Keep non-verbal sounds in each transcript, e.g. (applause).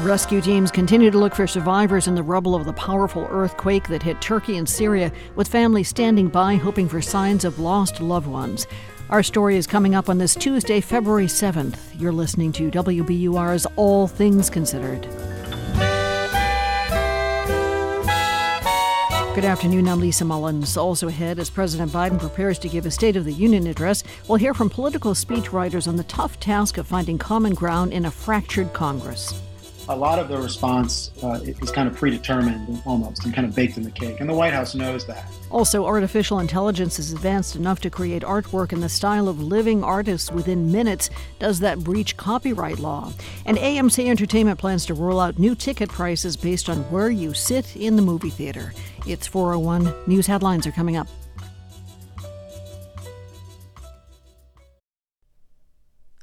Rescue teams continue to look for survivors in the rubble of the powerful earthquake that hit Turkey and Syria, with families standing by hoping for signs of lost loved ones. Our story is coming up on this Tuesday, February 7th. You're listening to WBUR's All Things Considered. Good afternoon. I'm Lisa Mullins. Also ahead, as President Biden prepares to give a State of the Union address, we'll hear from political speechwriters on the tough task of finding common ground in a fractured Congress a lot of the response uh, is kind of predetermined almost and kind of baked in the cake. And the White House knows that. Also, artificial intelligence is advanced enough to create artwork in the style of living artists within minutes. Does that breach copyright law? And AMC Entertainment plans to roll out new ticket prices based on where you sit in the movie theater. It's 401. News headlines are coming up.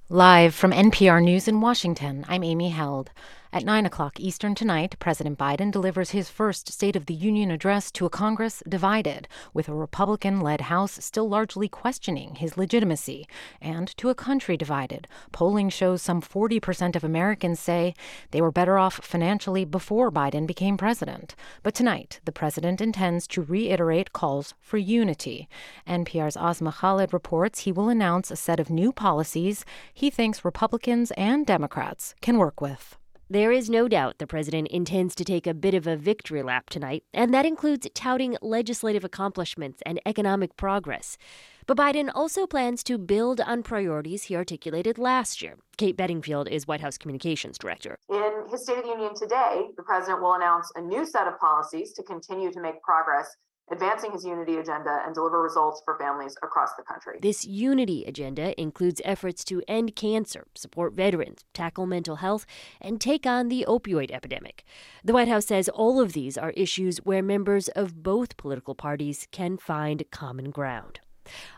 Live from NPR News in Washington, I'm Amy Held. At 9 o'clock Eastern tonight, President Biden delivers his first State of the Union address to a Congress divided, with a Republican led House still largely questioning his legitimacy, and to a country divided. Polling shows some 40% of Americans say they were better off financially before Biden became president. But tonight, the president intends to reiterate calls for unity. NPR's Asma Khalid reports he will announce a set of new policies he thinks Republicans and Democrats can work with. There is no doubt the president intends to take a bit of a victory lap tonight, and that includes touting legislative accomplishments and economic progress. But Biden also plans to build on priorities he articulated last year. Kate Bedingfield is White House Communications Director. In his State of the Union today, the president will announce a new set of policies to continue to make progress advancing his unity agenda and deliver results for families across the country. This unity agenda includes efforts to end cancer, support veterans, tackle mental health, and take on the opioid epidemic. The White House says all of these are issues where members of both political parties can find common ground.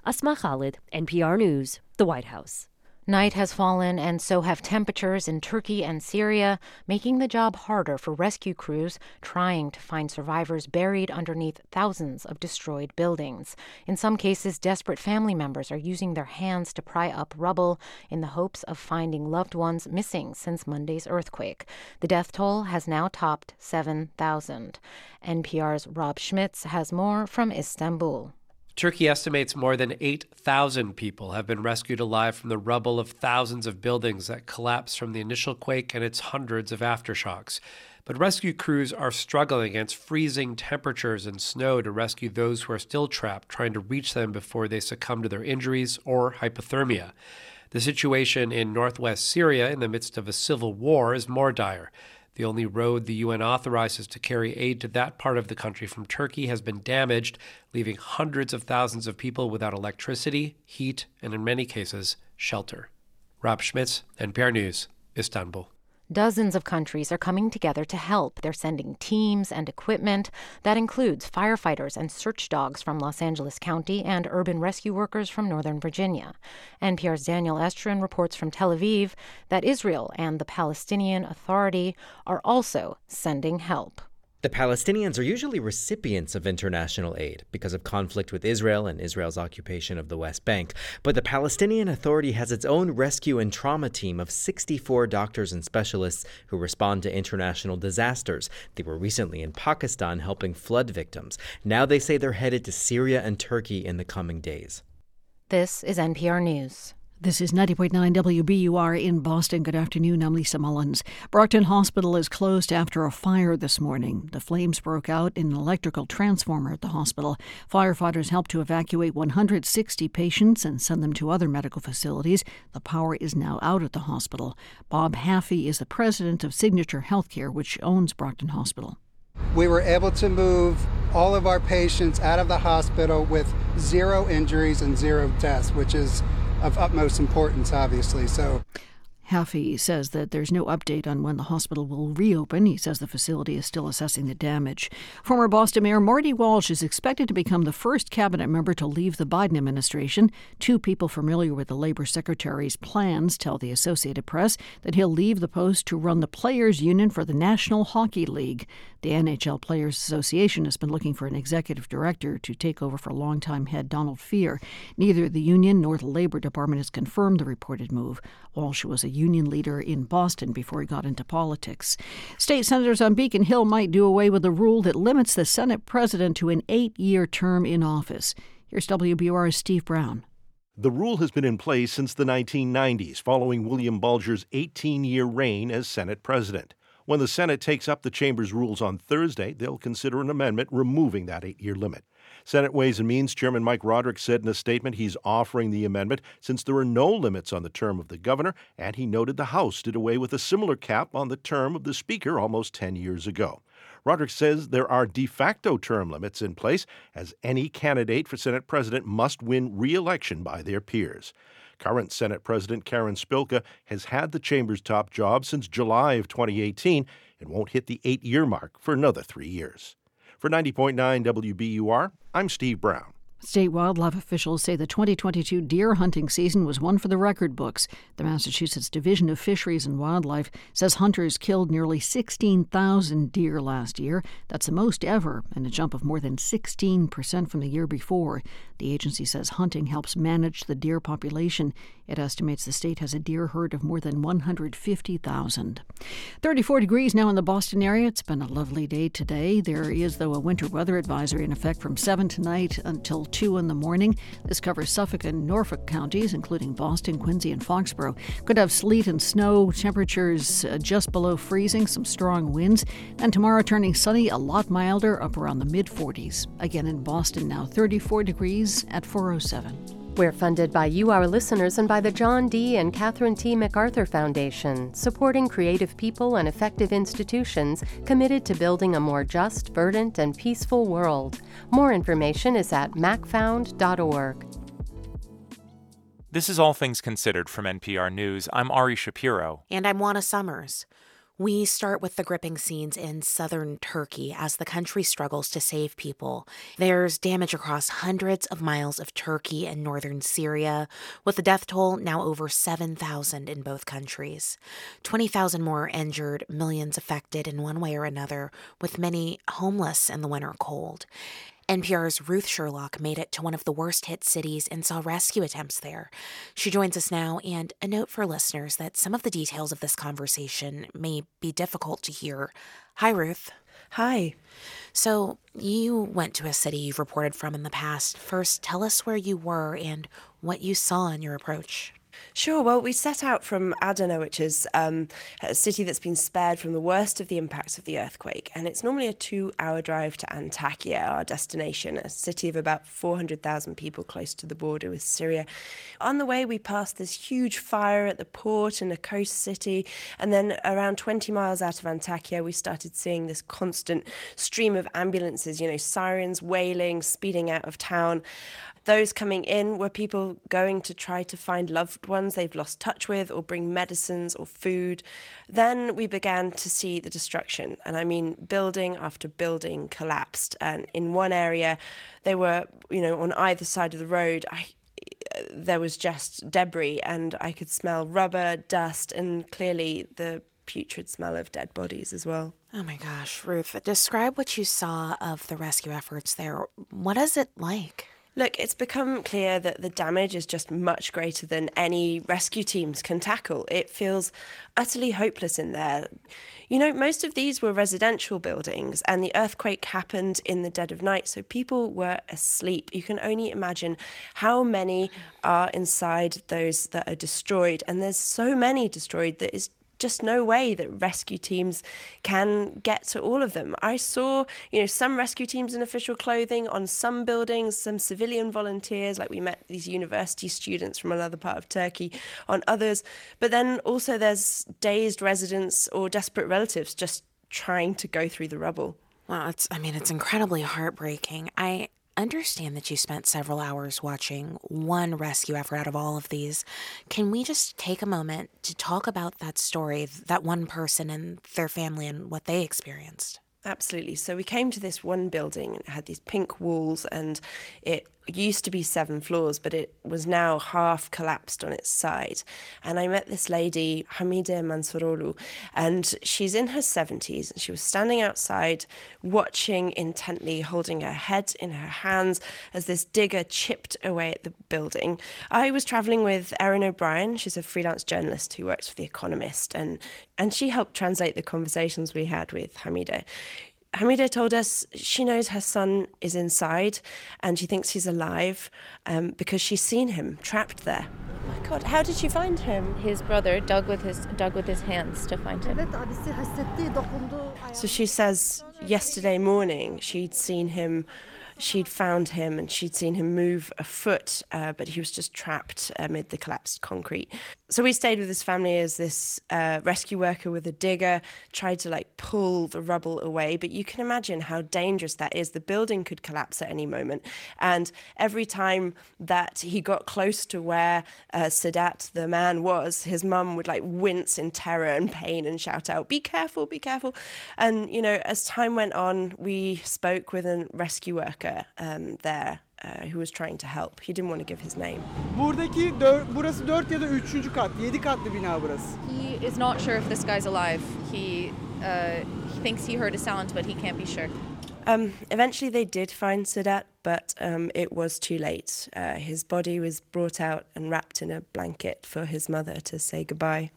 Asma Khalid, NPR News, the White House. Night has fallen, and so have temperatures in Turkey and Syria, making the job harder for rescue crews trying to find survivors buried underneath thousands of destroyed buildings. In some cases, desperate family members are using their hands to pry up rubble in the hopes of finding loved ones missing since Monday's earthquake. The death toll has now topped 7,000. NPR's Rob Schmitz has more from Istanbul. Turkey estimates more than 8,000 people have been rescued alive from the rubble of thousands of buildings that collapsed from the initial quake and its hundreds of aftershocks. But rescue crews are struggling against freezing temperatures and snow to rescue those who are still trapped, trying to reach them before they succumb to their injuries or hypothermia. The situation in northwest Syria, in the midst of a civil war, is more dire. The only road the UN authorizes to carry aid to that part of the country from Turkey has been damaged, leaving hundreds of thousands of people without electricity, heat, and in many cases, shelter. Rob Schmitz, NPR News, Istanbul. Dozens of countries are coming together to help. They're sending teams and equipment. That includes firefighters and search dogs from Los Angeles County and urban rescue workers from Northern Virginia. NPR's Daniel Estrin reports from Tel Aviv that Israel and the Palestinian Authority are also sending help. The Palestinians are usually recipients of international aid because of conflict with Israel and Israel's occupation of the West Bank. But the Palestinian Authority has its own rescue and trauma team of 64 doctors and specialists who respond to international disasters. They were recently in Pakistan helping flood victims. Now they say they're headed to Syria and Turkey in the coming days. This is NPR News. This is 90.9 WBUR in Boston. Good afternoon. I'm Lisa Mullins. Brockton Hospital is closed after a fire this morning. The flames broke out in an electrical transformer at the hospital. Firefighters helped to evacuate 160 patients and send them to other medical facilities. The power is now out at the hospital. Bob Haffey is the president of Signature Healthcare, which owns Brockton Hospital. We were able to move all of our patients out of the hospital with zero injuries and zero deaths, which is of utmost importance, obviously. So. Haffey says that there's no update on when the hospital will reopen. He says the facility is still assessing the damage. Former Boston Mayor Marty Walsh is expected to become the first cabinet member to leave the Biden administration. Two people familiar with the labor secretary's plans tell the Associated Press that he'll leave the post to run the players' union for the National Hockey League. The NHL Players Association has been looking for an executive director to take over for longtime head Donald Fehr. Neither the union nor the Labor Department has confirmed the reported move. Walsh was a union leader in Boston before he got into politics. State senators on Beacon Hill might do away with a rule that limits the Senate president to an eight year term in office. Here's WBUR's Steve Brown. The rule has been in place since the 1990s, following William Bulger's 18 year reign as Senate president. When the Senate takes up the chamber's rules on Thursday, they'll consider an amendment removing that eight year limit. Senate Ways and Means Chairman Mike Rodrigues said in a statement he's offering the amendment since there are no limits on the term of the governor, and he noted the House did away with a similar cap on the term of the Speaker almost 10 years ago. Rodrigues says there are de facto term limits in place, as any candidate for Senate President must win re election by their peers. Current Senate President Karen Spilka has had the chamber's top job since July of 2018 and won't hit the eight year mark for another three years. For 90.9 WBUR, I'm Steve Brown. State wildlife officials say the 2022 deer hunting season was one for the record books. The Massachusetts Division of Fisheries and Wildlife says hunters killed nearly 16,000 deer last year. That's the most ever, and a jump of more than 16% from the year before. The agency says hunting helps manage the deer population. It estimates the state has a deer herd of more than 150,000. 34 degrees now in the Boston area. It's been a lovely day today. There is, though, a winter weather advisory in effect from 7 tonight until 2 in the morning. This covers Suffolk and Norfolk counties, including Boston, Quincy, and Foxborough. Could have sleet and snow, temperatures uh, just below freezing, some strong winds. And tomorrow turning sunny, a lot milder, up around the mid 40s. Again in Boston now, 34 degrees at 407. We're funded by you, our listeners, and by the John D. and Catherine T. MacArthur Foundation, supporting creative people and effective institutions committed to building a more just, verdant, and peaceful world. More information is at macfound.org. This is All Things Considered from NPR News. I'm Ari Shapiro. And I'm Juana Summers. We start with the gripping scenes in southern Turkey as the country struggles to save people. There's damage across hundreds of miles of Turkey and northern Syria, with the death toll now over 7,000 in both countries. 20,000 more injured, millions affected in one way or another, with many homeless in the winter cold. NPR's Ruth Sherlock made it to one of the worst hit cities and saw rescue attempts there. She joins us now, and a note for listeners that some of the details of this conversation may be difficult to hear. Hi, Ruth. Hi. So, you went to a city you've reported from in the past. First, tell us where you were and what you saw in your approach. Sure. Well, we set out from Adana, which is um, a city that's been spared from the worst of the impacts of the earthquake. And it's normally a two hour drive to Antakya, our destination, a city of about 400,000 people close to the border with Syria. On the way, we passed this huge fire at the port in a coast city. And then around 20 miles out of Antakya, we started seeing this constant stream of ambulances, you know, sirens wailing, speeding out of town. Those coming in were people going to try to find loved ones they've lost touch with or bring medicines or food. Then we began to see the destruction. And I mean, building after building collapsed. And in one area, they were, you know, on either side of the road. I, there was just debris, and I could smell rubber, dust, and clearly the putrid smell of dead bodies as well. Oh my gosh, Ruth, describe what you saw of the rescue efforts there. What is it like? Look, it's become clear that the damage is just much greater than any rescue teams can tackle. It feels utterly hopeless in there. You know, most of these were residential buildings, and the earthquake happened in the dead of night, so people were asleep. You can only imagine how many are inside those that are destroyed, and there's so many destroyed that is just no way that rescue teams can get to all of them. I saw, you know, some rescue teams in official clothing on some buildings, some civilian volunteers, like we met these university students from another part of Turkey on others. But then also there's dazed residents or desperate relatives just trying to go through the rubble. Well, it's I mean, it's incredibly heartbreaking. I understand that you spent several hours watching one rescue effort out of all of these. Can we just take a moment to talk about that story, that one person and their family and what they experienced? Absolutely. So we came to this one building and it had these pink walls and it used to be seven floors, but it was now half collapsed on its side. And I met this lady, Hamide Mansurolu, and she's in her 70s. And she was standing outside, watching intently, holding her head in her hands as this digger chipped away at the building. I was traveling with Erin O'Brien. She's a freelance journalist who works for The Economist, and, and she helped translate the conversations we had with Hamide. Hamida told us she knows her son is inside and she thinks he's alive um, because she's seen him trapped there. Oh my God, how did she find him? His brother dug with his dug with his hands to find him. So she says yesterday morning she'd seen him she'd found him and she'd seen him move a foot, uh, but he was just trapped amid the collapsed concrete. So we stayed with his family as this uh, rescue worker with a digger tried to like pull the rubble away. But you can imagine how dangerous that is. The building could collapse at any moment. And every time that he got close to where uh, Sadat, the man, was, his mum would like wince in terror and pain and shout out, Be careful, be careful. And, you know, as time went on, we spoke with a rescue worker um, there uh, who was trying to help. He didn't want to give his name. Buradaki dör, burası 4 ya da 3. kat, 7 katlı bina burası. He is not sure if this guy's alive. He uh, he thinks he heard a sound, but he can't be sure. Um, eventually, they did find Sadat, but um, it was too late. Uh, his body was brought out and wrapped in a blanket for his mother to say goodbye.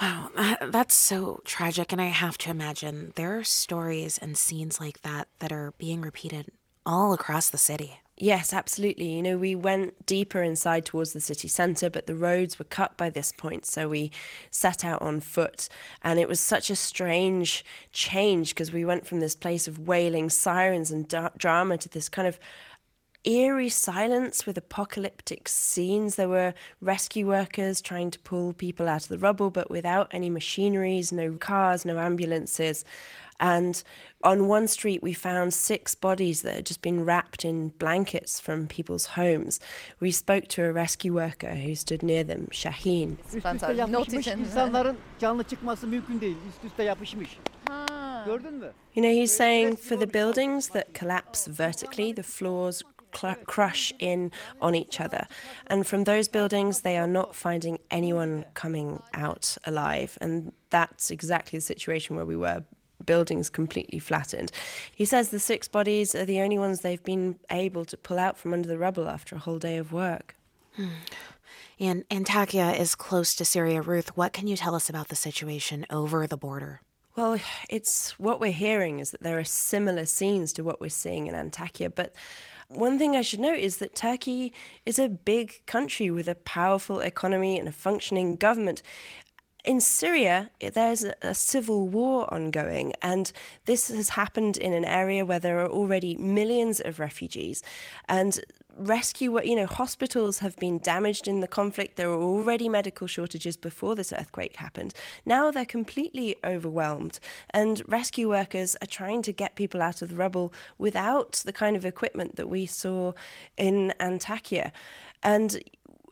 Wow, that's so tragic. And I have to imagine there are stories and scenes like that that are being repeated all across the city. Yes, absolutely. You know, we went deeper inside towards the city centre, but the roads were cut by this point. So we set out on foot. And it was such a strange change because we went from this place of wailing sirens and da- drama to this kind of eerie silence with apocalyptic scenes. There were rescue workers trying to pull people out of the rubble, but without any machineries, no cars, no ambulances. And on one street, we found six bodies that had just been wrapped in blankets from people's homes. We spoke to a rescue worker who stood near them, Shaheen. You know, he's saying for the buildings that collapse vertically, the floors cl- crush in on each other. And from those buildings, they are not finding anyone coming out alive. And that's exactly the situation where we were buildings completely flattened. He says the six bodies are the only ones they've been able to pull out from under the rubble after a whole day of work. Hmm. And Antakya is close to Syria. Ruth, what can you tell us about the situation over the border? Well, it's what we're hearing is that there are similar scenes to what we're seeing in Antakya, but one thing I should note is that Turkey is a big country with a powerful economy and a functioning government in Syria, there's a, civil war ongoing, and this has happened in an area where there are already millions of refugees. And rescue, you know, hospitals have been damaged in the conflict. There were already medical shortages before this earthquake happened. Now they're completely overwhelmed, and rescue workers are trying to get people out of the rubble without the kind of equipment that we saw in Antakya. And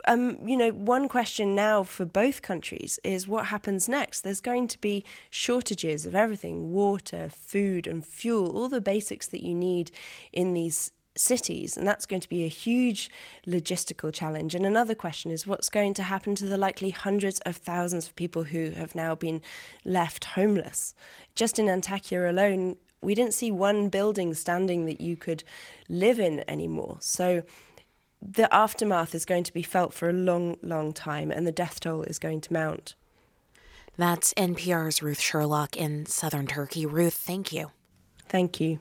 um, you know, one question now for both countries is what happens next? There's going to be shortages of everything water, food, and fuel, all the basics that you need in these cities. And that's going to be a huge logistical challenge. And another question is what's going to happen to the likely hundreds of thousands of people who have now been left homeless? Just in Antakya alone, we didn't see one building standing that you could live in anymore. So, the aftermath is going to be felt for a long, long time, and the death toll is going to mount. That's NPR's Ruth Sherlock in southern Turkey. Ruth, thank you. Thank you.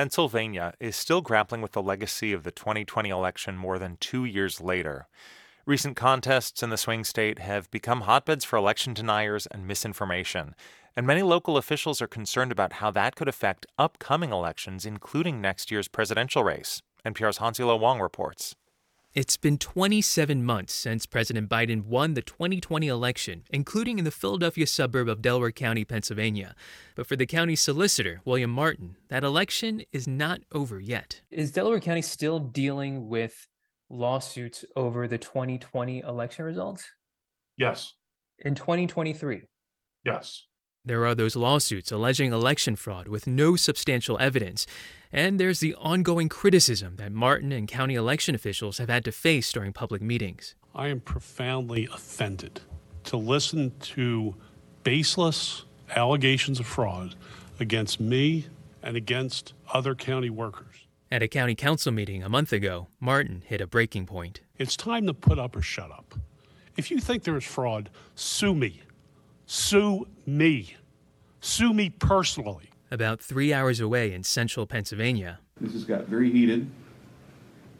Pennsylvania is still grappling with the legacy of the 2020 election more than two years later. Recent contests in the swing state have become hotbeds for election deniers and misinformation, and many local officials are concerned about how that could affect upcoming elections, including next year's presidential race. NPR's Hansi Lo Wang reports. It's been 27 months since President Biden won the 2020 election, including in the Philadelphia suburb of Delaware County, Pennsylvania. But for the county solicitor, William Martin, that election is not over yet. Is Delaware County still dealing with lawsuits over the 2020 election results? Yes. In 2023? Yes. There are those lawsuits alleging election fraud with no substantial evidence. And there's the ongoing criticism that Martin and county election officials have had to face during public meetings. I am profoundly offended to listen to baseless allegations of fraud against me and against other county workers. At a county council meeting a month ago, Martin hit a breaking point. It's time to put up or shut up. If you think there is fraud, sue me. Sue me. Sue me personally. About three hours away in central Pennsylvania. This has got very heated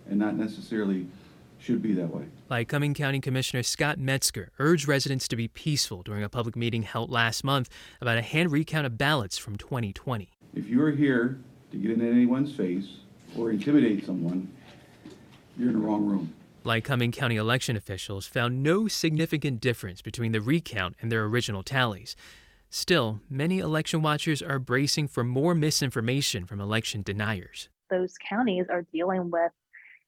and not necessarily should be that way. Lycoming County Commissioner Scott Metzger urged residents to be peaceful during a public meeting held last month about a hand recount of ballots from 2020. If you are here to get in anyone's face or intimidate someone, you're in the wrong room. Lycoming County election officials found no significant difference between the recount and their original tallies. Still, many election watchers are bracing for more misinformation from election deniers. Those counties are dealing with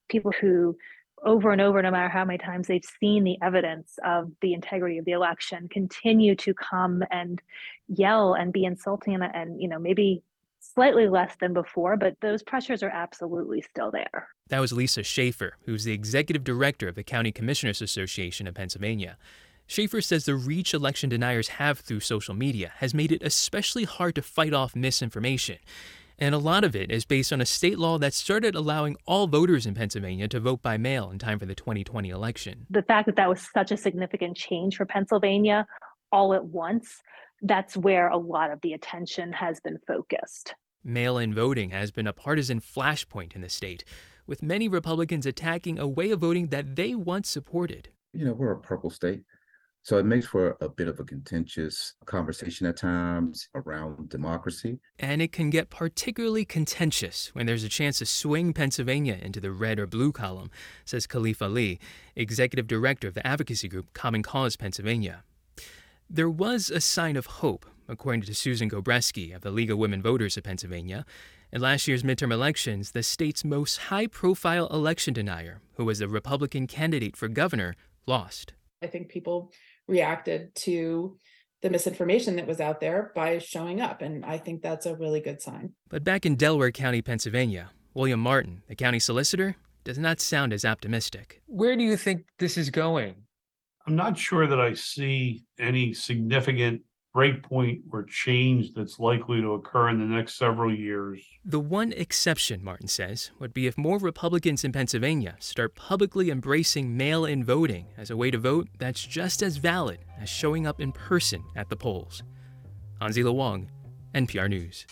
people who, over and over, no matter how many times they've seen the evidence of the integrity of the election, continue to come and yell and be insulting and, and you know, maybe slightly less than before, but those pressures are absolutely still there. That was Lisa Schaefer, who's the executive director of the County Commissioners Association of Pennsylvania. Schaefer says the reach election deniers have through social media has made it especially hard to fight off misinformation. And a lot of it is based on a state law that started allowing all voters in Pennsylvania to vote by mail in time for the 2020 election. The fact that that was such a significant change for Pennsylvania all at once, that's where a lot of the attention has been focused. Mail in voting has been a partisan flashpoint in the state, with many Republicans attacking a way of voting that they once supported. You know, we're a purple state. So it makes for a bit of a contentious conversation at times around democracy. And it can get particularly contentious when there's a chance to swing Pennsylvania into the red or blue column, says Khalif Ali, executive director of the advocacy group Common Cause Pennsylvania. There was a sign of hope, according to Susan Gobreski of the League of Women Voters of Pennsylvania. In last year's midterm elections, the state's most high profile election denier, who was the Republican candidate for governor, lost. I think people reacted to the misinformation that was out there by showing up. And I think that's a really good sign. But back in Delaware County, Pennsylvania, William Martin, the county solicitor, does not sound as optimistic. Where do you think this is going? I'm not sure that I see any significant breakpoint or change that's likely to occur in the next several years. The one exception, Martin says, would be if more Republicans in Pennsylvania start publicly embracing mail in voting as a way to vote that's just as valid as showing up in person at the polls. Hansi Wang, NPR News.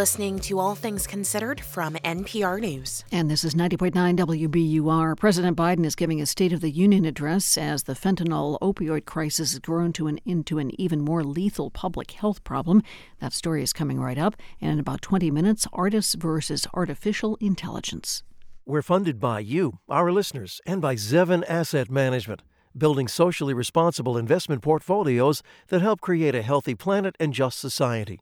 Listening to All Things Considered from NPR News. And this is 90.9 WBUR. President Biden is giving a State of the Union address as the fentanyl opioid crisis has grown to an, into an even more lethal public health problem. That story is coming right up. And in about 20 minutes, artists versus artificial intelligence. We're funded by you, our listeners, and by Zevin Asset Management, building socially responsible investment portfolios that help create a healthy planet and just society.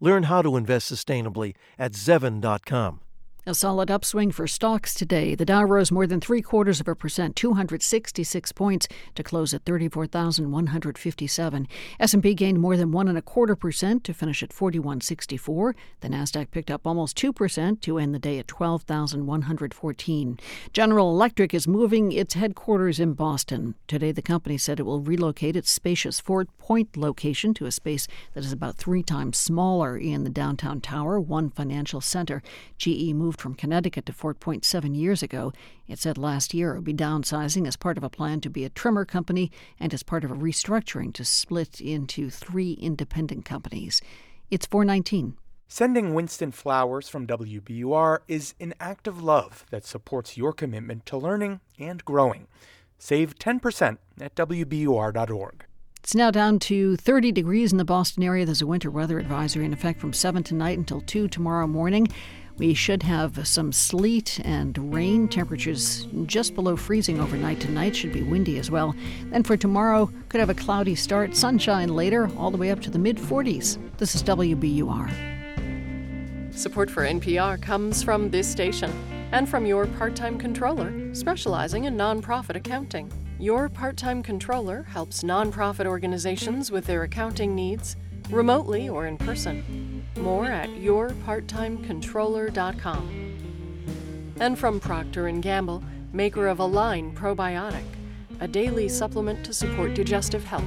Learn how to invest sustainably at Zevin.com. A solid upswing for stocks today. The Dow rose more than three quarters of a percent, 266 points, to close at 34,157. S&P gained more than one and a quarter percent to finish at 4164. The Nasdaq picked up almost two percent to end the day at 12,114. General Electric is moving its headquarters in Boston. Today, the company said it will relocate its spacious Fort Point location to a space that is about three times smaller in the downtown tower, one financial center. GE moved moved from Connecticut to Fort Point seven years ago. It said last year it would be downsizing as part of a plan to be a trimmer company and as part of a restructuring to split into three independent companies. It's 419. Sending Winston flowers from WBUR is an act of love that supports your commitment to learning and growing. Save 10% at WBUR.org. It's now down to 30 degrees in the Boston area. There's a winter weather advisory in effect from 7 tonight until 2 tomorrow morning. We should have some sleet and rain. Temperatures just below freezing overnight tonight. Should be windy as well. Then for tomorrow, could have a cloudy start, sunshine later, all the way up to the mid 40s. This is WBUR. Support for NPR comes from this station and from your part time controller, specializing in nonprofit accounting. Your part time controller helps nonprofit organizations with their accounting needs, remotely or in person. More at yourparttimecontroller.com. And from Procter & Gamble, maker of Align Probiotic, a daily supplement to support digestive health,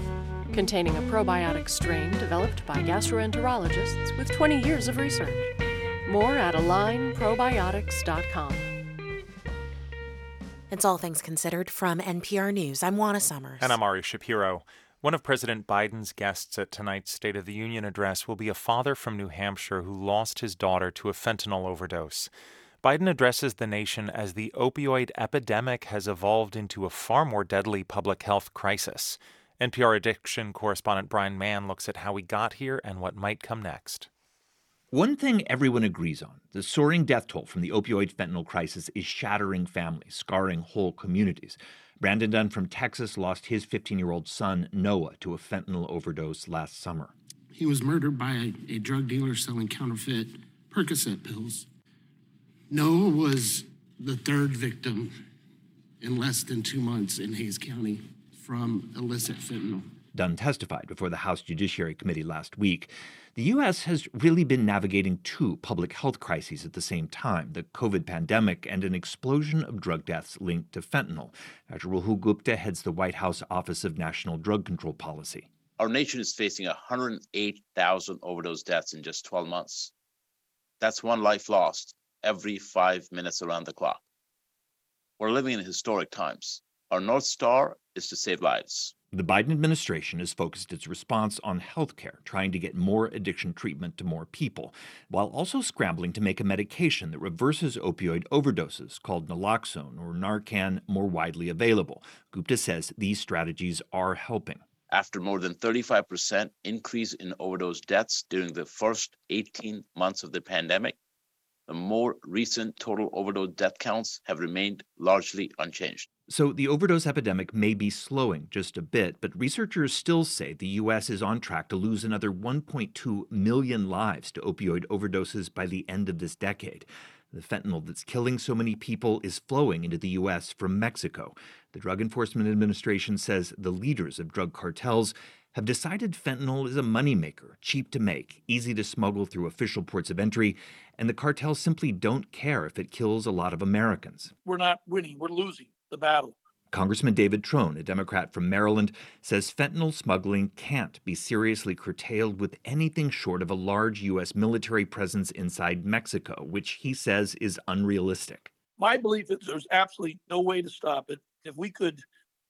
containing a probiotic strain developed by gastroenterologists with 20 years of research. More at alignprobiotics.com. It's All Things Considered from NPR News. I'm Juana Summers. And I'm Ari Shapiro. One of President Biden's guests at tonight's State of the Union address will be a father from New Hampshire who lost his daughter to a fentanyl overdose. Biden addresses the nation as the opioid epidemic has evolved into a far more deadly public health crisis. NPR addiction correspondent Brian Mann looks at how we got here and what might come next. One thing everyone agrees on the soaring death toll from the opioid fentanyl crisis is shattering families, scarring whole communities. Brandon Dunn from Texas lost his 15 year old son, Noah, to a fentanyl overdose last summer. He was murdered by a, a drug dealer selling counterfeit Percocet pills. Noah was the third victim in less than two months in Hays County from illicit fentanyl. Dunn testified before the House Judiciary Committee last week. The U.S. has really been navigating two public health crises at the same time the COVID pandemic and an explosion of drug deaths linked to fentanyl. Dr. Rahul Gupta heads the White House Office of National Drug Control Policy. Our nation is facing 108,000 overdose deaths in just 12 months. That's one life lost every five minutes around the clock. We're living in historic times. Our North Star is to save lives. The Biden administration has focused its response on healthcare, trying to get more addiction treatment to more people, while also scrambling to make a medication that reverses opioid overdoses called naloxone or Narcan more widely available. Gupta says these strategies are helping. After more than 35% increase in overdose deaths during the first 18 months of the pandemic, the more recent total overdose death counts have remained largely unchanged. So the overdose epidemic may be slowing just a bit, but researchers still say the U.S. is on track to lose another 1.2 million lives to opioid overdoses by the end of this decade. The fentanyl that's killing so many people is flowing into the U.S. from Mexico. The Drug Enforcement Administration says the leaders of drug cartels have decided fentanyl is a moneymaker, cheap to make, easy to smuggle through official ports of entry, and the cartels simply don't care if it kills a lot of Americans. We're not winning, we're losing the battle. Congressman David Trone, a Democrat from Maryland, says fentanyl smuggling can't be seriously curtailed with anything short of a large U.S. military presence inside Mexico, which he says is unrealistic. My belief is there's absolutely no way to stop it. If we could,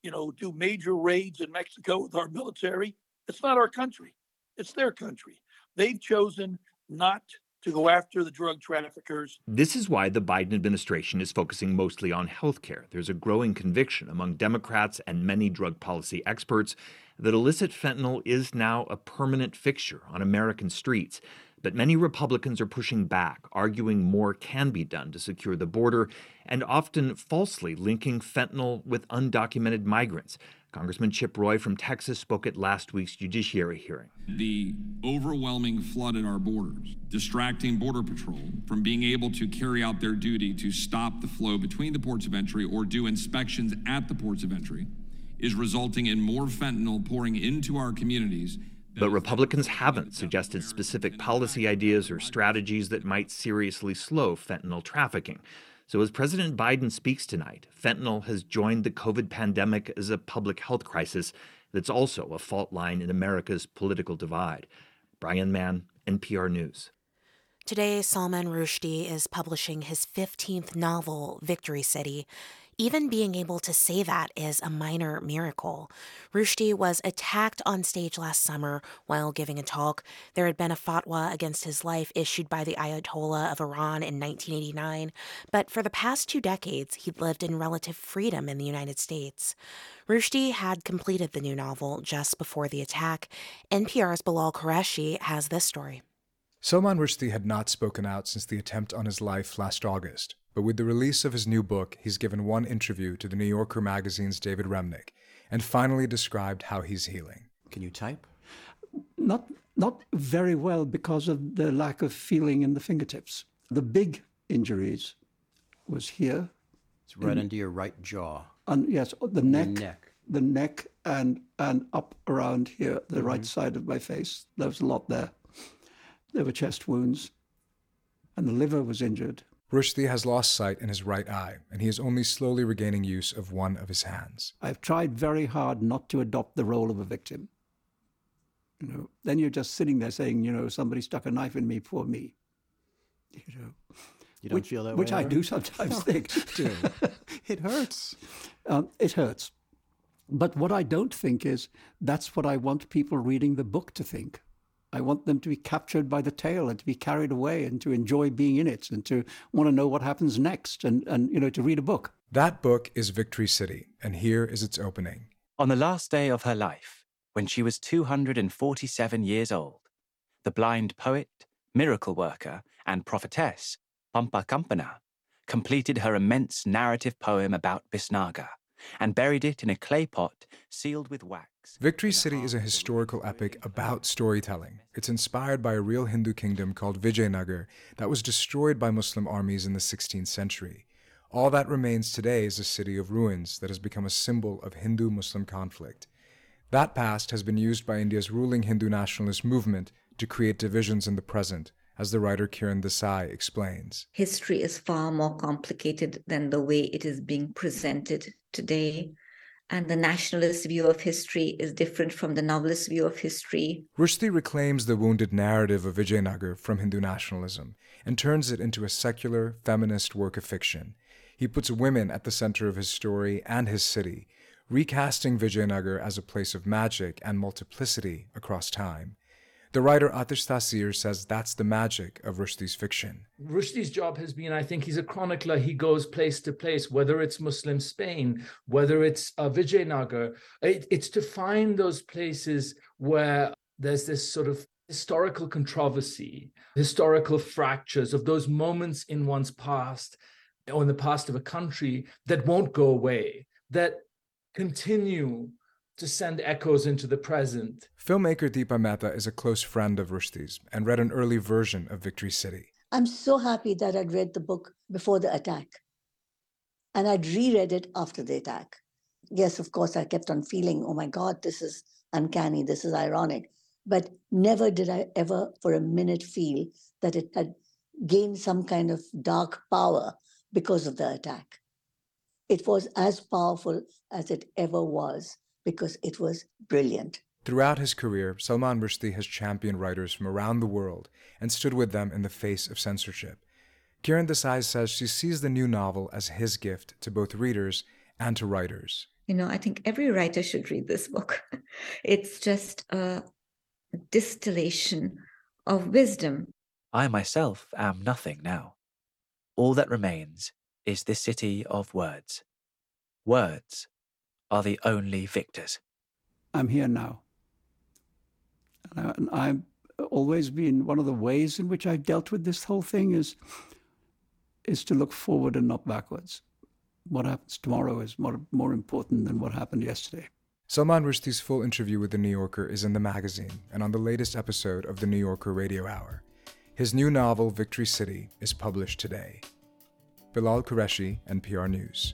you know, do major raids in Mexico with our military, it's not our country, it's their country. They've chosen not to go after the drug traffickers. This is why the Biden administration is focusing mostly on health care. There's a growing conviction among Democrats and many drug policy experts that illicit fentanyl is now a permanent fixture on American streets. But many Republicans are pushing back, arguing more can be done to secure the border, and often falsely linking fentanyl with undocumented migrants. Congressman Chip Roy from Texas spoke at last week's judiciary hearing. The overwhelming flood at our borders, distracting Border Patrol from being able to carry out their duty to stop the flow between the ports of entry or do inspections at the ports of entry, is resulting in more fentanyl pouring into our communities. But Republicans haven't suggested specific policy ideas or strategies that might seriously slow fentanyl trafficking. So, as President Biden speaks tonight, fentanyl has joined the COVID pandemic as a public health crisis that's also a fault line in America's political divide. Brian Mann, NPR News. Today, Salman Rushdie is publishing his 15th novel, Victory City. Even being able to say that is a minor miracle. Rushdie was attacked on stage last summer while giving a talk. There had been a fatwa against his life issued by the Ayatollah of Iran in 1989, but for the past two decades, he'd lived in relative freedom in the United States. Rushdie had completed the new novel just before the attack. NPR's Bilal Qureshi has this story. Salman Rushdie had not spoken out since the attempt on his life last August, but with the release of his new book, he's given one interview to the New Yorker magazine's David Remnick and finally described how he's healing. Can you type? Not not very well because of the lack of feeling in the fingertips. The big injuries was here. It's right in, under your right jaw. And yes, the neck, neck, the neck, and and up around here, the mm-hmm. right side of my face. There was a lot there. There were chest wounds, and the liver was injured. Rushdie has lost sight in his right eye, and he is only slowly regaining use of one of his hands. I've tried very hard not to adopt the role of a victim. You know, then you're just sitting there saying, you know, somebody stuck a knife in me, poor me. You know, you don't which, feel that which way, I do sometimes (laughs) think. Too. (laughs) It hurts. Um, it hurts. But what I don't think is that's what I want people reading the book to think. I want them to be captured by the tale and to be carried away and to enjoy being in it and to want to know what happens next and, and you know to read a book. That book is Victory City, and here is its opening. On the last day of her life, when she was 247 years old, the blind poet, miracle worker, and prophetess, Pampa Kampana, completed her immense narrative poem about Bisnaga and buried it in a clay pot sealed with wax. Victory City is a historical epic about storytelling. It's inspired by a real Hindu kingdom called Vijayanagar that was destroyed by Muslim armies in the 16th century. All that remains today is a city of ruins that has become a symbol of Hindu Muslim conflict. That past has been used by India's ruling Hindu nationalist movement to create divisions in the present, as the writer Kiran Desai explains. History is far more complicated than the way it is being presented today and the nationalist view of history is different from the novelist view of history. Rushdie reclaims the wounded narrative of Vijayanagar from Hindu nationalism and turns it into a secular, feminist work of fiction. He puts women at the center of his story and his city, recasting Vijayanagar as a place of magic and multiplicity across time. The writer Aatish Taseer says that's the magic of Rushdie's fiction. Rushdie's job has been, I think, he's a chronicler. He goes place to place, whether it's Muslim Spain, whether it's uh, Vijayanagar. It, it's to find those places where there's this sort of historical controversy, historical fractures of those moments in one's past or in the past of a country that won't go away, that continue to send echoes into the present. Filmmaker Deepa Mehta is a close friend of Rushdie's and read an early version of Victory City. I'm so happy that I'd read the book before the attack. And I'd reread it after the attack. Yes, of course, I kept on feeling, oh my God, this is uncanny, this is ironic. But never did I ever for a minute feel that it had gained some kind of dark power because of the attack. It was as powerful as it ever was because it was brilliant. Throughout his career, Salman Rushdie has championed writers from around the world and stood with them in the face of censorship. Kiran Desai says she sees the new novel as his gift to both readers and to writers. You know, I think every writer should read this book. (laughs) it's just a distillation of wisdom. I myself am nothing now. All that remains is this city of words. Words are the only victors. I'm here now. And I've always been one of the ways in which I've dealt with this whole thing is is to look forward and not backwards. What happens tomorrow is more, more important than what happened yesterday. Salman Rushdie's full interview with The New Yorker is in the magazine and on the latest episode of The New Yorker Radio Hour. His new novel, Victory City, is published today. Bilal Qureshi, NPR News.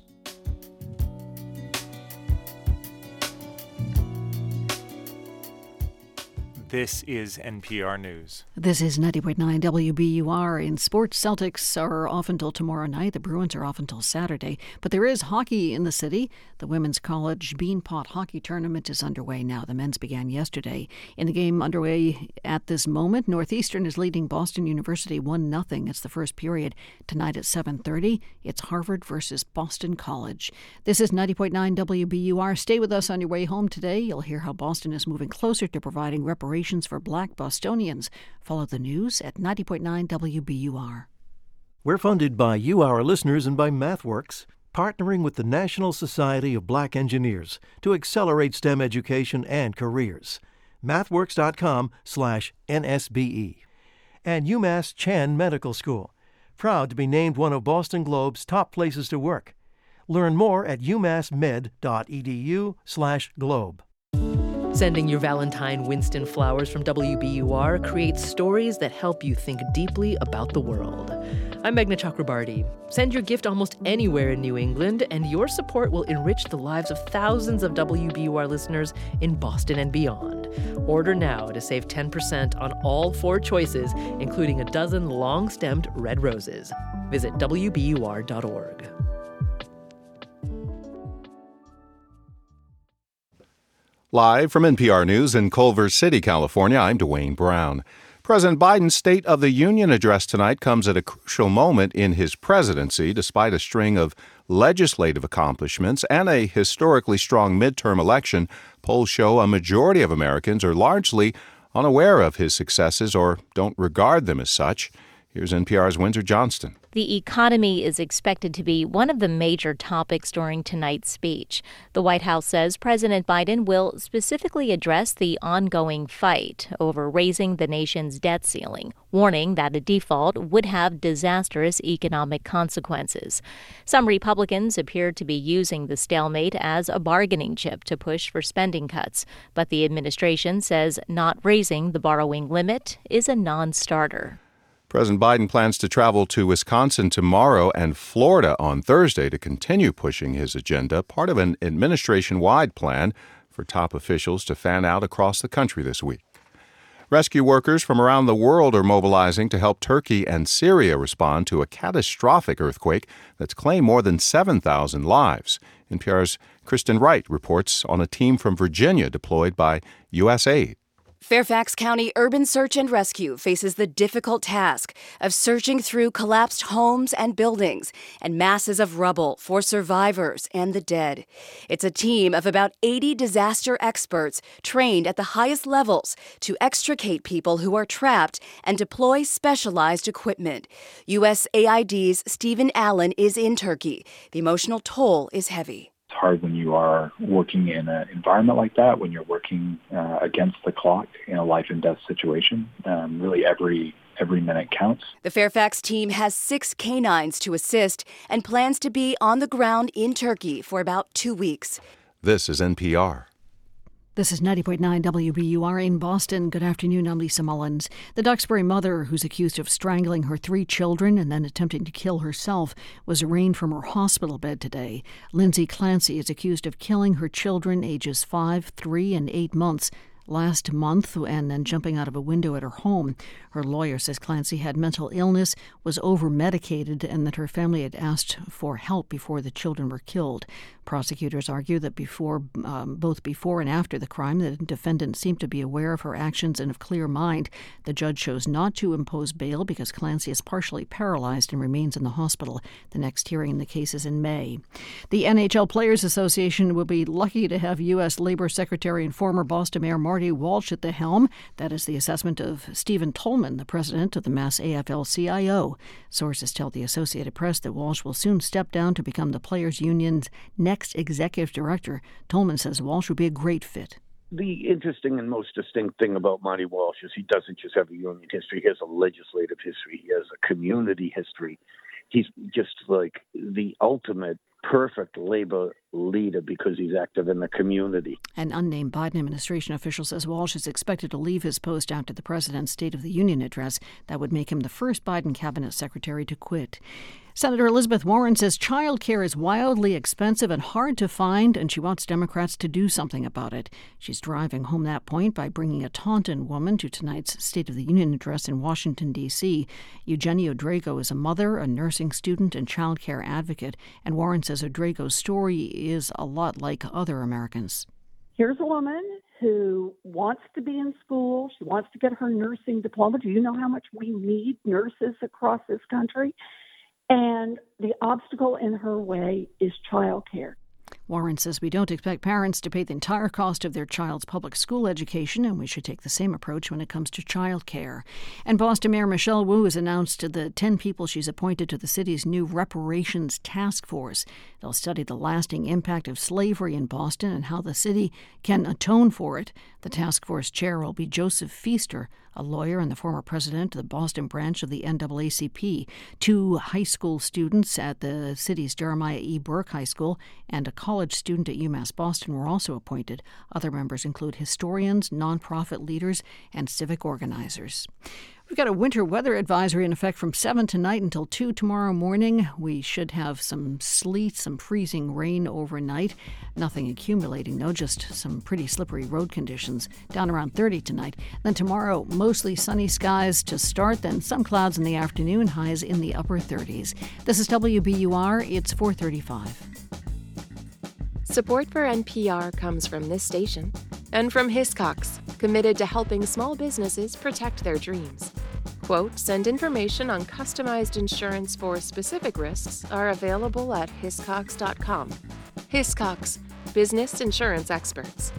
This is NPR News. This is 90.9 WBUR. In sports, Celtics are off until tomorrow night. The Bruins are off until Saturday. But there is hockey in the city. The Women's College Beanpot Hockey Tournament is underway now. The men's began yesterday. In the game underway at this moment, Northeastern is leading Boston University 1 0. It's the first period. Tonight at 7.30, it's Harvard versus Boston College. This is 90.9 WBUR. Stay with us on your way home today. You'll hear how Boston is moving closer to providing reparations for black Bostonians. Follow the news at 90.9 WBUR. We're funded by you, our listeners, and by MathWorks, partnering with the National Society of Black Engineers to accelerate STEM education and careers. MathWorks.com slash NSBE. and UMass Chan Medical School, proud to be named one of Boston Globe's top places to work. Learn more at umassmed.edu/globe. Sending your Valentine Winston flowers from WBUR creates stories that help you think deeply about the world. I'm Meghna Chakrabarty. Send your gift almost anywhere in New England, and your support will enrich the lives of thousands of WBUR listeners in Boston and beyond. Order now to save 10% on all four choices, including a dozen long stemmed red roses. Visit WBUR.org. Live from NPR News in Culver City, California, I'm Dwayne Brown. President Biden's State of the Union address tonight comes at a crucial moment in his presidency, despite a string of legislative accomplishments and a historically strong midterm election. Polls show a majority of Americans are largely unaware of his successes or don't regard them as such. Here's NPR's Windsor Johnston. The economy is expected to be one of the major topics during tonight's speech. The White House says President Biden will specifically address the ongoing fight over raising the nation's debt ceiling, warning that a default would have disastrous economic consequences. Some Republicans appear to be using the stalemate as a bargaining chip to push for spending cuts, but the administration says not raising the borrowing limit is a non starter. President Biden plans to travel to Wisconsin tomorrow and Florida on Thursday to continue pushing his agenda, part of an administration wide plan for top officials to fan out across the country this week. Rescue workers from around the world are mobilizing to help Turkey and Syria respond to a catastrophic earthquake that's claimed more than 7,000 lives. NPR's Kristen Wright reports on a team from Virginia deployed by USAID. Fairfax County Urban Search and Rescue faces the difficult task of searching through collapsed homes and buildings and masses of rubble for survivors and the dead. It's a team of about 80 disaster experts trained at the highest levels to extricate people who are trapped and deploy specialized equipment. USAID's Stephen Allen is in Turkey. The emotional toll is heavy hard when you are working in an environment like that, when you're working uh, against the clock in a life and death situation. Um, really, every every minute counts. The Fairfax team has six canines to assist and plans to be on the ground in Turkey for about two weeks. This is NPR. This is 90.9 WBUR in Boston. Good afternoon. I'm Lisa Mullins. The Duxbury mother, who's accused of strangling her three children and then attempting to kill herself, was arraigned from her hospital bed today. Lindsay Clancy is accused of killing her children, ages 5, 3, and 8 months, last month and then jumping out of a window at her home. Her lawyer says Clancy had mental illness, was over medicated, and that her family had asked for help before the children were killed. Prosecutors argue that before, um, both before and after the crime, the defendant seemed to be aware of her actions and of clear mind. The judge chose not to impose bail because Clancy is partially paralyzed and remains in the hospital. The next hearing in the case is in May. The NHL Players Association will be lucky to have U.S. Labor Secretary and former Boston Mayor Marty Walsh at the helm. That is the assessment of Steven Tolman, the president of the Mass AFL CIO. Sources tell the Associated Press that Walsh will soon step down to become the Players Union's next executive director. Tolman says Walsh would be a great fit. The interesting and most distinct thing about Marty Walsh is he doesn't just have a union history, he has a legislative history, he has a community history. He's just like the ultimate perfect labor leader because he's active in the community. An unnamed Biden administration official says Walsh is expected to leave his post after the president's State of the Union address. That would make him the first Biden cabinet secretary to quit. Senator Elizabeth Warren says child care is wildly expensive and hard to find, and she wants Democrats to do something about it. She's driving home that point by bringing a Taunton woman to tonight's State of the Union address in Washington, D.C. Eugenio Drago is a mother, a nursing student, and child care advocate, and Warren says Drago's story is a lot like other Americans. Here's a woman who wants to be in school. She wants to get her nursing diploma. Do you know how much we need nurses across this country? And the obstacle in her way is childcare. Warren says we don't expect parents to pay the entire cost of their child's public school education, and we should take the same approach when it comes to child care. And Boston Mayor Michelle Wu has announced the 10 people she's appointed to the city's new reparations task force. They'll study the lasting impact of slavery in Boston and how the city can atone for it. The task force chair will be Joseph Feaster, a lawyer and the former president of the Boston branch of the NAACP. Two high school students at the city's Jeremiah E. Burke High School and a college student at UMass Boston were also appointed. Other members include historians, nonprofit leaders, and civic organizers. We've got a winter weather advisory in effect from 7 tonight until 2 tomorrow morning. We should have some sleet, some freezing rain overnight. Nothing accumulating, though, just some pretty slippery road conditions. Down around 30 tonight. Then tomorrow, mostly sunny skies to start, then some clouds in the afternoon, highs in the upper 30s. This is WBUR, it's 435. Support for NPR comes from this station and from Hiscox, committed to helping small businesses protect their dreams. Quotes and information on customized insurance for specific risks are available at hiscox.com. Hiscox, business insurance experts.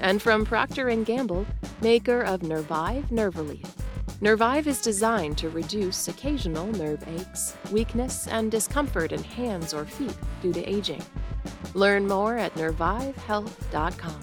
And from Procter & Gamble, maker of Nervive Nerve Relief. Nervive is designed to reduce occasional nerve aches, weakness, and discomfort in hands or feet due to aging. Learn more at nervivehealth.com.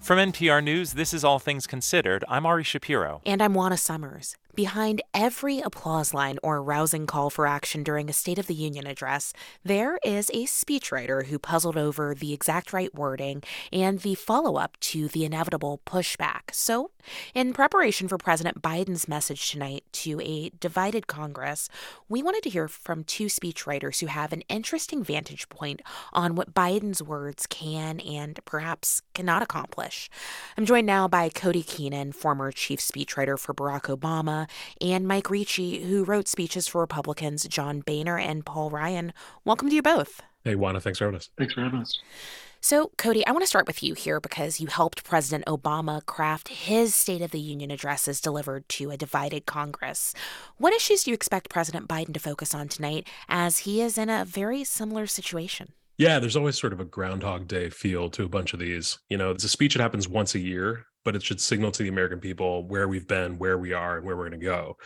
From NPR News, this is All Things Considered. I'm Ari Shapiro. And I'm Juana Summers. Behind every applause line or rousing call for action during a State of the Union address, there is a speechwriter who puzzled over the exact right wording and the follow up to the inevitable pushback. So, in preparation for President Biden's message tonight to a divided Congress, we wanted to hear from two speechwriters who have an interesting vantage point on what Biden's words can and perhaps cannot accomplish. I'm joined now by Cody Keenan, former chief speechwriter for Barack Obama and Mike Ricci, who wrote speeches for Republicans John Boehner and Paul Ryan. Welcome to you both. Hey, Juana, thanks for having us. Thanks for having us. So, Cody, I want to start with you here because you helped President Obama craft his State of the Union addresses delivered to a divided Congress. What issues do you expect President Biden to focus on tonight as he is in a very similar situation? Yeah, there's always sort of a Groundhog Day feel to a bunch of these. You know, it's a speech that happens once a year, but it should signal to the American people where we've been, where we are, and where we're going to go.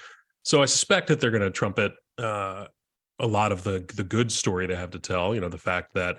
So I suspect that they're going to trumpet uh, a lot of the the good story they have to tell. You know, the fact that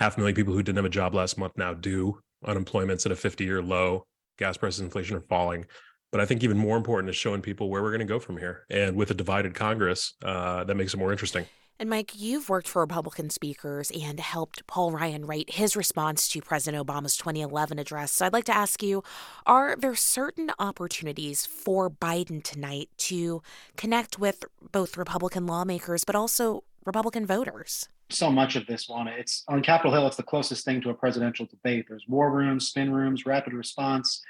half a million people who didn't have a job last month now do. Unemployment's at a 50 year low. Gas prices, inflation are falling. But I think even more important is showing people where we're going to go from here. And with a divided Congress, uh, that makes it more interesting. And Mike, you've worked for Republican speakers and helped Paul Ryan write his response to President Obama's 2011 address. So I'd like to ask you are there certain opportunities for Biden tonight to connect with both Republican lawmakers but also Republican voters? So much of this, Juana, it's on Capitol Hill, it's the closest thing to a presidential debate. There's war rooms, spin rooms, rapid response,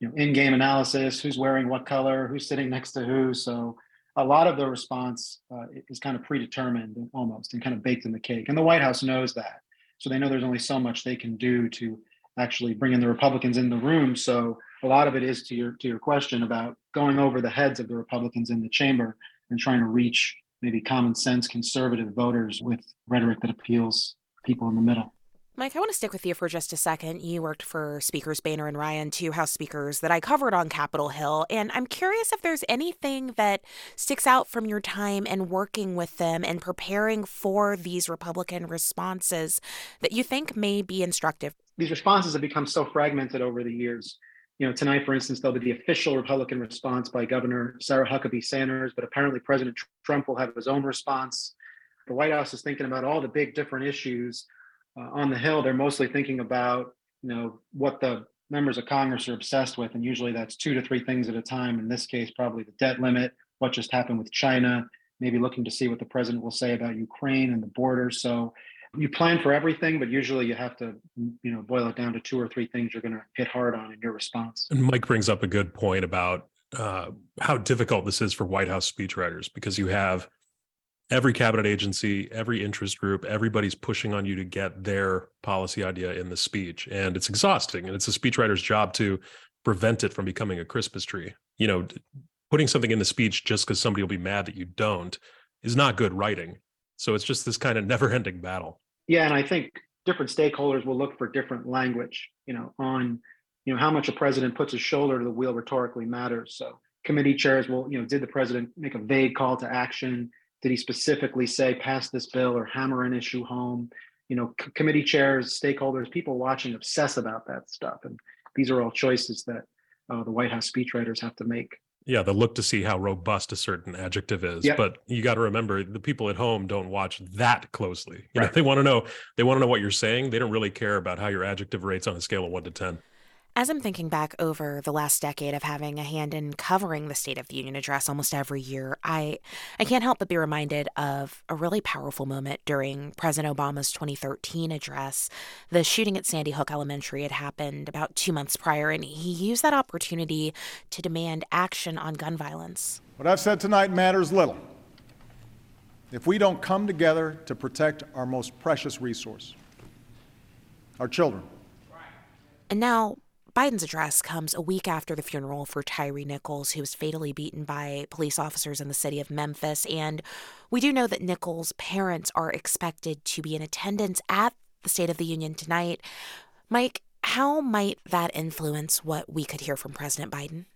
you know, in-game analysis, who's wearing what color, who's sitting next to who. So a lot of the response uh, is kind of predetermined almost and kind of baked in the cake. And the White House knows that. So they know there's only so much they can do to actually bring in the Republicans in the room. So a lot of it is to your to your question about going over the heads of the Republicans in the chamber and trying to reach maybe common sense conservative voters with rhetoric that appeals people in the middle. Mike, I want to stick with you for just a second. You worked for Speakers Boehner and Ryan, two House Speakers that I covered on Capitol Hill. And I'm curious if there's anything that sticks out from your time and working with them and preparing for these Republican responses that you think may be instructive. These responses have become so fragmented over the years. You know, tonight, for instance, there'll be the official Republican response by Governor Sarah Huckabee Sanders, but apparently President Trump will have his own response. the White House is thinking about all the big different issues uh, on the Hill. They're mostly thinking about, you know, what the members of Congress are obsessed with, and usually that's two to three things at a time. In this case, probably the debt limit, what just happened with China, maybe looking to see what the president will say about Ukraine and the border. So you plan for everything, but usually you have to, you know, boil it down to two or three things you're going to hit hard on in your response. And Mike brings up a good point about uh, how difficult this is for White House speechwriters because you have every cabinet agency, every interest group, everybody's pushing on you to get their policy idea in the speech. And it's exhausting. And it's a speechwriter's job to prevent it from becoming a Christmas tree. You know, putting something in the speech just because somebody will be mad that you don't is not good writing. So it's just this kind of never ending battle. Yeah. And I think different stakeholders will look for different language, you know, on, you know, how much a president puts his shoulder to the wheel rhetorically matters. So committee chairs will, you know, did the president make a vague call to action? Did he specifically say pass this bill or hammer an issue home? You know, c- committee chairs, stakeholders, people watching obsess about that stuff. And these are all choices that uh, the White House speechwriters have to make. Yeah, they look to see how robust a certain adjective is. Yep. But you got to remember the people at home don't watch that closely. You know, they want to know they want to know what you're saying. They don't really care about how your adjective rates on a scale of one to ten. As I'm thinking back over the last decade of having a hand in covering the State of the Union address almost every year, I I can't help but be reminded of a really powerful moment during President Obama's 2013 address. The shooting at Sandy Hook Elementary had happened about 2 months prior and he used that opportunity to demand action on gun violence. What I've said tonight matters little if we don't come together to protect our most precious resource, our children. And now Biden's address comes a week after the funeral for Tyree Nichols, who was fatally beaten by police officers in the city of Memphis. And we do know that Nichols' parents are expected to be in attendance at the State of the Union tonight. Mike, how might that influence what we could hear from President Biden?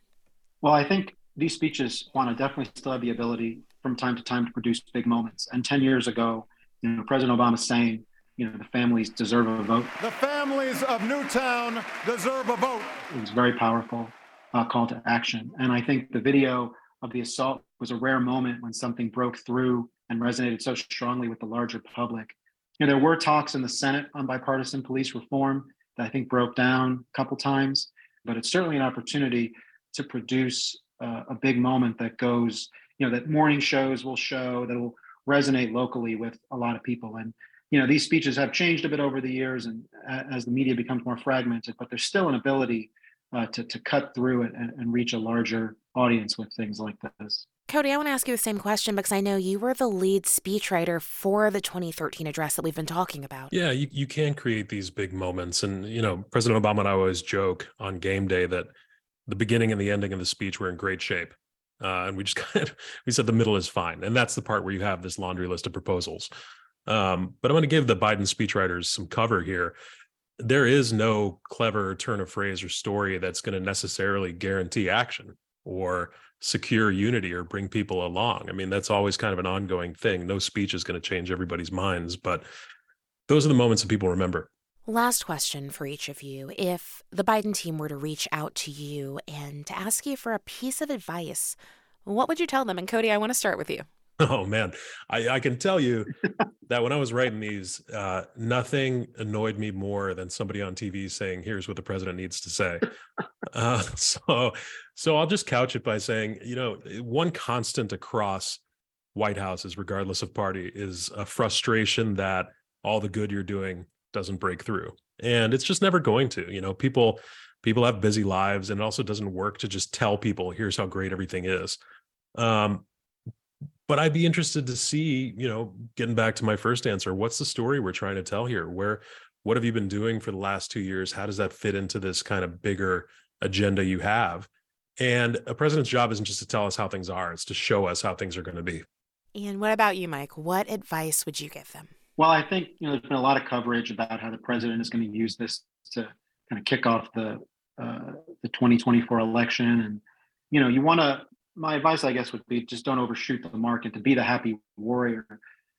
Well, I think these speeches to definitely still have the ability from time to time to produce big moments. And 10 years ago, you know, President Obama saying, you know, the families deserve a vote. The families of Newtown deserve a vote. It was a very powerful uh, call to action. And I think the video of the assault was a rare moment when something broke through and resonated so strongly with the larger public. You know, there were talks in the Senate on bipartisan police reform that I think broke down a couple times, but it's certainly an opportunity to produce uh, a big moment that goes, you know, that morning shows will show that will resonate locally with a lot of people. And you know, these speeches have changed a bit over the years, and uh, as the media becomes more fragmented, but there's still an ability uh, to to cut through it and, and reach a larger audience with things like this. Cody, I want to ask you the same question because I know you were the lead speechwriter for the 2013 address that we've been talking about. Yeah, you, you can create these big moments. And, you know, President Obama and I always joke on game day that the beginning and the ending of the speech were in great shape. Uh, and we just (laughs) kind of, we said the middle is fine. And that's the part where you have this laundry list of proposals. Um, but I'm going to give the Biden speechwriters some cover here. There is no clever turn of phrase or story that's going to necessarily guarantee action or secure unity or bring people along. I mean, that's always kind of an ongoing thing. No speech is going to change everybody's minds, but those are the moments that people remember. Last question for each of you. If the Biden team were to reach out to you and to ask you for a piece of advice, what would you tell them? And Cody, I want to start with you. Oh man, I, I can tell you (laughs) that when I was writing these, uh, nothing annoyed me more than somebody on TV saying, "Here's what the president needs to say." uh, (laughs) so, so I'll just couch it by saying, you know, one constant across White Houses, regardless of party, is a frustration that all the good you're doing doesn't break through, and it's just never going to. You know, people people have busy lives, and it also doesn't work to just tell people, "Here's how great everything is." Um, but I'd be interested to see, you know, getting back to my first answer, what's the story we're trying to tell here? Where, what have you been doing for the last two years? How does that fit into this kind of bigger agenda you have? And a president's job isn't just to tell us how things are; it's to show us how things are going to be. And what about you, Mike? What advice would you give them? Well, I think you know there's been a lot of coverage about how the president is going to use this to kind of kick off the uh, the 2024 election, and you know you want to my advice, I guess, would be just don't overshoot the mark and to be the happy warrior.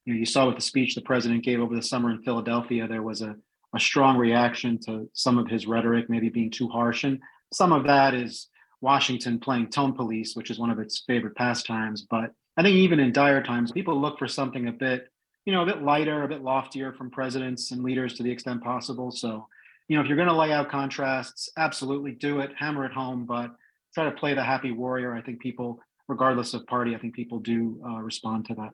You know, you saw with the speech the president gave over the summer in Philadelphia, there was a, a strong reaction to some of his rhetoric, maybe being too harsh. And some of that is Washington playing tone police, which is one of its favorite pastimes. But I think even in dire times, people look for something a bit you know, a bit lighter, a bit loftier from presidents and leaders to the extent possible. So, you know, if you're going to lay out contrasts, absolutely do it, hammer it home, but try to play the happy warrior. I think people, regardless of party, I think people do uh, respond to that.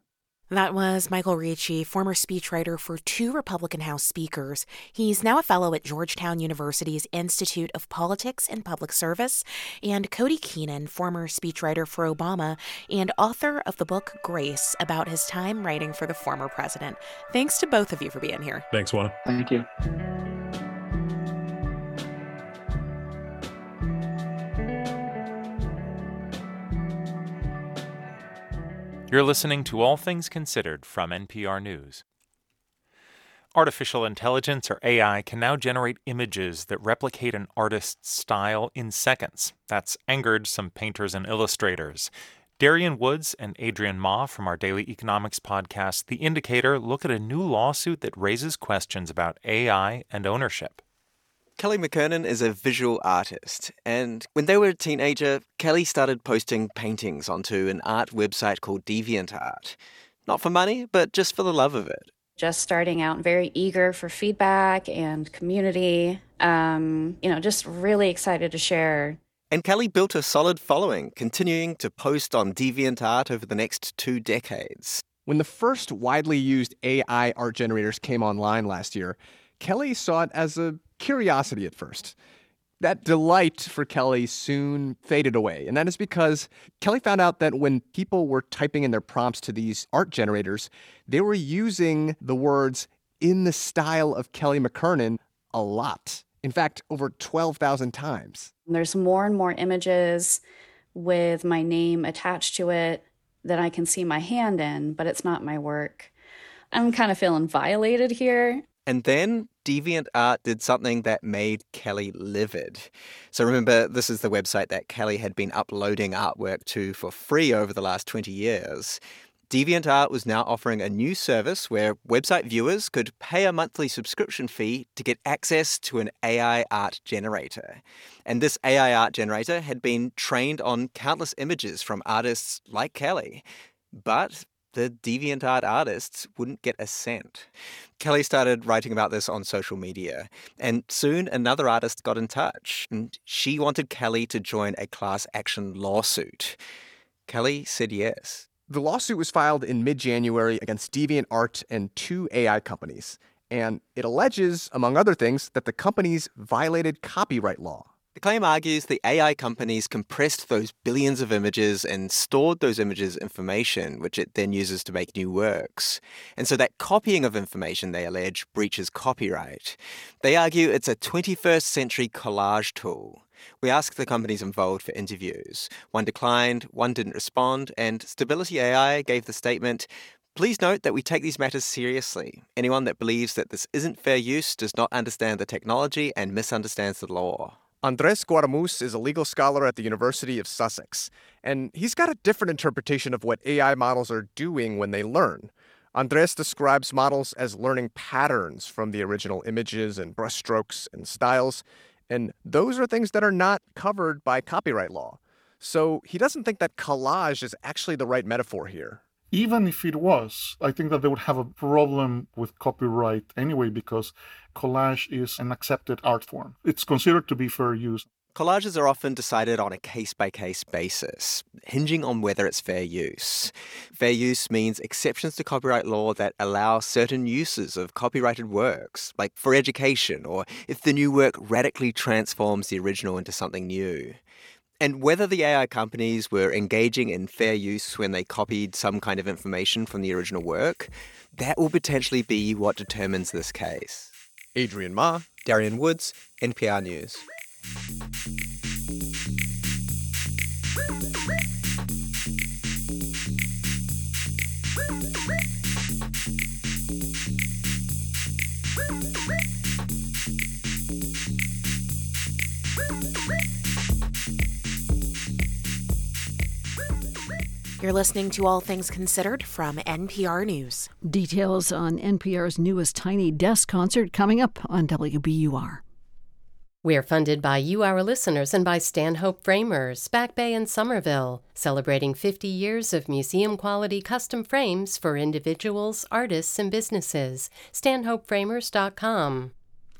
That was Michael Ricci, former speechwriter for two Republican House speakers. He's now a fellow at Georgetown University's Institute of Politics and Public Service. And Cody Keenan, former speechwriter for Obama and author of the book Grace about his time writing for the former president. Thanks to both of you for being here. Thanks, Juana. Thank you. You're listening to All Things Considered from NPR News. Artificial intelligence, or AI, can now generate images that replicate an artist's style in seconds. That's angered some painters and illustrators. Darian Woods and Adrian Ma from our daily economics podcast, The Indicator, look at a new lawsuit that raises questions about AI and ownership. Kelly McKernan is a visual artist, and when they were a teenager, Kelly started posting paintings onto an art website called DeviantArt. Not for money, but just for the love of it. Just starting out, very eager for feedback and community. Um, you know, just really excited to share. And Kelly built a solid following, continuing to post on DeviantArt over the next two decades. When the first widely used AI art generators came online last year, Kelly saw it as a curiosity at first. That delight for Kelly soon faded away. And that is because Kelly found out that when people were typing in their prompts to these art generators, they were using the words in the style of Kelly McKernan a lot. In fact, over 12,000 times. There's more and more images with my name attached to it that I can see my hand in, but it's not my work. I'm kind of feeling violated here. And then DeviantArt did something that made Kelly livid. So remember, this is the website that Kelly had been uploading artwork to for free over the last 20 years. DeviantArt was now offering a new service where website viewers could pay a monthly subscription fee to get access to an AI art generator. And this AI art generator had been trained on countless images from artists like Kelly. But the DeviantArt artists wouldn't get a cent. Kelly started writing about this on social media, and soon another artist got in touch, and she wanted Kelly to join a class action lawsuit. Kelly said yes. The lawsuit was filed in mid January against DeviantArt and two AI companies, and it alleges, among other things, that the companies violated copyright law. The claim argues the AI companies compressed those billions of images and stored those images' information, which it then uses to make new works. And so that copying of information, they allege, breaches copyright. They argue it's a 21st century collage tool. We asked the companies involved for interviews. One declined, one didn't respond, and Stability AI gave the statement Please note that we take these matters seriously. Anyone that believes that this isn't fair use does not understand the technology and misunderstands the law. Andres Guadamuz is a legal scholar at the University of Sussex, and he's got a different interpretation of what AI models are doing when they learn. Andres describes models as learning patterns from the original images and brushstrokes and styles, and those are things that are not covered by copyright law. So he doesn't think that collage is actually the right metaphor here even if it was, I think that they would have a problem with copyright anyway because collage is an accepted art form. It's considered to be fair use. Collages are often decided on a case by case basis, hinging on whether it's fair use. Fair use means exceptions to copyright law that allow certain uses of copyrighted works, like for education or if the new work radically transforms the original into something new. And whether the AI companies were engaging in fair use when they copied some kind of information from the original work, that will potentially be what determines this case. Adrian Ma, Darian Woods, NPR News. You're listening to All Things Considered from NPR News. Details on NPR's newest Tiny Desk concert coming up on WBUR. We're funded by you, our listeners, and by Stanhope Framers, Back Bay and Somerville, celebrating 50 years of museum quality custom frames for individuals, artists, and businesses. StanhopeFramers.com.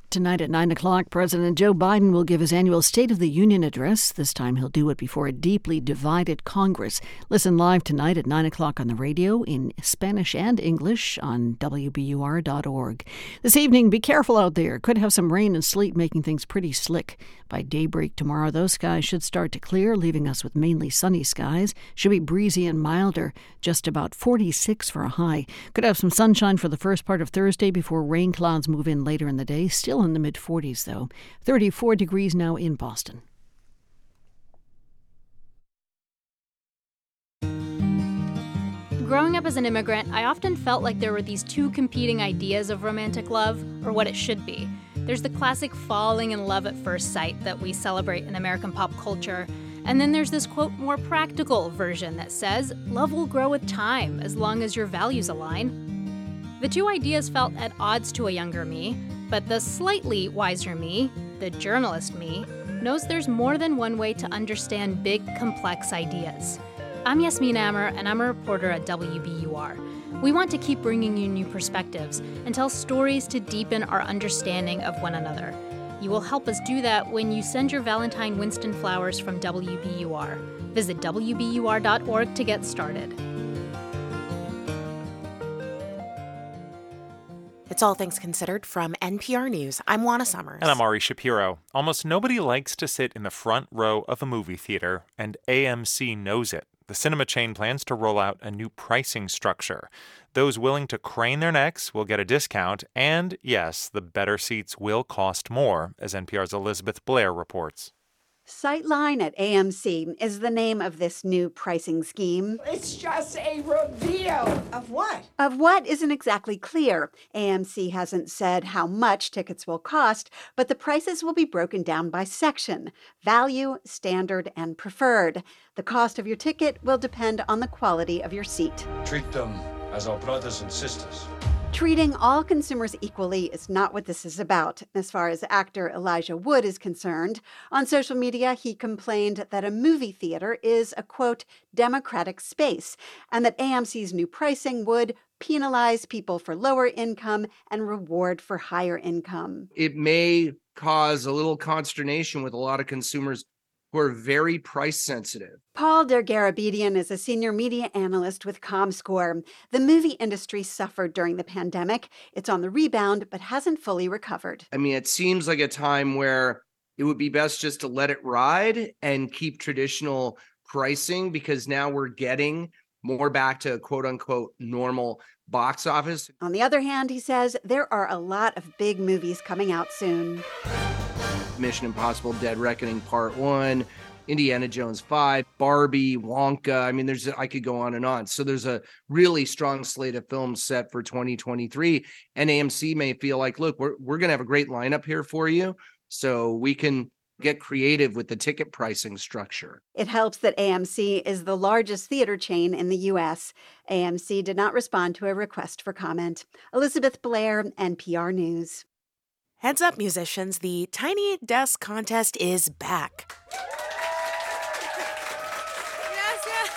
Tonight at 9 o'clock, President Joe Biden will give his annual State of the Union address. This time he'll do it before a deeply divided Congress. Listen live tonight at 9 o'clock on the radio in Spanish and English on WBUR.org. This evening, be careful out there. Could have some rain and sleet making things pretty slick. By daybreak tomorrow, those skies should start to clear, leaving us with mainly sunny skies. Should be breezy and milder, just about 46 for a high. Could have some sunshine for the first part of Thursday before rain clouds move in later in the day. Still in the mid 40s, though. 34 degrees now in Boston. Growing up as an immigrant, I often felt like there were these two competing ideas of romantic love, or what it should be. There's the classic falling in love at first sight that we celebrate in American pop culture. And then there's this quote, more practical version that says, love will grow with time as long as your values align. The two ideas felt at odds to a younger me, but the slightly wiser me, the journalist me, knows there's more than one way to understand big, complex ideas. I'm Yasmin Amer, and I'm a reporter at WBUR. We want to keep bringing you new perspectives and tell stories to deepen our understanding of one another. You will help us do that when you send your Valentine Winston flowers from WBUR. Visit WBUR.org to get started. It's All Things Considered from NPR News. I'm Juana Summers. And I'm Ari Shapiro. Almost nobody likes to sit in the front row of a movie theater, and AMC knows it. The cinema chain plans to roll out a new pricing structure. Those willing to crane their necks will get a discount, and yes, the better seats will cost more, as NPR's Elizabeth Blair reports. Sightline at AMC is the name of this new pricing scheme. It's just a reveal. Of what? Of what isn't exactly clear. AMC hasn't said how much tickets will cost, but the prices will be broken down by section value, standard, and preferred. The cost of your ticket will depend on the quality of your seat. Treat them as our brothers and sisters. Treating all consumers equally is not what this is about, as far as actor Elijah Wood is concerned. On social media, he complained that a movie theater is a quote, democratic space, and that AMC's new pricing would penalize people for lower income and reward for higher income. It may cause a little consternation with a lot of consumers who are very price sensitive. Paul Dergarabedian is a senior media analyst with ComScore. The movie industry suffered during the pandemic. It's on the rebound, but hasn't fully recovered. I mean, it seems like a time where it would be best just to let it ride and keep traditional pricing because now we're getting more back to quote unquote normal box office. On the other hand, he says there are a lot of big movies coming out soon. Mission Impossible Dead Reckoning Part 1, Indiana Jones 5, Barbie, Wonka. I mean, there's I could go on and on. So there's a really strong slate of films set for 2023. And AMC may feel like, look, we're we're gonna have a great lineup here for you. So we can get creative with the ticket pricing structure. It helps that AMC is the largest theater chain in the US. AMC did not respond to a request for comment. Elizabeth Blair, NPR News. Heads up, musicians, the Tiny Desk Contest is back. Yes, yes.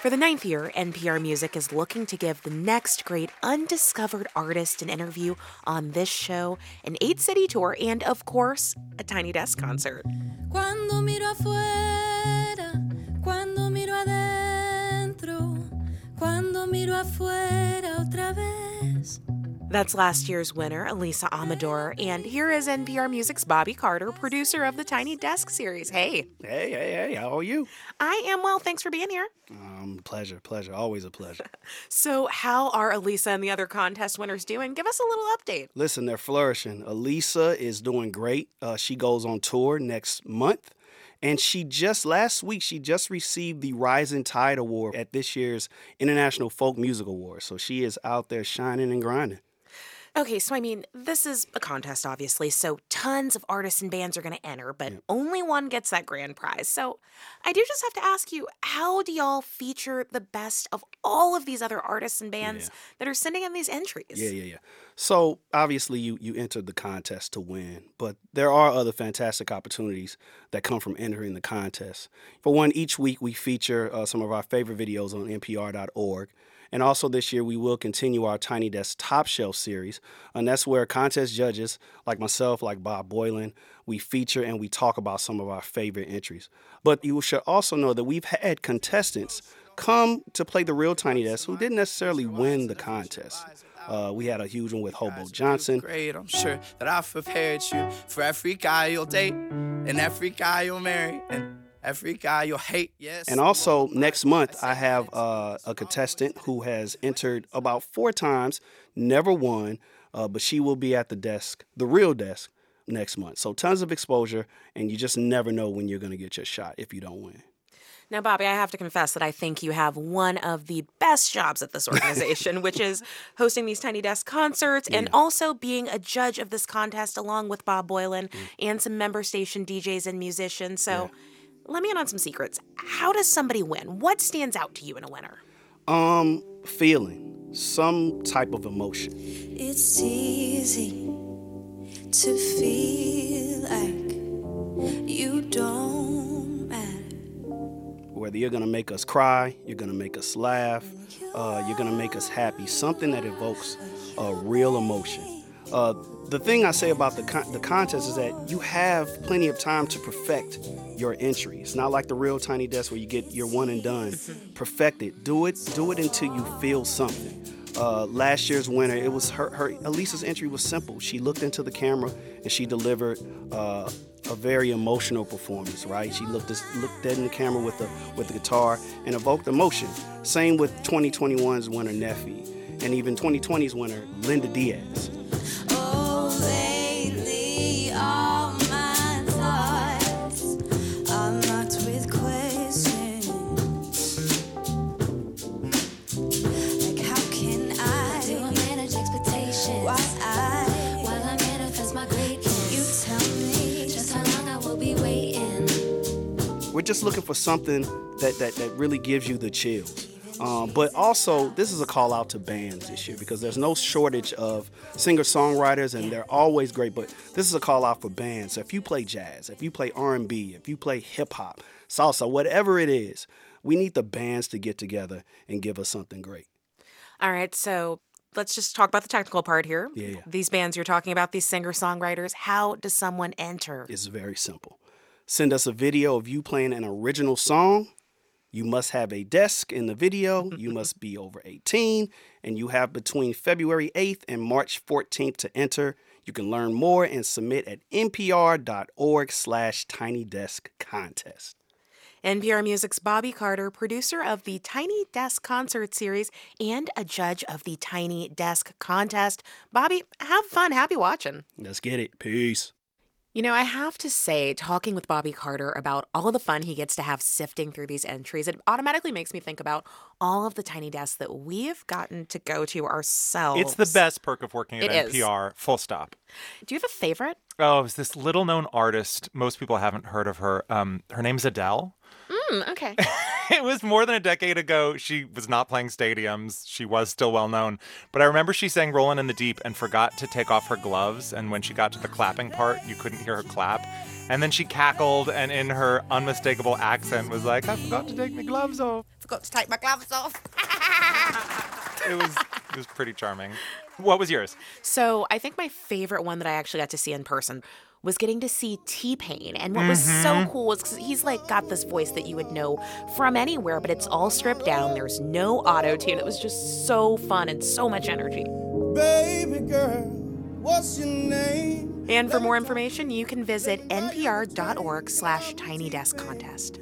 For the ninth year, NPR Music is looking to give the next great undiscovered artist an interview on this show, an eight city tour, and of course, a Tiny Desk concert. Cuando miro afuera, cuando miro adentro, cuando miro afuera otra vez. That's last year's winner, Elisa Amador, and here is NPR Music's Bobby Carter, producer of the Tiny Desk series. Hey. Hey, hey, hey, how are you? I am well, thanks for being here. Um, pleasure, pleasure, always a pleasure. (laughs) So, how are Elisa and the other contest winners doing? Give us a little update. Listen, they're flourishing. Elisa is doing great. Uh, she goes on tour next month. And she just last week she just received the Rising Tide Award at this year's International Folk Music Awards. So she is out there shining and grinding. Okay, so I mean, this is a contest, obviously, so tons of artists and bands are going to enter, but only one gets that grand prize. So I do just have to ask you how do y'all feature the best of all of these other artists and bands that are sending in these entries? Yeah, yeah, yeah. So obviously you you entered the contest to win, but there are other fantastic opportunities that come from entering the contest. For one, each week we feature uh, some of our favorite videos on npr.org. And also this year, we will continue our Tiny Desk Top Shelf series. And that's where contest judges like myself, like Bob Boilen, we feature and we talk about some of our favorite entries. But you should also know that we've had contestants come to play the real Tiny Desk who didn't necessarily win the contest. Uh, we had a huge one with Hobo Johnson. Great, I'm sure that I've prepared you for every guy you'll date and every guy you'll marry and every guy you'll hate. Yes. And also, next month, I have uh, a contestant who has entered about four times, never won, uh, but she will be at the desk, the real desk, next month. So, tons of exposure, and you just never know when you're going to get your shot if you don't win. Now, Bobby, I have to confess that I think you have one of the best jobs at this (laughs) organization, which is hosting these Tiny Desk concerts and also being a judge of this contest along with Bob Boilen and some member station DJs and musicians. So let me in on some secrets. How does somebody win? What stands out to you in a winner? Um, feeling some type of emotion. It's easy to feel like you don't matter. Whether you're gonna make us cry, you're gonna make us laugh, uh, you're gonna make us happy. Something that evokes a real emotion. Uh, the thing I say about the con- the contest is that you have plenty of time to perfect your entry. It's not like the real tiny desk where you get your one and done. Perfect it. Do it. Do it until you feel something. Uh, last year's winner, it was her, her. Elisa's entry was simple. She looked into the camera and she delivered uh, a very emotional performance. Right? She looked looked dead in the camera with the with the guitar and evoked emotion. Same with 2021's winner Neffy, and even 2020's winner Linda Diaz. Oh, lately all my thoughts are marked with questions. Like how can I do I manage expectations? Why I while I manifest my greatness? You tell me just how long I will be waiting. We're just looking for something that that, that really gives you the chills. Um, but also, this is a call out to bands this year because there's no shortage of singer songwriters, and they're always great. But this is a call out for bands. So if you play jazz, if you play R&B, if you play hip hop, salsa, whatever it is, we need the bands to get together and give us something great. All right, so let's just talk about the technical part here. Yeah, yeah. These bands you're talking about, these singer songwriters, how does someone enter? It's very simple. Send us a video of you playing an original song. You must have a desk in the video. You (laughs) must be over 18, and you have between February 8th and March 14th to enter. You can learn more and submit at npr.org slash tiny desk contest. NPR Music's Bobby Carter, producer of the Tiny Desk Concert Series and a judge of the Tiny Desk Contest. Bobby, have fun. Happy watching. Let's get it. Peace. You know, I have to say, talking with Bobby Carter about all the fun he gets to have sifting through these entries, it automatically makes me think about all of the tiny desks that we've gotten to go to ourselves. It's the best perk of working at It is. NPR, full stop. Do you have a favorite? Oh, it's this little known artist. Most people haven't heard of her. Um, her name's Adele. Mm, okay. (laughs) it was more than a decade ago. She was not playing stadiums. She was still well known. But I remember she sang Rolling in the Deep and forgot to take off her gloves. And when she got to the clapping part, you couldn't hear her clap. And then she cackled and in her unmistakable accent was like, I forgot to take my gloves off. Forgot to take my gloves off. It was it was pretty charming. What was yours? So I think my favorite one that I actually got to see in person was getting to see T Pain. And what was so Mhm. cool was 'cause he's like got this voice that you would know from anywhere, but it's all stripped down. There's no auto tune. It was just so fun and so much energy. Baby girl, what's your name? And for more information, you can visit npr.org slash tiny desk contest.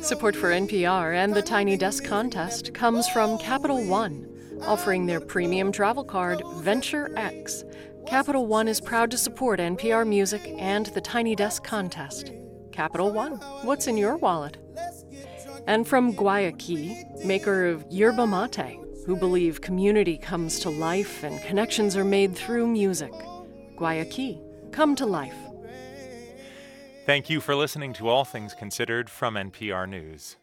Support for NPR and the Tiny Desk Contest comes from Capital One, offering their premium travel card, Venture X. Capital One is proud to support NPR Music and the Tiny Desk Contest. Capital One, what's in your wallet? And from Guayakí, maker of yerba mate, who believe community comes to life and connections are made through music. Guayakí, come to life. Thank you for listening to All Things Considered from NPR News.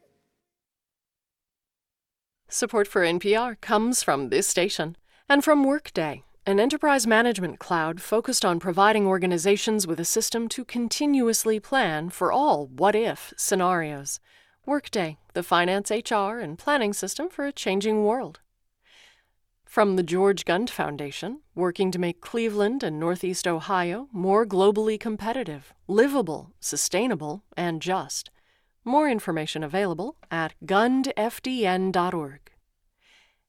Support for NPR comes from this station and from Workday, an enterprise management cloud focused on providing organizations with a system to continuously plan for all what if scenarios. Workday, the finance, HR, and planning system for a changing world. From the George Gund Foundation, working to make Cleveland and Northeast Ohio more globally competitive, livable, sustainable, and just. More information available at gundfdn.org.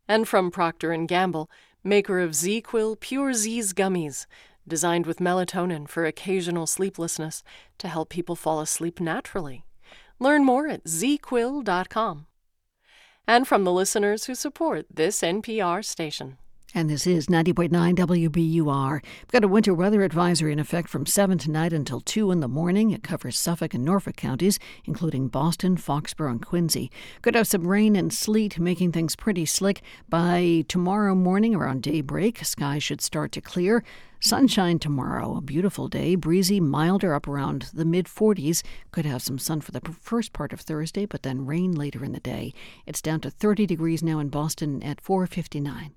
And from Procter & Gamble, maker of ZzzQuil Pure Z's gummies, designed with melatonin for occasional sleeplessness to help people fall asleep naturally. Learn more at zzzquil.com and from the listeners who support this NPR station. And this is 90.9 WBUR. We've got a winter weather advisory in effect from 7 tonight until 2 in the morning. It covers Suffolk and Norfolk counties, including Boston, Foxborough, and Quincy. Could have some rain and sleet, making things pretty slick. By tomorrow morning around daybreak, skies should start to clear. Sunshine tomorrow, a beautiful day, breezy, milder up around the mid 40s. Could have some sun for the first part of Thursday, but then rain later in the day. It's down to 30 degrees now in Boston at 459.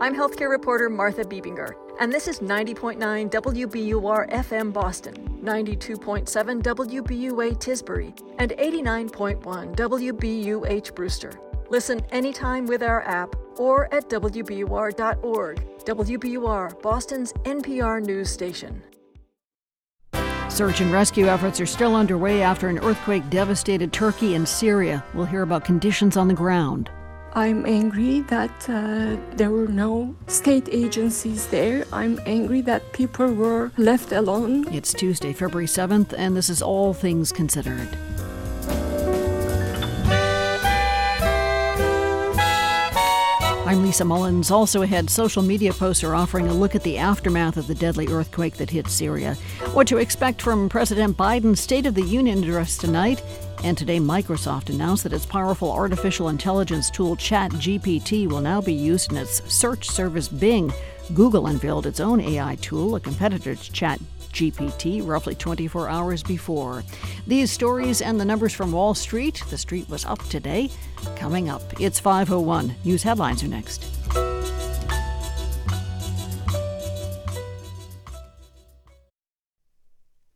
I'm healthcare reporter Martha Bebinger, and this is 90.9 WBUR FM Boston, 92.7 WBUA Tisbury, and 89.1 WBUH Brewster. Listen anytime with our app or at WBUR.org. WBUR, Boston's NPR news station. Search and rescue efforts are still underway after an earthquake devastated Turkey and Syria. We'll hear about conditions on the ground. I'm angry that uh, there were no state agencies there. I'm angry that people were left alone. It's Tuesday, February 7th, and this is All Things Considered. I'm Lisa Mullins. Also ahead, social media posts are offering a look at the aftermath of the deadly earthquake that hit Syria. What to expect from President Biden's State of the Union address tonight. And today, Microsoft announced that its powerful artificial intelligence tool ChatGPT will now be used in its search service Bing. Google unveiled its own AI tool, a competitor to Chat GPT roughly 24 hours before. These stories and the numbers from Wall Street, the street was up today. Coming up, it's 501. News headlines are next.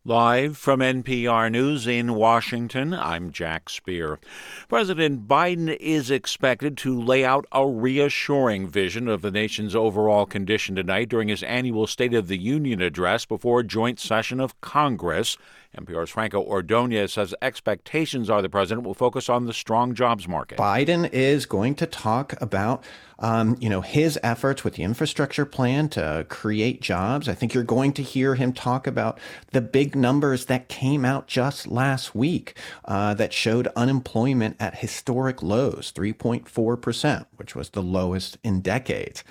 Live from NPR News in Washington, I'm Jack Speer. President Biden is expected to lay out a reassuring vision of the nation's overall condition tonight during his annual State of the Union address before a joint session of Congress. NPR's Franco Ordonez says expectations are the president will focus on the strong jobs market. Biden is going to talk about um, you know, his efforts with the infrastructure plan to create jobs. I think you're going to hear him talk about the big numbers that came out just last week uh, that showed unemployment at historic lows, 3.4%, which was the lowest in decades.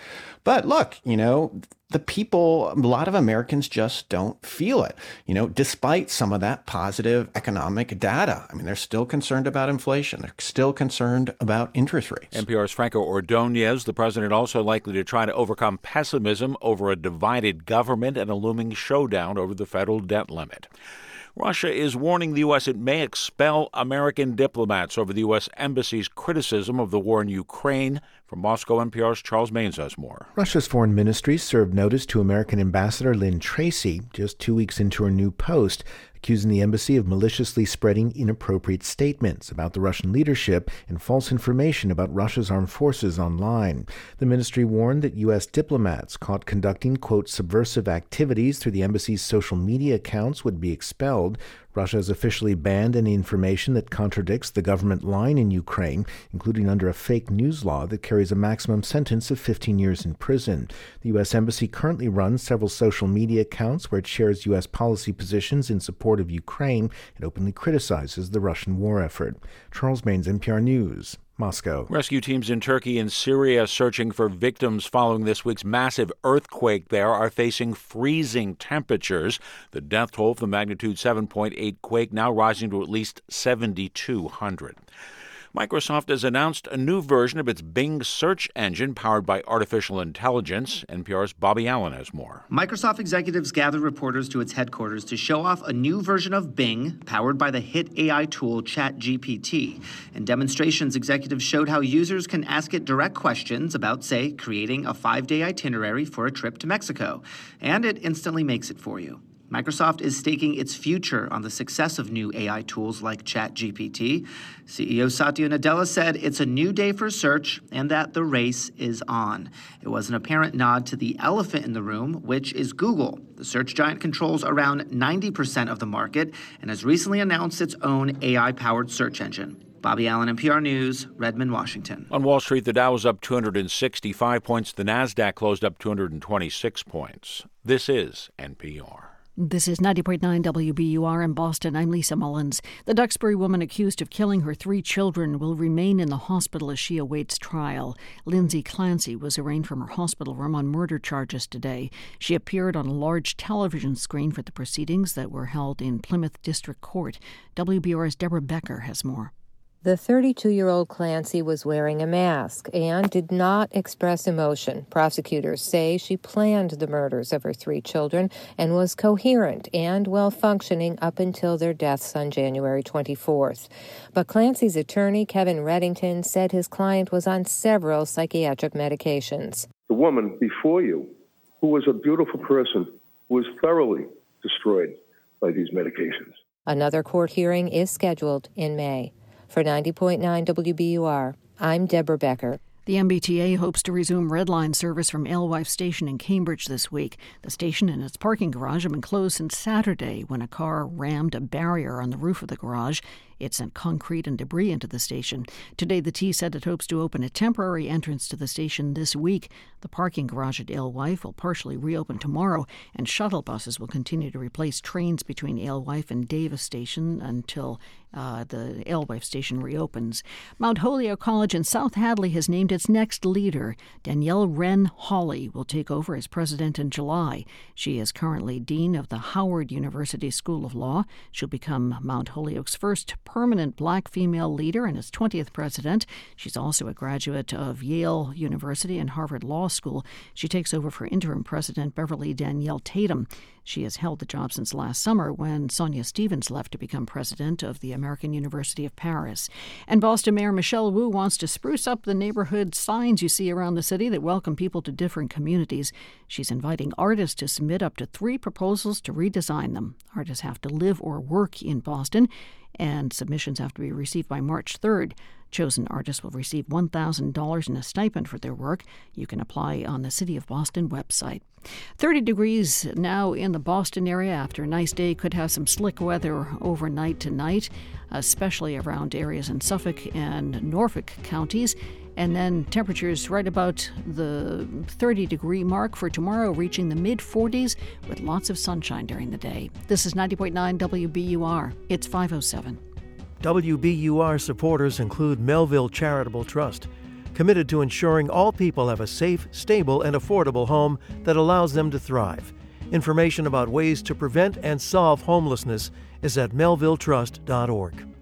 But look, you know, the people, a lot of Americans just don't feel it, you know, despite some of that positive economic data. I mean, they're still concerned about inflation. They're still concerned about interest rates. NPR's Franco Ordonez, the president also likely to try to overcome pessimism over a divided government and a looming showdown over the federal debt limit. Russia is warning the U.S. it may expel American diplomats over the U.S. Embassy's criticism of the war in Ukraine. From Moscow, NPR's Charles Maynes has more. Russia's foreign ministry served notice to American Ambassador Lynn Tracy just two weeks into her new post, accusing the embassy of maliciously spreading inappropriate statements about the Russian leadership and false information about Russia's armed forces online. The ministry warned that U.S. diplomats caught conducting, quote, subversive activities through the embassy's social media accounts would be expelled. Russia has officially banned any information that contradicts the government line in Ukraine, including under a fake news law that carries a maximum sentence of 15 years in prison. The U.S. Embassy currently runs several social media accounts where it shares U.S. policy positions in support of Ukraine and openly criticizes the Russian war effort. Charles Maynes, NPR News. Moscow. Rescue teams in Turkey and Syria searching for victims following this week's massive earthquake there are facing freezing temperatures. The death toll from the magnitude 7.8 quake now rising to at least 7,200. Microsoft has announced a new version of its Bing search engine powered by artificial intelligence. NPR's Bobby Allyn has more. Microsoft executives gathered reporters to its headquarters to show off a new version of Bing powered by the hit AI tool ChatGPT. In demonstrations, executives showed how users can ask it direct questions about, say, creating a five day itinerary for a trip to Mexico, and it instantly makes it for you. Microsoft is staking its future on the success of new AI tools like ChatGPT. CEO Satya Nadella said it's a new day for search and that the race is on. It was an apparent nod to the elephant in the room, which is Google. The search giant controls around 90% of the market and has recently announced its own AI powered search engine. Bobby Allyn, NPR News, Redmond, Washington. On Wall Street, the Dow was up 265 points. The Nasdaq closed up 226 points. This is NPR. This is 90.9 WBUR in Boston. I'm Lisa Mullins. The Duxbury woman accused of killing her three children will remain in the hospital as she awaits trial. Lindsay Clancy was arraigned from her hospital room on murder charges today. She appeared on a large television screen for the proceedings that were held in Plymouth District Court. WBUR's Deborah Becker has more. The 32 year old Clancy was wearing a mask and did not express emotion. Prosecutors say she planned the murders of her three children and was coherent and well functioning up until their deaths on January 24th. But Clancy's attorney, Kevin Reddington, said his client was on several psychiatric medications. The woman before you, who was a beautiful person, was thoroughly destroyed by these medications. Another court hearing is scheduled in May. For 90.9 WBUR, I'm Deborah Becker. The MBTA hopes to resume Red Line service from Alewife Station in Cambridge this week. The station and its parking garage have been closed since Saturday when a car rammed a barrier on the roof of the garage. It sent concrete and debris into the station. Today, the T said it hopes to open a temporary entrance to the station this week. The parking garage at Alewife will partially reopen tomorrow, and shuttle buses will continue to replace trains between Alewife and Davis Station until uh, the Alewife station reopens. Mount Holyoke College in South Hadley has named its next leader. Danielle Ren Holley will take over as president in July. She is currently dean of the Howard University School of Law. She'll become Mount Holyoke's first permanent black female leader and its 20th president. She's also a graduate of Yale University and Harvard Law School. She takes over for interim president Beverly Daniel Tatum. She has held the job since last summer when Sonya Stephens left to become president of the American University of Paris. And Boston Mayor Michelle Wu wants to spruce up the neighborhood signs you see around the city that welcome people to different communities. She's inviting artists to submit up to three proposals to redesign them. Artists have to live or work in Boston and submissions have to be received by March 3rd. Chosen artists will receive $1,000 in a stipend for their work. You can apply on the City of Boston website. 30 degrees now in the Boston area after a nice day. Could have some slick weather overnight tonight, especially around areas in Suffolk and Norfolk counties. And then temperatures right about the 30 degree mark for tomorrow, reaching the mid 40s with lots of sunshine during the day. This is 90.9 WBUR. It's 507. WBUR supporters include Melville Charitable Trust, committed to ensuring all people have a safe, stable, and affordable home that allows them to thrive. Information about ways to prevent and solve homelessness is at melvilletrust.org.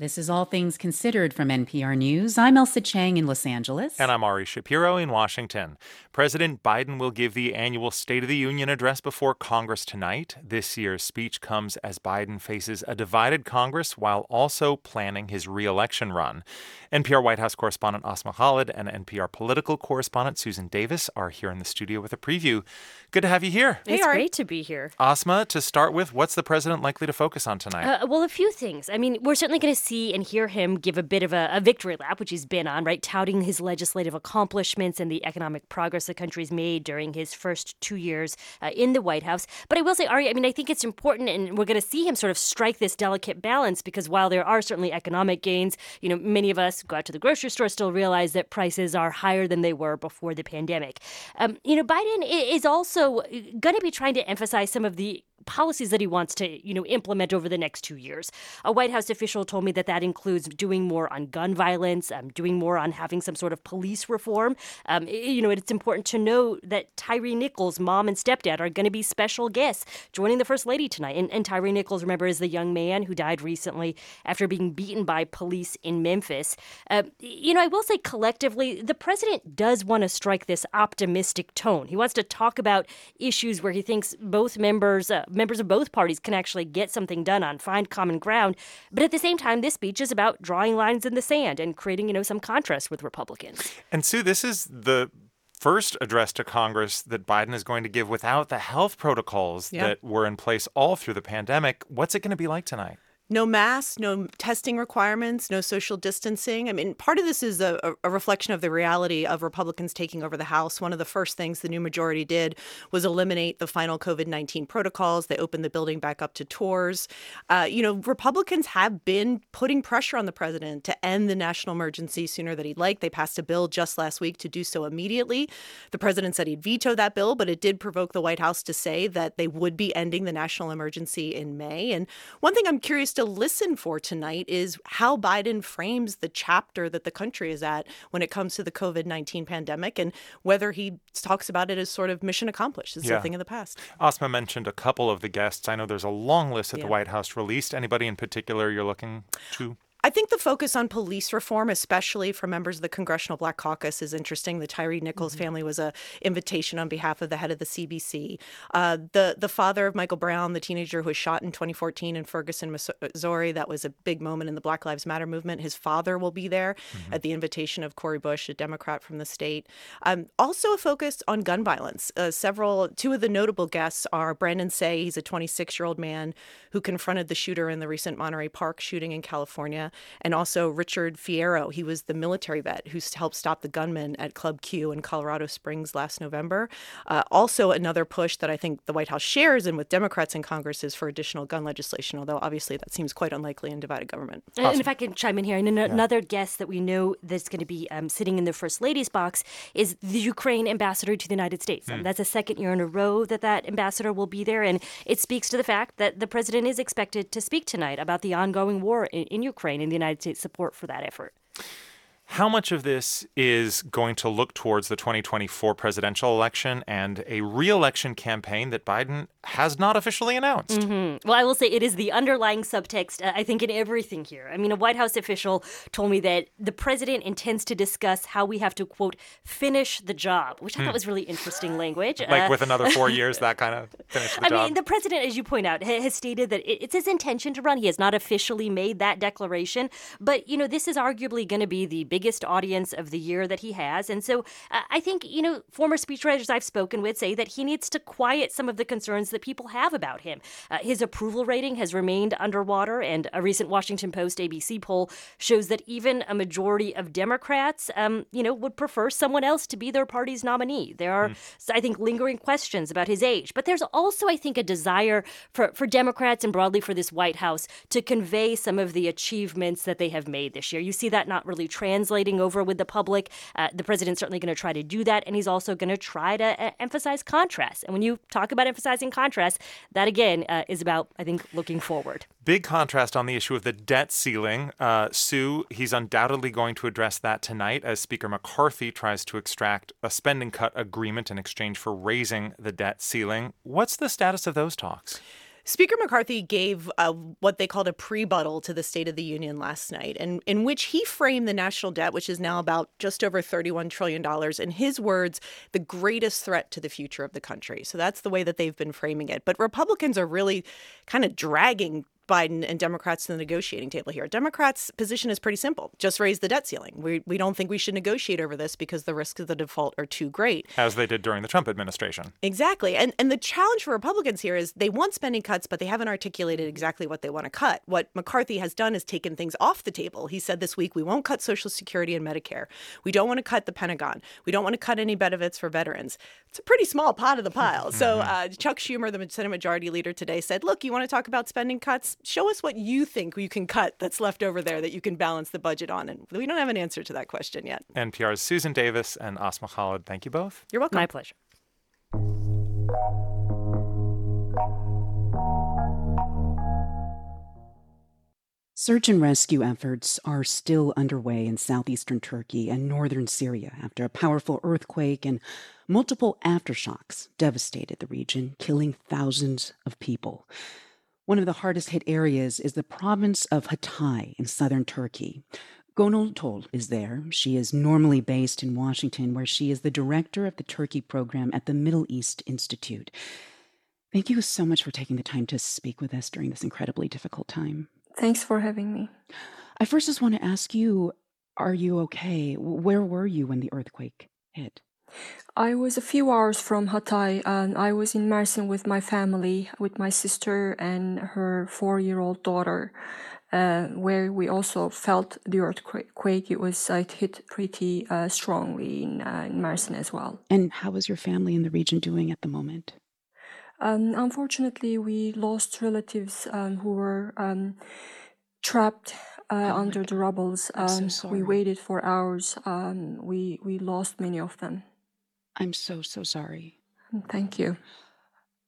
This is All Things Considered from NPR News. I'm Ailsa Chang in Los Angeles. And I'm Ari Shapiro in Washington. President Biden will give the annual State of the Union address before Congress tonight. This year's speech comes as Biden faces a divided Congress while also planning his reelection run. NPR White House correspondent Asma Khalid and NPR political correspondent Susan Davis are here in the studio with a preview. Good to have you here. It's great to be here. Asma, to start with, what's the president likely to focus on tonight? Uh, well, a few things. I mean, we're certainly going to see and hear him give a bit of a, a, victory lap, which he's been on, right? Touting his legislative accomplishments and the economic progress the country's made during his first two years uh, in the White House. But I will say, Ari, I mean, I think it's important, and we're going to see him sort of strike this delicate balance because while there are certainly economic gains, you know, many of us go out to the grocery store still realize that prices are higher than they were before the pandemic. Um, you know, Biden is also Uh, going to be trying to emphasize some of the policies that he wants to, you know, implement over the next two years. A White House official told me that that includes doing more on gun violence, um, doing more on having some sort of police reform. Um, you know, it's important to know that Tyre Nichols' mom and stepdad are going to be special guests joining the First Lady tonight. And, and Tyre Nichols, remember, is the young man who died recently after being beaten by police in Memphis. Uh, you know, I will say collectively, the president does want to strike this optimistic tone. He wants to talk about issues where he thinks both members, uh, members of both parties, can actually get something done on, find common ground. But at the same time, this speech is about drawing lines in the sand and creating, you know, some contrast with Republicans. And Sue, this is the first address to Congress that Biden is going to give without the health protocols Yep. that were in place all through the pandemic. What's it going to be like tonight? No masks, no testing requirements, no social distancing. I mean, part of this is a, a- reflection of the reality of Republicans taking over the House. One of the first things the new majority did was eliminate the final COVID 19 protocols. They opened the building back up to tours. Uh, you know, Republicans have been putting pressure on the president to end the national emergency sooner than he'd like. They passed a bill just last week to do so immediately. The president said he'd veto that bill, but it did provoke the White House to say that they would be ending the national emergency in May. And one thing I'm curious to listen for tonight is how Biden frames the chapter that the country is at when it comes to the COVID 19 pandemic and whether he talks about it as sort of mission accomplished. It's Yeah. a thing of the past. Asma mentioned a couple of the guests. I know there's a long list that Yeah. the White House released. Anybody in particular you're looking to? I think the focus on police reform, especially for members of the Congressional Black Caucus, is interesting. The Tyre Nichols family was a invitation on behalf of the head of the CBC. Uh, the the father of Michael Brown, the teenager who was shot in 2014 in Ferguson, Missouri, that was a big moment in the Black Lives Matter movement. His father will be there at the invitation of Cori Bush, a Democrat from the state. Um, also, a focus on gun violence. Uh, several, two of the notable guests are Brandon Tsay. He's a 26 year old man who confronted the shooter in the recent Monterey Park shooting in California, and also Richard Fierro. He was the military vet who helped stop the gunman at Club Q in Colorado Springs last November. Uh, also, another push that I think the White House shares and with Democrats in Congress is for additional gun legislation, although obviously that seems quite unlikely in divided government. And- And if I can chime in here, and an- another guest that we know that's going to be um, sitting in the First Lady's box is the Ukraine ambassador to the United States. Um, Hmm. that's a second year in a row that that ambassador will be there. And it speaks to the fact that the president is expected to speak tonight about the ongoing war in, in Ukraine and the United States' support for that effort. How much of this is going to look towards the 2024 presidential election and a re-election campaign that Biden has not officially announced? hmm Well, I will say it is the underlying subtext, uh, I think, in everything here. I mean, a White House official told me that the president intends to discuss how we have to, quote, finish the job, which I Hmm. thought was really interesting language. Like Uh, with another four (laughs) years, that kind of finish the I job. I mean, the president, as you point out, ha- has stated that it's his intention to run. He has not officially made that declaration, but you know, this is arguably going to be the biggest audience of the year that he has, and so uh, I think you know, former speechwriters I've spoken with say that he needs to quiet some of the concerns that people have about him. Uh, his approval rating has remained underwater, and a recent Washington Post ABC poll shows that even a majority of Democrats, um, you know, would prefer someone else to be their party's nominee. There are, I think, lingering questions about his age, but there's also, I think, a desire for, for Democrats and broadly for this White House to convey some of the achievements that they have made this year. You see that not really translating over with the public. Uh, the president's certainly going to try to do that, and he's also going to try to uh, emphasize contrast. And when you talk about emphasizing contrast, that again uh, is about, I think, looking forward. Big contrast on the issue of the debt ceiling. Uh, Sue, he's undoubtedly going to address that tonight as Speaker McCarthy tries to extract a spending cut agreement in exchange for raising the debt ceiling. What's the status of those talks? Speaker McCarthy gave what they called a prebuttal to the State of the Union last night, and in which he framed the national debt, which is now about just over $31 trillion, in his words, the greatest threat to the future of the country. So that's the way that they've been framing it. But Republicans are really kind of dragging Biden and Democrats to the negotiating table here. Democrats' position is pretty simple just raise the debt ceiling. We, we don't think we should negotiate over this because the risks of the default are too great. As they did during the Trump administration. Exactly. And and the challenge for Republicans here is they want spending cuts, but they haven't articulated exactly what they want to cut. What McCarthy has done is taken things off the table. He said this week, we won't cut Social Security and Medicare. We don't want to cut the Pentagon. We don't want to cut any benefits for veterans it's a pretty small pot of the pile. So mm-hmm. uh, Chuck Schumer, the Senate Majority Leader today, said, "Look, you want to talk about spending cuts? Show us what you think you can cut that's left over there that you can balance the budget on." And we don't have an answer to that question yet. NPR's Susan Davis and Asma Khalid, thank you both. You're welcome. My pleasure. Search and rescue efforts are still underway in southeastern Turkey and northern Syria after a powerful earthquake and multiple aftershocks devastated the region, killing thousands of people. One of the hardest hit areas is the province of Hatay in southern Turkey. Gonul Tol is there. She is normally based in Washington, where she is the director of the Turkey program at the Middle East Institute. Thank you so much for taking the time to speak with us during this incredibly difficult time. Thanks for having me. I first just want to ask you are you okay? Where were you when the earthquake hit? I was a few hours from Hatay and I was in Mersin with my family, with my sister and her four year old daughter, uh, where we also felt the earthquake. It was, it hit pretty uh, strongly in, uh, in Mersin as well. And how is your family in the region doing at the moment? Um, unfortunately, we lost relatives um, who were um, trapped uh, oh under the rubbles. So we waited for hours. Um, we we lost many of them. I'm so so sorry. Thank you.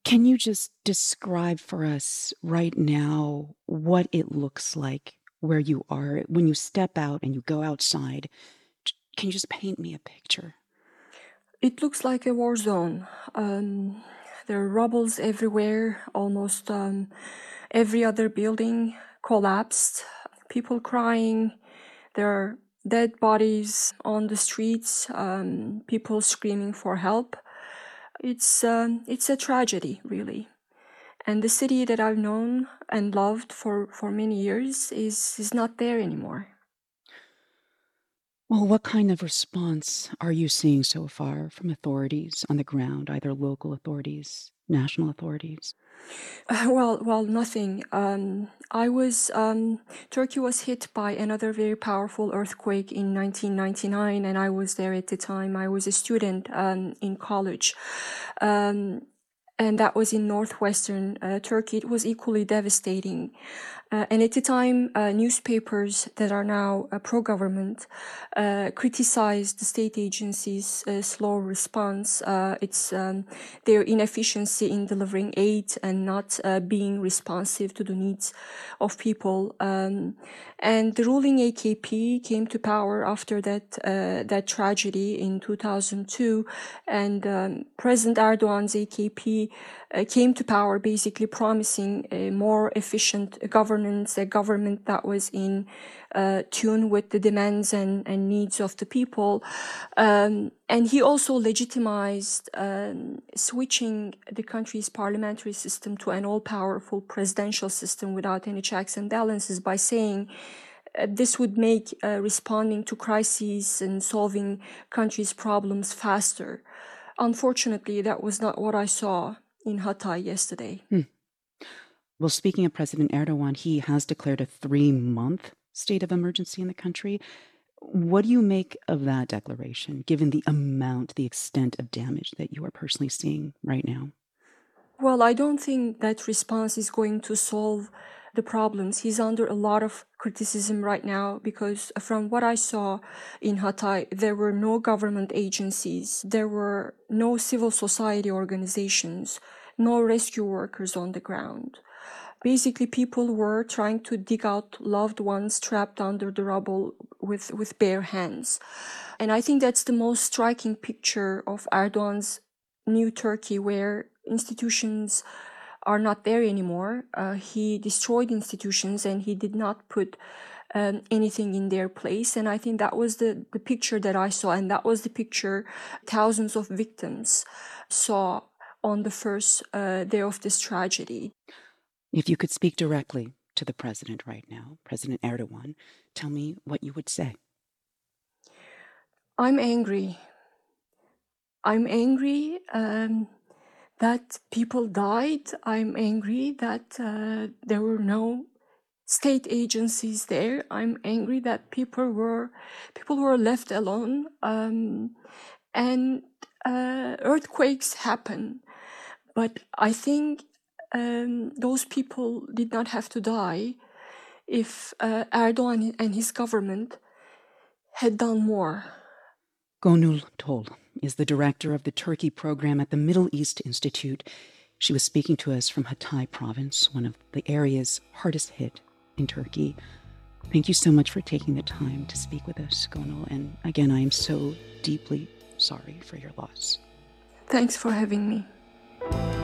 Can you just describe for us right now what it looks like where you are when you step out and you go outside? Can you just paint me a picture? It looks like a war zone. Um, there are rubbles everywhere. Almost um, every other building collapsed. People crying. There are dead bodies on the streets. Um, people screaming for help. It's um, it's a tragedy, really. And the city that I've known and loved for, for many years is is not there anymore. Well, what kind of response are you seeing so far from authorities on the ground, either local authorities, national authorities? (laughs) Well, well, nothing. Um, I was um, Turkey was hit by another very powerful earthquake in 1999, and I was there at the time. I was a student um, in college, um, and that was in northwestern uh, Turkey. It was equally devastating. Uh, and at the time, uh, newspapers that are now uh, pro-government uh, criticized the state agency's uh, slow response. It's um, their inefficiency in delivering aid and not being responsive to the needs of people. Um, and the ruling AKP came to power after that that tragedy in 2002, and um, President Erdogan's AKP came to power basically promising a more efficient governance, a government that was in uh, tune with the demands and, and needs of the people. Um, and he also legitimized um, switching the country's parliamentary system to an all powerful presidential system without any checks and balances by saying, uh, this would make uh, responding to crises and solving countries' problems faster. Unfortunately, that was not what I saw in Hatay yesterday. Hmm. Well, speaking of President Erdogan, he has declared a three month state of emergency in the country. What do you make of that declaration, given the amount, the extent of damage that you are personally seeing right now? Well, I don't think that response is going to solve the problems. He's under a lot of criticism right now because uh, from what I saw in Hatay, there were no government agencies, there were no civil society organizations, no rescue workers on the ground basically people were trying to dig out loved ones trapped under the rubble with, with bare hands. And I think that's the most striking picture of Erdogan's new Turkey, where institutions are not there anymore. Uh, he destroyed institutions and he did not put um, anything in their place. And I think that was the, the picture that I saw. And that was the picture thousands of victims saw on the first uh, day of this tragedy. If you could speak directly to the president right now, President Erdogan, tell me what you would say. I'm angry. I'm angry um, that people died. I'm angry that uh, there were no state agencies there. I'm angry that people were people were left alone. Um, and uh, earthquakes happen, but I think um, those people did not have to die if uh, Erdogan and his government had done more. Gonul Tol is the director of the Turkey program at the Middle East Institute. She was speaking to us from Hatay province, one of the areas hardest hit in Turkey. Thank you so much for taking the time to speak with us, Gonul. And again, I am so deeply sorry for your loss. Thanks for having me.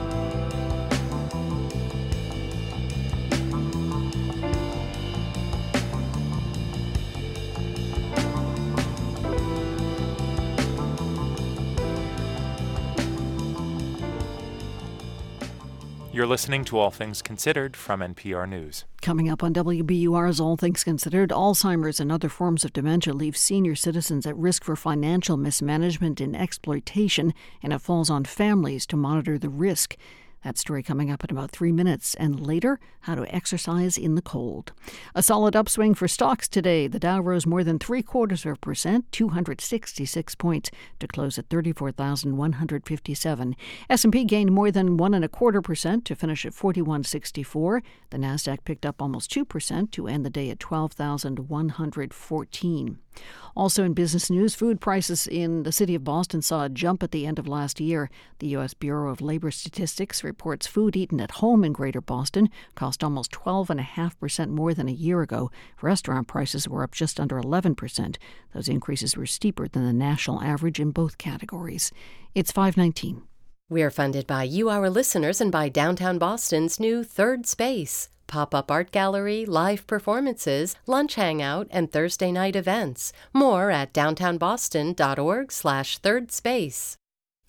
You're listening to All Things Considered from NPR News. Coming up on WBUR's All Things Considered, Alzheimer's and other forms of dementia leave senior citizens at risk for financial mismanagement and exploitation, and it falls on families to monitor the risk. That story coming up in about three minutes. And later, how to exercise in the cold. A solid upswing for stocks today. The Dow rose more than three quarters of a percent, 266 points, to close at 34,157. S&P gained more than one and a quarter percent to finish at 4164. The Nasdaq picked up almost two percent to end the day at 12,114. Also in business news, food prices in the city of Boston saw a jump at the end of last year. The U.S. Bureau of Labor Statistics reports food eaten at home in Greater Boston cost almost 12.5% more than a year ago. Restaurant prices were up just under 11%. Those increases were steeper than the national average in both categories. It's 519. We're funded by you, our listeners, and by downtown Boston's new Third Space pop up art gallery, live performances, lunch hangout, and Thursday night events. More at downtownboston.org/slash third space.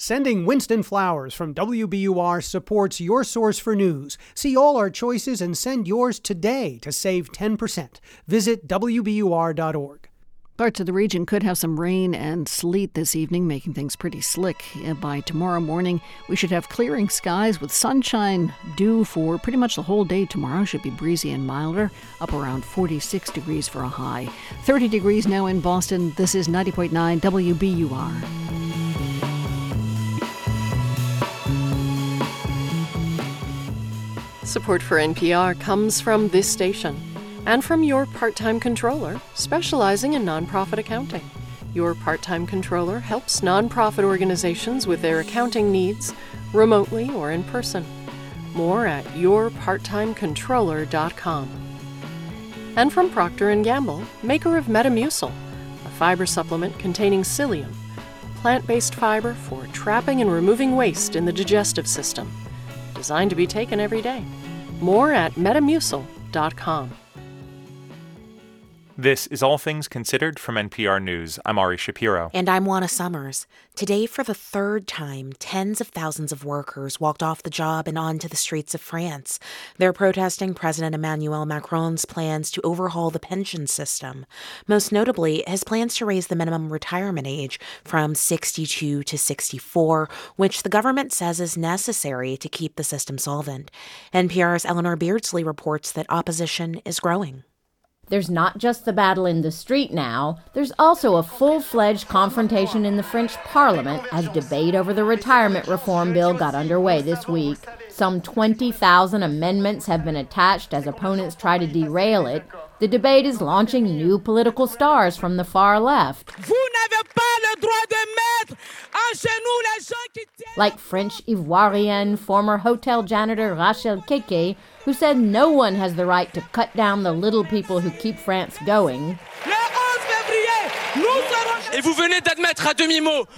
Sending Winston Flowers from WBUR supports your source for news. See all our choices and send yours today to save 10%. Visit WBUR.org. Parts of the region could have some rain and sleet this evening, making things pretty slick. Uh, by tomorrow morning, we should have clearing skies with sunshine due for pretty much the whole day tomorrow. Should be breezy and milder, up around 46 degrees for a high. 30 degrees now in Boston. This is 90.9 WBUR. Support for NPR comes from this station and from your part time controller specializing in nonprofit accounting. Your part time controller helps nonprofit organizations with their accounting needs remotely or in person. More at yourparttimecontroller.com. And from Procter & Gamble, maker of Metamucil, a fiber supplement containing psyllium, plant-based fiber for trapping and removing waste in the digestive system, designed to be taken every day. More at metamucil.com. This is All Things Considered from NPR News. I'm Ari Shapiro. And I'm Juana Summers. Today, for the third time, tens of thousands of workers walked off the job and onto the streets of France. They're protesting President Emmanuel Macron's plans to overhaul the pension system. Most notably, his plans to raise the minimum retirement age from 62 to 64, which the government says is necessary to keep the system solvent. NPR's Eleanor Beardsley reports that opposition is growing. There's not just the battle in the street now, there's also a full fledged confrontation in the French parliament as debate over the retirement reform bill got underway this week. Some 20,000 amendments have been attached as opponents try to derail it. The debate is launching new political stars from the far left. Like French Ivoirian former hotel janitor Rachel Keke, who said no one has the right to cut down the little people who keep France going.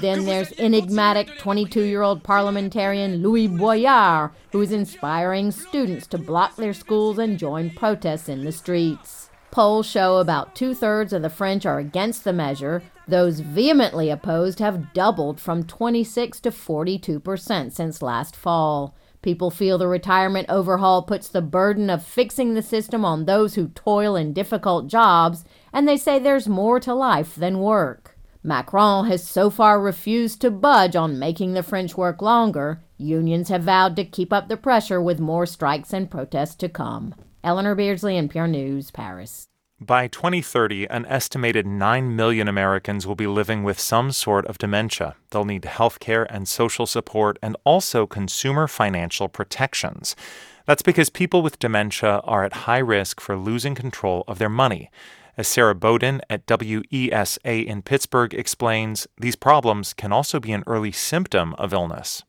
Then there's enigmatic 22 year old parliamentarian Louis Boyard, who is inspiring students to block their schools and join protests in the streets. Polls show about two thirds of the French are against the measure. Those vehemently opposed have doubled from 26 to 42 percent since last fall. People feel the retirement overhaul puts the burden of fixing the system on those who toil in difficult jobs, and they say there's more to life than work. Macron has so far refused to budge on making the French work longer. Unions have vowed to keep up the pressure with more strikes and protests to come. Eleanor Beardsley, NPR News, Paris. By 2030, an estimated 9 million Americans will be living with some sort of dementia. They'll need health care and social support and also consumer financial protections. That's because people with dementia are at high risk for losing control of their money. As Sarah Boden at WESA in Pittsburgh explains, these problems can also be an early symptom of illness.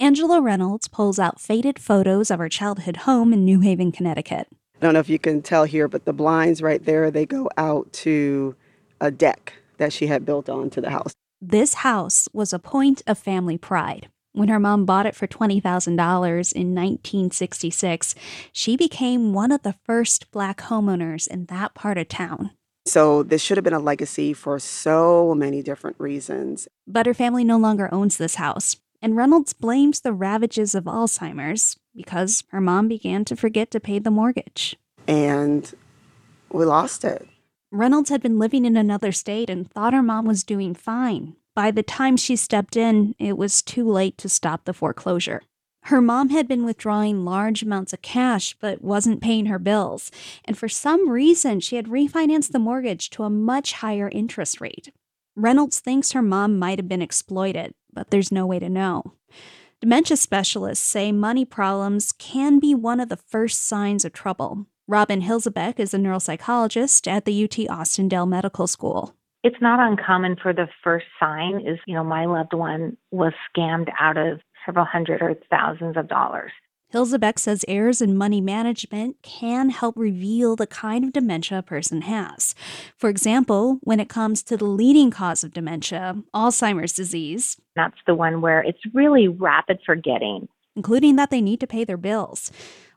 Angela Reynolds pulls out faded photos of her childhood home in New Haven, Connecticut. I don't know if you can tell here, but the blinds right there, they go out to a deck that she had built onto the house. This house was a point of family pride. When her mom bought it for $20,000 in 1966, she became one of the first black homeowners in that part of town. So this should have been a legacy for so many different reasons. But her family no longer owns this house, and Reynolds blames the ravages of Alzheimer's because her mom began to forget to pay the mortgage. And we lost it. Reynolds had been living in another state and thought her mom was doing fine. By the time she stepped in, it was too late to stop the foreclosure. Her mom had been withdrawing large amounts of cash but wasn't paying her bills, and for some reason, she had refinanced the mortgage to a much higher interest rate. Reynolds thinks her mom might have been exploited, but there's no way to know. Dementia specialists say money problems can be one of the first signs of trouble. Robin Hilsabeck is a neuropsychologist at the UT Austin Dell Medical School. It's not uncommon for the first sign is, you know, my loved one was scammed out of several hundred or thousands of dollars. Hilsabeck says errors in money management can help reveal the kind of dementia a person has. For example, when it comes to the leading cause of dementia, Alzheimer's disease, That's the one where it's really rapid forgetting. including that they need to pay their bills.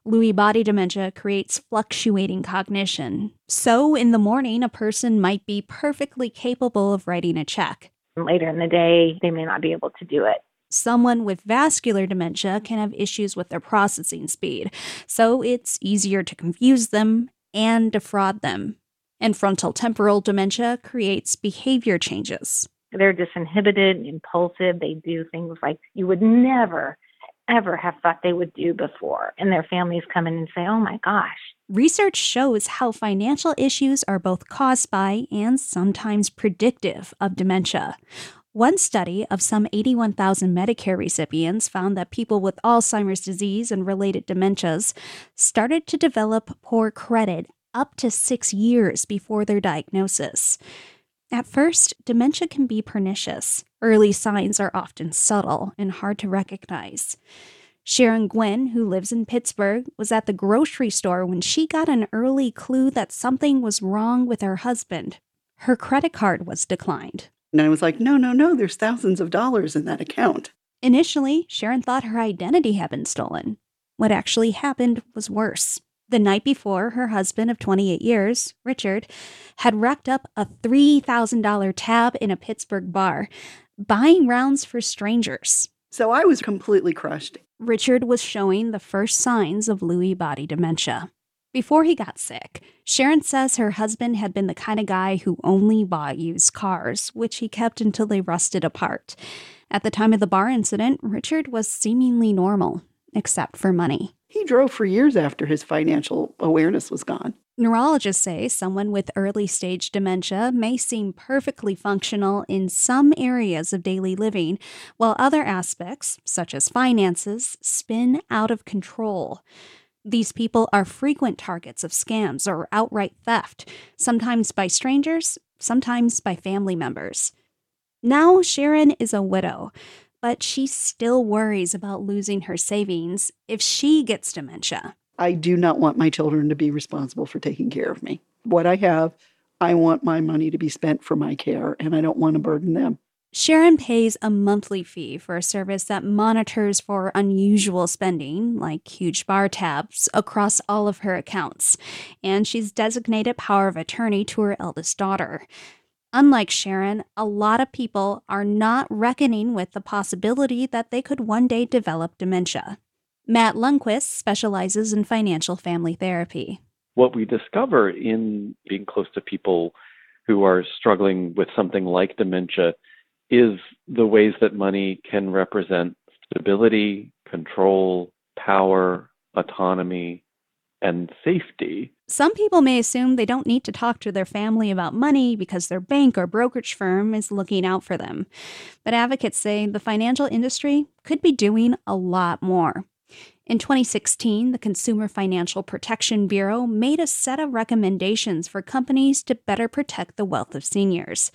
Lewy body dementia creates fluctuating cognition. So, in the morning, a person might be perfectly capable of writing a check. Later in the day, they may not be able to do it. Someone with vascular dementia can have issues with their processing speed, so it's easier to confuse them and defraud them. And frontal temporal dementia creates behavior changes. They're disinhibited, impulsive. They do things like you would never, ever have thought they would do before. And their families come in and say, oh my gosh. Research shows how financial issues are both caused by and sometimes predictive of dementia. One study of some 81,000 Medicare recipients found that people with Alzheimer's disease and related dementias started to develop poor credit up to six years before their diagnosis. At first, dementia can be pernicious. Early signs are often subtle and hard to recognize. Sharon Gwynn, who lives in Pittsburgh, was at the grocery store when she got an early clue that something was wrong with her husband. Her credit card was declined. And I was like, no, no, no, there's thousands of dollars in that account. Initially, Sharon thought her identity had been stolen. What actually happened was worse. The night before, her husband of 28 years, Richard, had racked up a $3,000 tab in a Pittsburgh bar, buying rounds for strangers. So I was completely crushed. Richard was showing the first signs of Lewy body dementia. Before he got sick, Sharon says her husband had been the kind of guy who only bought used cars, which he kept until they rusted apart. At the time of the bar incident, Richard was seemingly normal, except for money. He drove for years after his financial awareness was gone. Neurologists say someone with early stage dementia may seem perfectly functional in some areas of daily living, while other aspects, such as finances, spin out of control. These people are frequent targets of scams or outright theft, sometimes by strangers, sometimes by family members. Now, Sharon is a widow, but she still worries about losing her savings if she gets dementia. I do not want my children to be responsible for taking care of me. What I have, I want my money to be spent for my care, and I don't want to burden them. Sharon pays a monthly fee for a service that monitors for unusual spending, like huge bar tabs, across all of her accounts, and she's designated power of attorney to her eldest daughter. Unlike Sharon, a lot of people are not reckoning with the possibility that they could one day develop dementia. Matt Lundquist specializes in financial family therapy. What we discover in being close to people who are struggling with something like dementia is the ways that money can represent stability, control, power, autonomy, and safety. Some people may assume they don't need to talk to their family about money because their bank or brokerage firm is looking out for them. But advocates say the financial industry could be doing a lot more. In 2016, the Consumer Financial Protection Bureau made a set of recommendations for companies to better protect the wealth of seniors.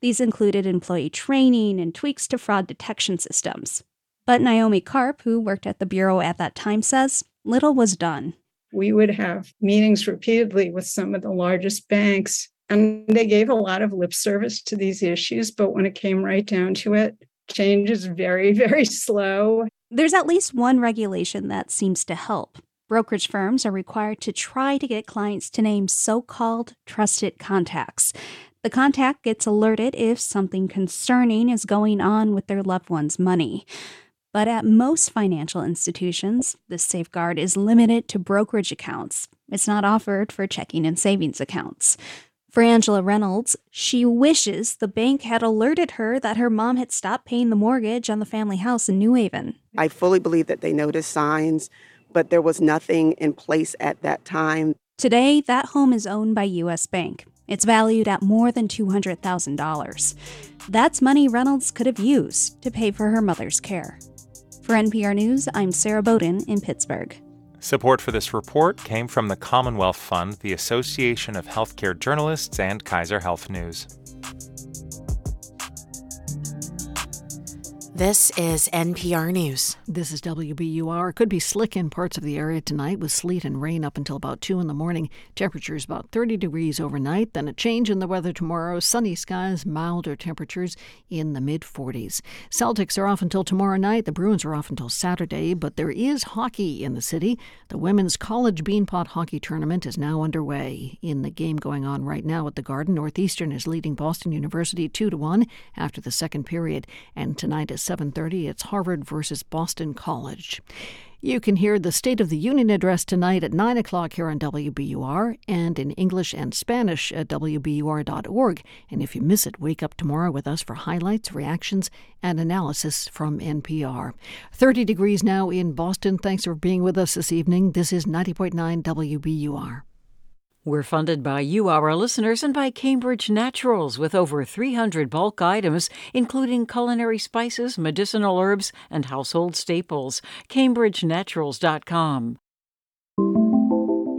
These included employee training and tweaks to fraud detection systems. But Naomi Karp, who worked at the Bureau at that time, says little was done. We would have meetings repeatedly with some of the largest banks, and they gave a lot of lip service to these issues. But when it came right down to it, change is very, (laughs) very slow. There's at least one regulation that seems to help. Brokerage firms are required to try to get clients to name so called trusted contacts. The contact gets alerted if something concerning is going on with their loved one's money. But at most financial institutions, this safeguard is limited to brokerage accounts. It's not offered for checking and savings accounts. For Angela Reynolds, she wishes the bank had alerted her that her mom had stopped paying the mortgage on the family house in New Haven. I fully believe that they noticed signs, but there was nothing in place at that time. Today, that home is owned by U.S. Bank. It's valued at more than $200,000. That's money Reynolds could have used to pay for her mother's care. For NPR News, I'm Sarah Boden in Pittsburgh. Support for this report came from the Commonwealth Fund, the Association of Healthcare Journalists, and Kaiser Health News. This is NPR News. This is WBUR. Could be slick in parts of the area tonight with sleet and rain up until about 2 in the morning. Temperatures about 30 degrees overnight. Then a change in the weather tomorrow. Sunny skies, milder temperatures in the mid 40s. Celtics are off until tomorrow night. The Bruins are off until Saturday, but there is hockey in the city. The women's college beanpot hockey tournament is now underway. In the game going on right now at the Garden, Northeastern is leading Boston University 2 to 1 after the second period. And tonight is 7:30. It's Harvard versus Boston College. You can hear the State of the Union address tonight at 9 o'clock here on WBUR and in English and Spanish at WBUR.org. And if you miss it, wake up tomorrow with us for highlights, reactions, and analysis from NPR. 30 degrees now in Boston. Thanks for being with us this evening. This is 90.9 WBUR. We're funded by you, our listeners, and by Cambridge Naturals with over 300 bulk items, including culinary spices, medicinal herbs, and household staples. CambridgeNaturals.com.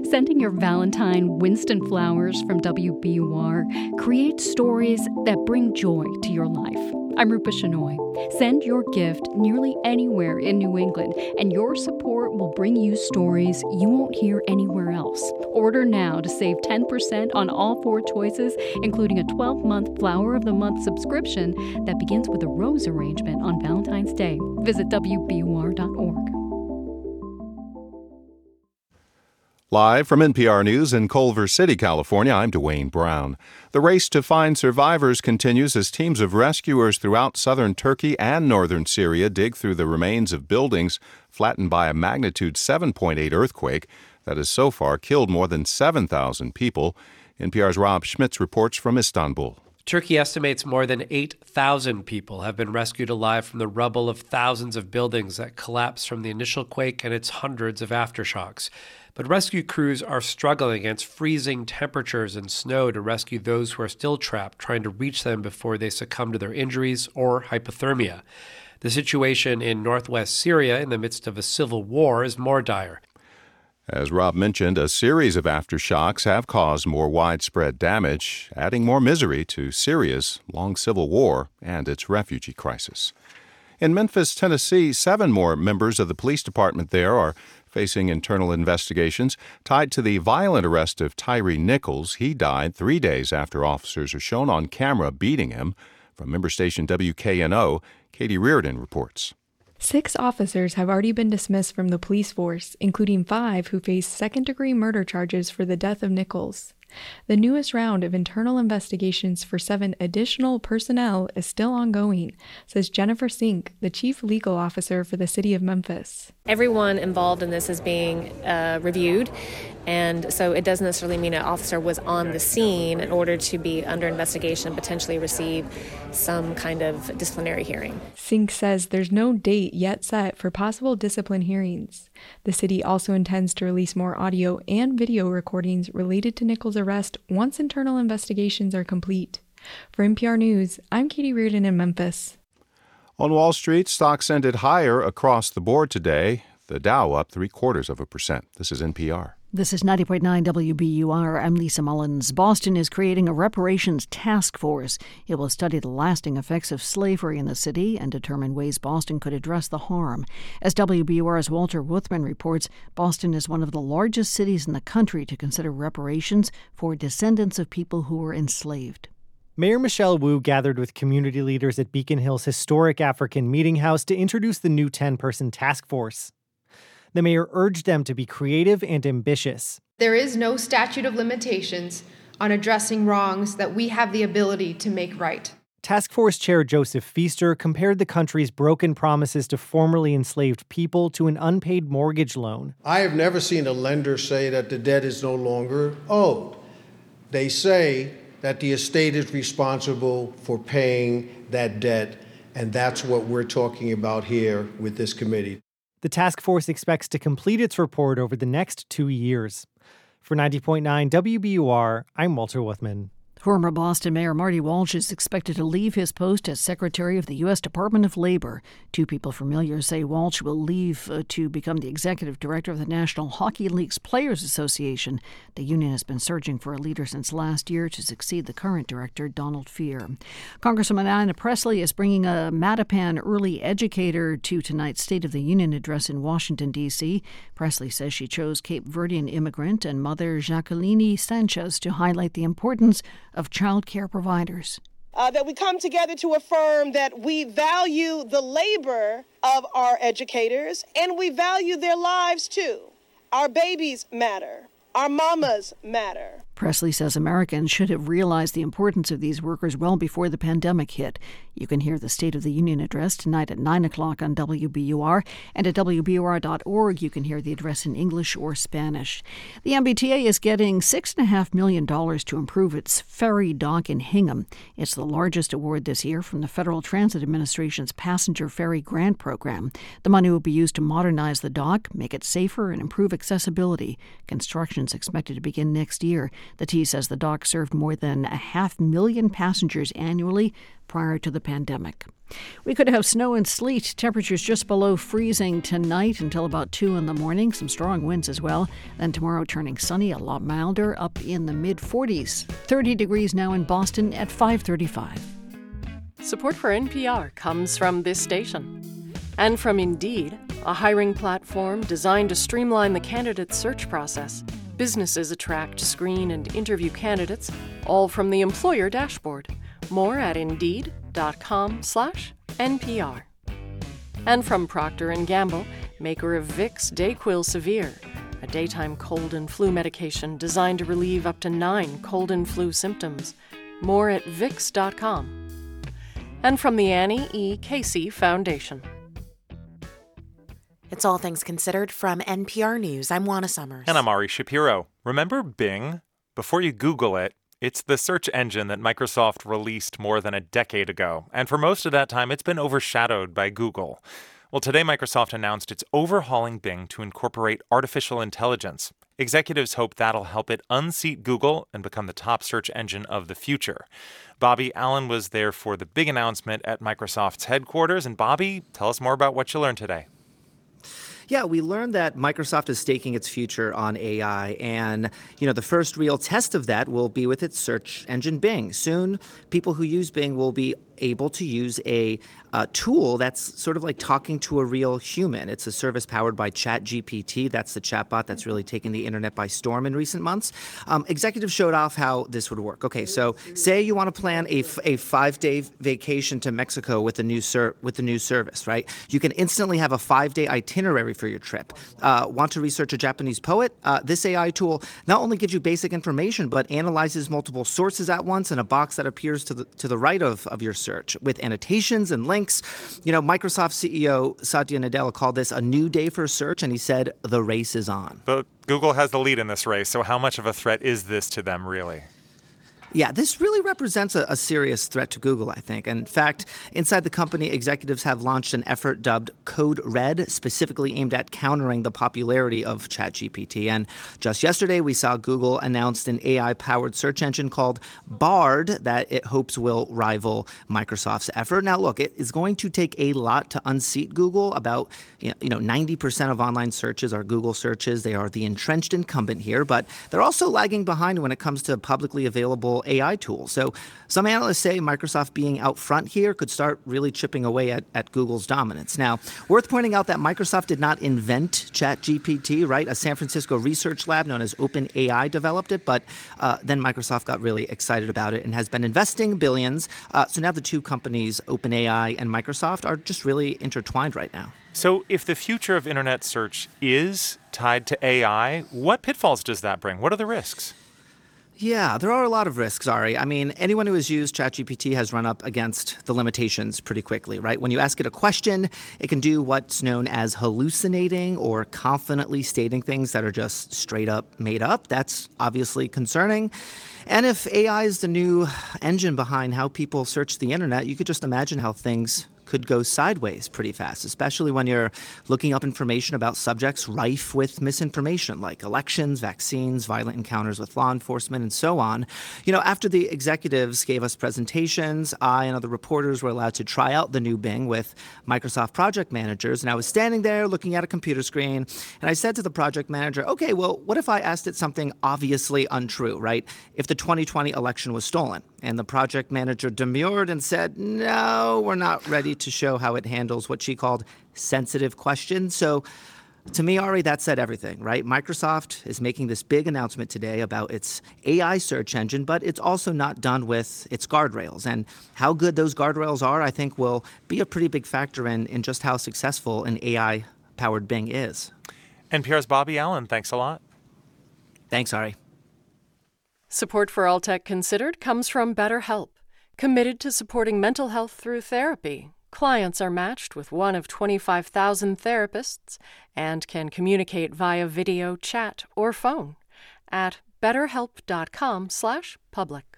Sending your Valentine Winston flowers from WBUR creates stories that bring joy to your life. I'm Rupa Shenoy. Send your gift nearly anywhere in New England, and your support will bring you stories you won't hear anywhere else. Order now to save 10% on all four choices, including a 12 month Flower of the Month subscription that begins with a rose arrangement on Valentine's Day. Visit WBUR.org. Live from NPR News in Culver City, California, I'm Dwane Brown. The race to find survivors continues as teams of rescuers throughout southern Turkey and northern Syria dig through the remains of buildings flattened by a magnitude 7.8 earthquake that has so far killed more than 7,000 people. NPR's Rob Schmitz reports from Istanbul. Turkey estimates more than 8,000 people have been rescued alive from the rubble of thousands of buildings that collapsed from the initial quake and its hundreds of aftershocks. But rescue crews are struggling against freezing temperatures and snow to rescue those who are still trapped, trying to reach them before they succumb to their injuries or hypothermia. The situation in northwest Syria, in the midst of a civil war, is more dire. As Rob mentioned, a series of aftershocks have caused more widespread damage, adding more misery to Syria's long civil war and its refugee crisis. In Memphis, Tennessee, seven more members of the police department there are facing internal investigations tied to the violent arrest of Tyre Nichols. He died three days after officers are shown on camera beating him. From member station WKNO, Katie Riordan reports. Six officers have already been dismissed from the police force, including five who face second degree murder charges for the death of Nichols. The newest round of internal investigations for seven additional personnel is still ongoing, says Jennifer Sink, the chief legal officer for the city of Memphis. Everyone involved in this is being uh, reviewed, and so it doesn't necessarily mean an officer was on the scene in order to be under investigation, and potentially receive some kind of disciplinary hearing. Sink says there's no date yet set for possible discipline hearings. The city also intends to release more audio and video recordings related to Nichols' arrest once internal investigations are complete. For NPR News, I'm Katie Riordan in Memphis. On Wall Street, stocks ended higher across the board today. the Dow up three quarters of a percent. This is NPR. This is 90.9 WBUR. I'm Lisa Mullins. Boston is creating a reparations task force. It will study the lasting effects of slavery in the city and determine ways Boston could address the harm. As WBUR's Walter Wuthmann reports, Boston is one of the largest cities in the country to consider reparations for descendants of people who were enslaved. Mayor Michelle Wu gathered with community leaders at Beacon Hill's historic African Meeting House to introduce the new 10 person task force. The mayor urged them to be creative and ambitious. There is no statute of limitations on addressing wrongs that we have the ability to make right. Task Force Chair Joseph Feaster compared the country's broken promises to formerly enslaved people to an unpaid mortgage loan. I have never seen a lender say that the debt is no longer owed. They say that the estate is responsible for paying that debt, and that's what we're talking about here with this committee. The task force expects to complete its report over the next two years. For 90.9 WBUR, I'm Walter Wuthmann. Former Boston Mayor Marty Walsh is expected to leave his post as Secretary of the U.S. Department of Labor. Two people familiar say Walsh will leave uh, to become the Executive Director of the National Hockey League's Players Association. The union has been searching for a leader since last year to succeed the current director, Donald Fehr. Congresswoman Ayanna Pressley is bringing a Mattapan early educator to tonight's State of the Union address in Washington, D.C. Pressley says she chose Cape Verdean immigrant and mother Jacqueline Sanchez to highlight the importance of child care providers. Uh, that we come together to affirm that we value the labor of our educators and we value their lives too. Our babies matter. Our mamas matter. Pressley says Americans should have realized the importance of these workers well before the pandemic hit. You can hear the State of the Union address tonight at 9 o'clock on WBUR, and at WBUR.org you can hear the address in English or Spanish. The MBTA is getting $6.5 million to improve its ferry dock in Hingham. It's the largest award this year from the Federal Transit Administration's Passenger Ferry Grant Program. The money will be used to modernize the dock, make it safer, and improve accessibility. Construction is expected to begin next year. The T says the dock served more than a half million passengers annually prior to the pandemic. We could have snow and sleet, temperatures just below freezing tonight until about 2 in the morning, some strong winds as well. Then tomorrow turning sunny, a lot milder, up in the mid 40s. 30 degrees now in Boston at 535. Support for NPR comes from this station and from Indeed, a hiring platform designed to streamline the candidate search process. Businesses attract, screen, and interview candidates, all from the employer dashboard. More at indeed.com/npr. And from Procter & Gamble, maker of Vicks Dayquil Severe, a daytime cold and flu medication designed to relieve up to 9 cold and flu symptoms. More at vicks.com. And from the Annie E. Casey Foundation. It's All Things Considered from NPR News. I'm Juana Summers. And I'm Ari Shapiro. Remember Bing? Before you Google it, it's the search engine that Microsoft released more than a decade ago. And for most of that time, it's been overshadowed by Google. Well, today Microsoft announced it's overhauling Bing to incorporate artificial intelligence. Executives hope that'll help it unseat Google and become the top search engine of the future. Bobby Allyn was there for the big announcement at Microsoft's headquarters. And Bobby, tell us more about what you learned today. Yeah, we learned that Microsoft is staking its future on AI, and you know the first real test of that will be with its search engine Bing. Soon, people who use Bing will be able to use a uh, tool that's sort of like talking to a real human. It's a service powered by ChatGPT. That's the chatbot that's really taken the internet by storm in recent months. Um, executives showed off how this would work. Okay, so say you want to plan a, f- a five day vacation to Mexico with the new ser- with the new service, right? You can instantly have a five day itinerary for your trip. Uh, want to research a Japanese poet? Uh, this AI tool not only gives you basic information, but analyzes multiple sources at once in a box that appears to the to the right of, of your search with annotations and links. You know, Microsoft CEO Satya Nadella called this a new day for search, and he said the race is on. But Google has the lead in this race, so how much of a threat is this to them, really? Yeah, this really represents a, a, serious threat to Google, I think. In fact, inside the company, executives have launched an effort dubbed Code Red, specifically aimed at countering the popularity of ChatGPT. And just yesterday, we saw Google announced an AI powered search engine called Bard that it hopes will rival Microsoft's effort. Now, look, it is going to take a lot to unseat Google. About you know, 90% of online searches are Google searches. They are the entrenched incumbent here, but they're also lagging behind when it comes to publicly available AI tool. So some analysts say Microsoft being out front here could start really chipping away at, at Google's dominance. Now, worth pointing out that Microsoft did not invent ChatGPT, right? A San Francisco research lab known as OpenAI developed it, but uh, then Microsoft got really excited about it and has been investing billions. Uh, so now the two companies, OpenAI and Microsoft, are just really intertwined right now. So, if the future of internet search is tied to AI, what pitfalls does that bring? What are the risks? Yeah, there are a lot of risks, Ari. I mean, anyone who has used ChatGPT has run up against the limitations pretty quickly, right? When you ask it a question, it can do what's known as hallucinating or confidently stating things that are just straight up made up. That's obviously concerning. And if AI is the new engine behind how people search the internet, you could just imagine how things could go sideways pretty fast, especially when you're looking up information about subjects rife with misinformation like elections, vaccines, violent encounters with law enforcement, and so on. You know, after the executives gave us presentations, I and other reporters were allowed to try out the new Bing with Microsoft project managers. And I was standing there looking at a computer screen, and I said to the project manager, okay, well, what if I asked it something obviously untrue, right? If the 2020 election was stolen. And the project manager demurred and said, no, we're not ready to show how it handles what she called sensitive questions. So, to me, Ari, that said everything, right? Microsoft is making this big announcement today about its AI search engine, but it's also not done with its guardrails. And how good those guardrails are, I think, will be a pretty big factor in, in just how successful an AI powered Bing is. NPR's Bobby Allyn, thanks a lot. Thanks, Ari. Support for All Tech Considered comes from BetterHelp, committed to supporting mental health through therapy. Clients are matched with one of 25,000 therapists and can communicate via video, chat, or phone at betterhelp.com/public.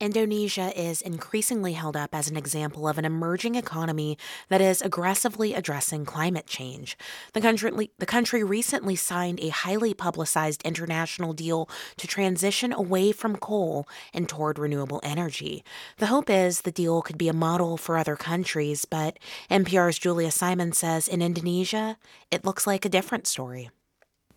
Indonesia is increasingly held up as an example of an emerging economy that is aggressively addressing climate change. The country, the country recently signed a highly publicized international deal to transition away from coal and toward renewable energy. The hope is the deal could be a model for other countries, but NPR's Julia Simon says in Indonesia, it looks like a different story.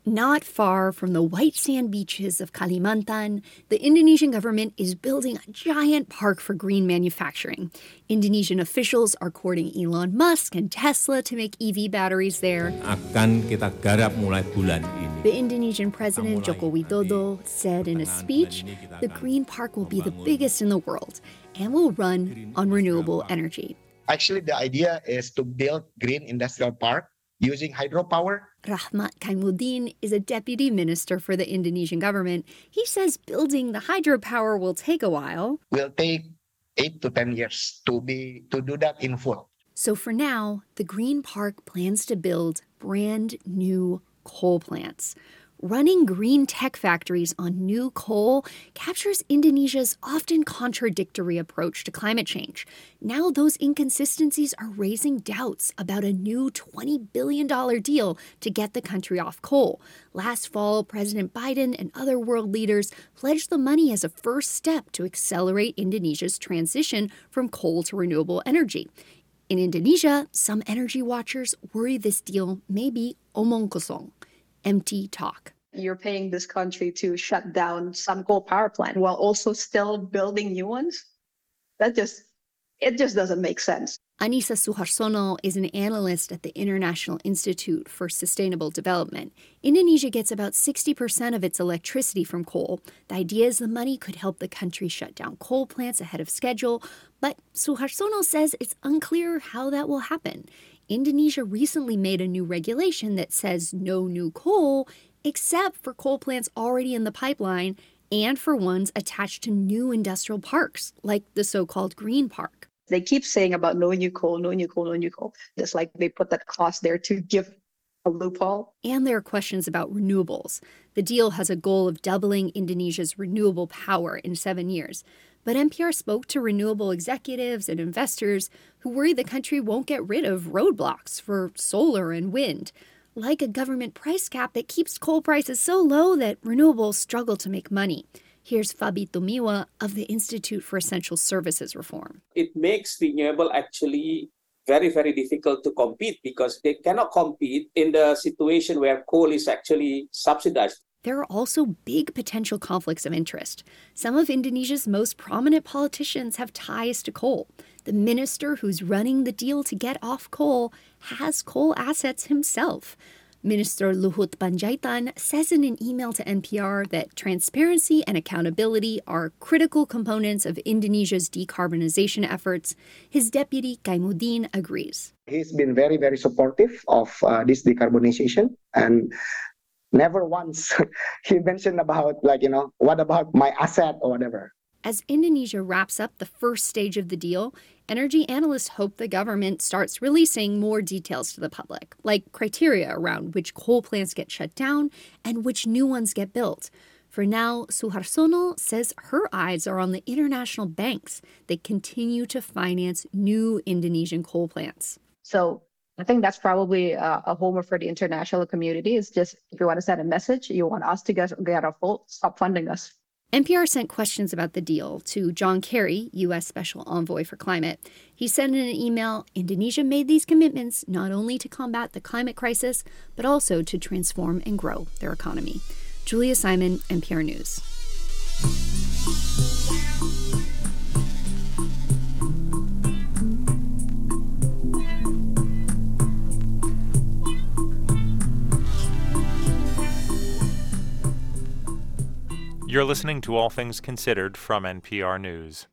Not far from the white sand beaches of Kalimantan, the Indonesian government is building a giant park for green manufacturing. Indonesian officials are courting Elon Musk and Tesla to make EV batteries there. Akan kita garap mulai bulan ini. The Indonesian President Joko Widodo said in a speech, the green park will be the biggest in the world and will run on renewable energy. Actually, the idea is to build green industrial park using hydropower. Rahmat Kaimuddin is a deputy minister for the Indonesian government. He says building the hydropower will take a while. Will take 8 to 10 years to be to do that in full. So for now, the Green Park plans to build brand new coal plants running green tech factories on new coal captures Indonesia's often contradictory approach to climate change. Now, those inconsistencies are raising doubts about a new $20 billion deal to get the country off coal. Last fall, President Biden and other world leaders pledged the money as a first step to accelerate Indonesia's transition from coal to renewable energy. In Indonesia, some energy watchers worry this deal may be omong kosong empty talk. You're paying this country to shut down some coal power plant while also still building new ones. That just it just doesn't make sense. Anisa Suharsono is an analyst at the International Institute for Sustainable Development. Indonesia gets about 60% of its electricity from coal. The idea is the money could help the country shut down coal plants ahead of schedule, but Suharsono says it's unclear how that will happen. Indonesia recently made a new regulation that says no new coal, except for coal plants already in the pipeline and for ones attached to new industrial parks, like the so called Green Park. They keep saying about no new coal, no new coal, no new coal. Just like they put that clause there to give a loophole. And there are questions about renewables. The deal has a goal of doubling Indonesia's renewable power in seven years. But NPR spoke to renewable executives and investors who worry the country won't get rid of roadblocks for solar and wind, like a government price cap that keeps coal prices so low that renewables struggle to make money. Here's Fabby Tumiwa of the Institute for Essential Services Reform. It makes renewable actually very, very difficult to compete because they cannot compete in the situation where coal is actually subsidized. There are also big potential conflicts of interest. Some of Indonesia's most prominent politicians have ties to coal. The minister who's running the deal to get off coal has coal assets himself. Minister Luhut Pandjaitan says in an email to NPR that transparency and accountability are critical components of Indonesia's decarbonization efforts. His deputy, Kaimuddin, agrees. He's been very, very supportive of uh, this decarbonization and never once (laughs) he mentioned about like, you know, what about my asset or whatever. As Indonesia wraps up the first stage of the deal, energy analysts hope the government starts releasing more details to the public, like criteria around which coal plants get shut down and which new ones get built. For now, Suharsono says her eyes are on the international banks that continue to finance new Indonesian coal plants. So I think that's probably a, a homer for the international community. It's just if you want to send a message, you want us to get, get our vote, stop funding us. NPR sent questions about the deal to John Kerry, U.S. Special Envoy for Climate. He sent in an email Indonesia made these commitments not only to combat the climate crisis, but also to transform and grow their economy. Julia Simon, NPR News. You're listening to All Things Considered from NPR News.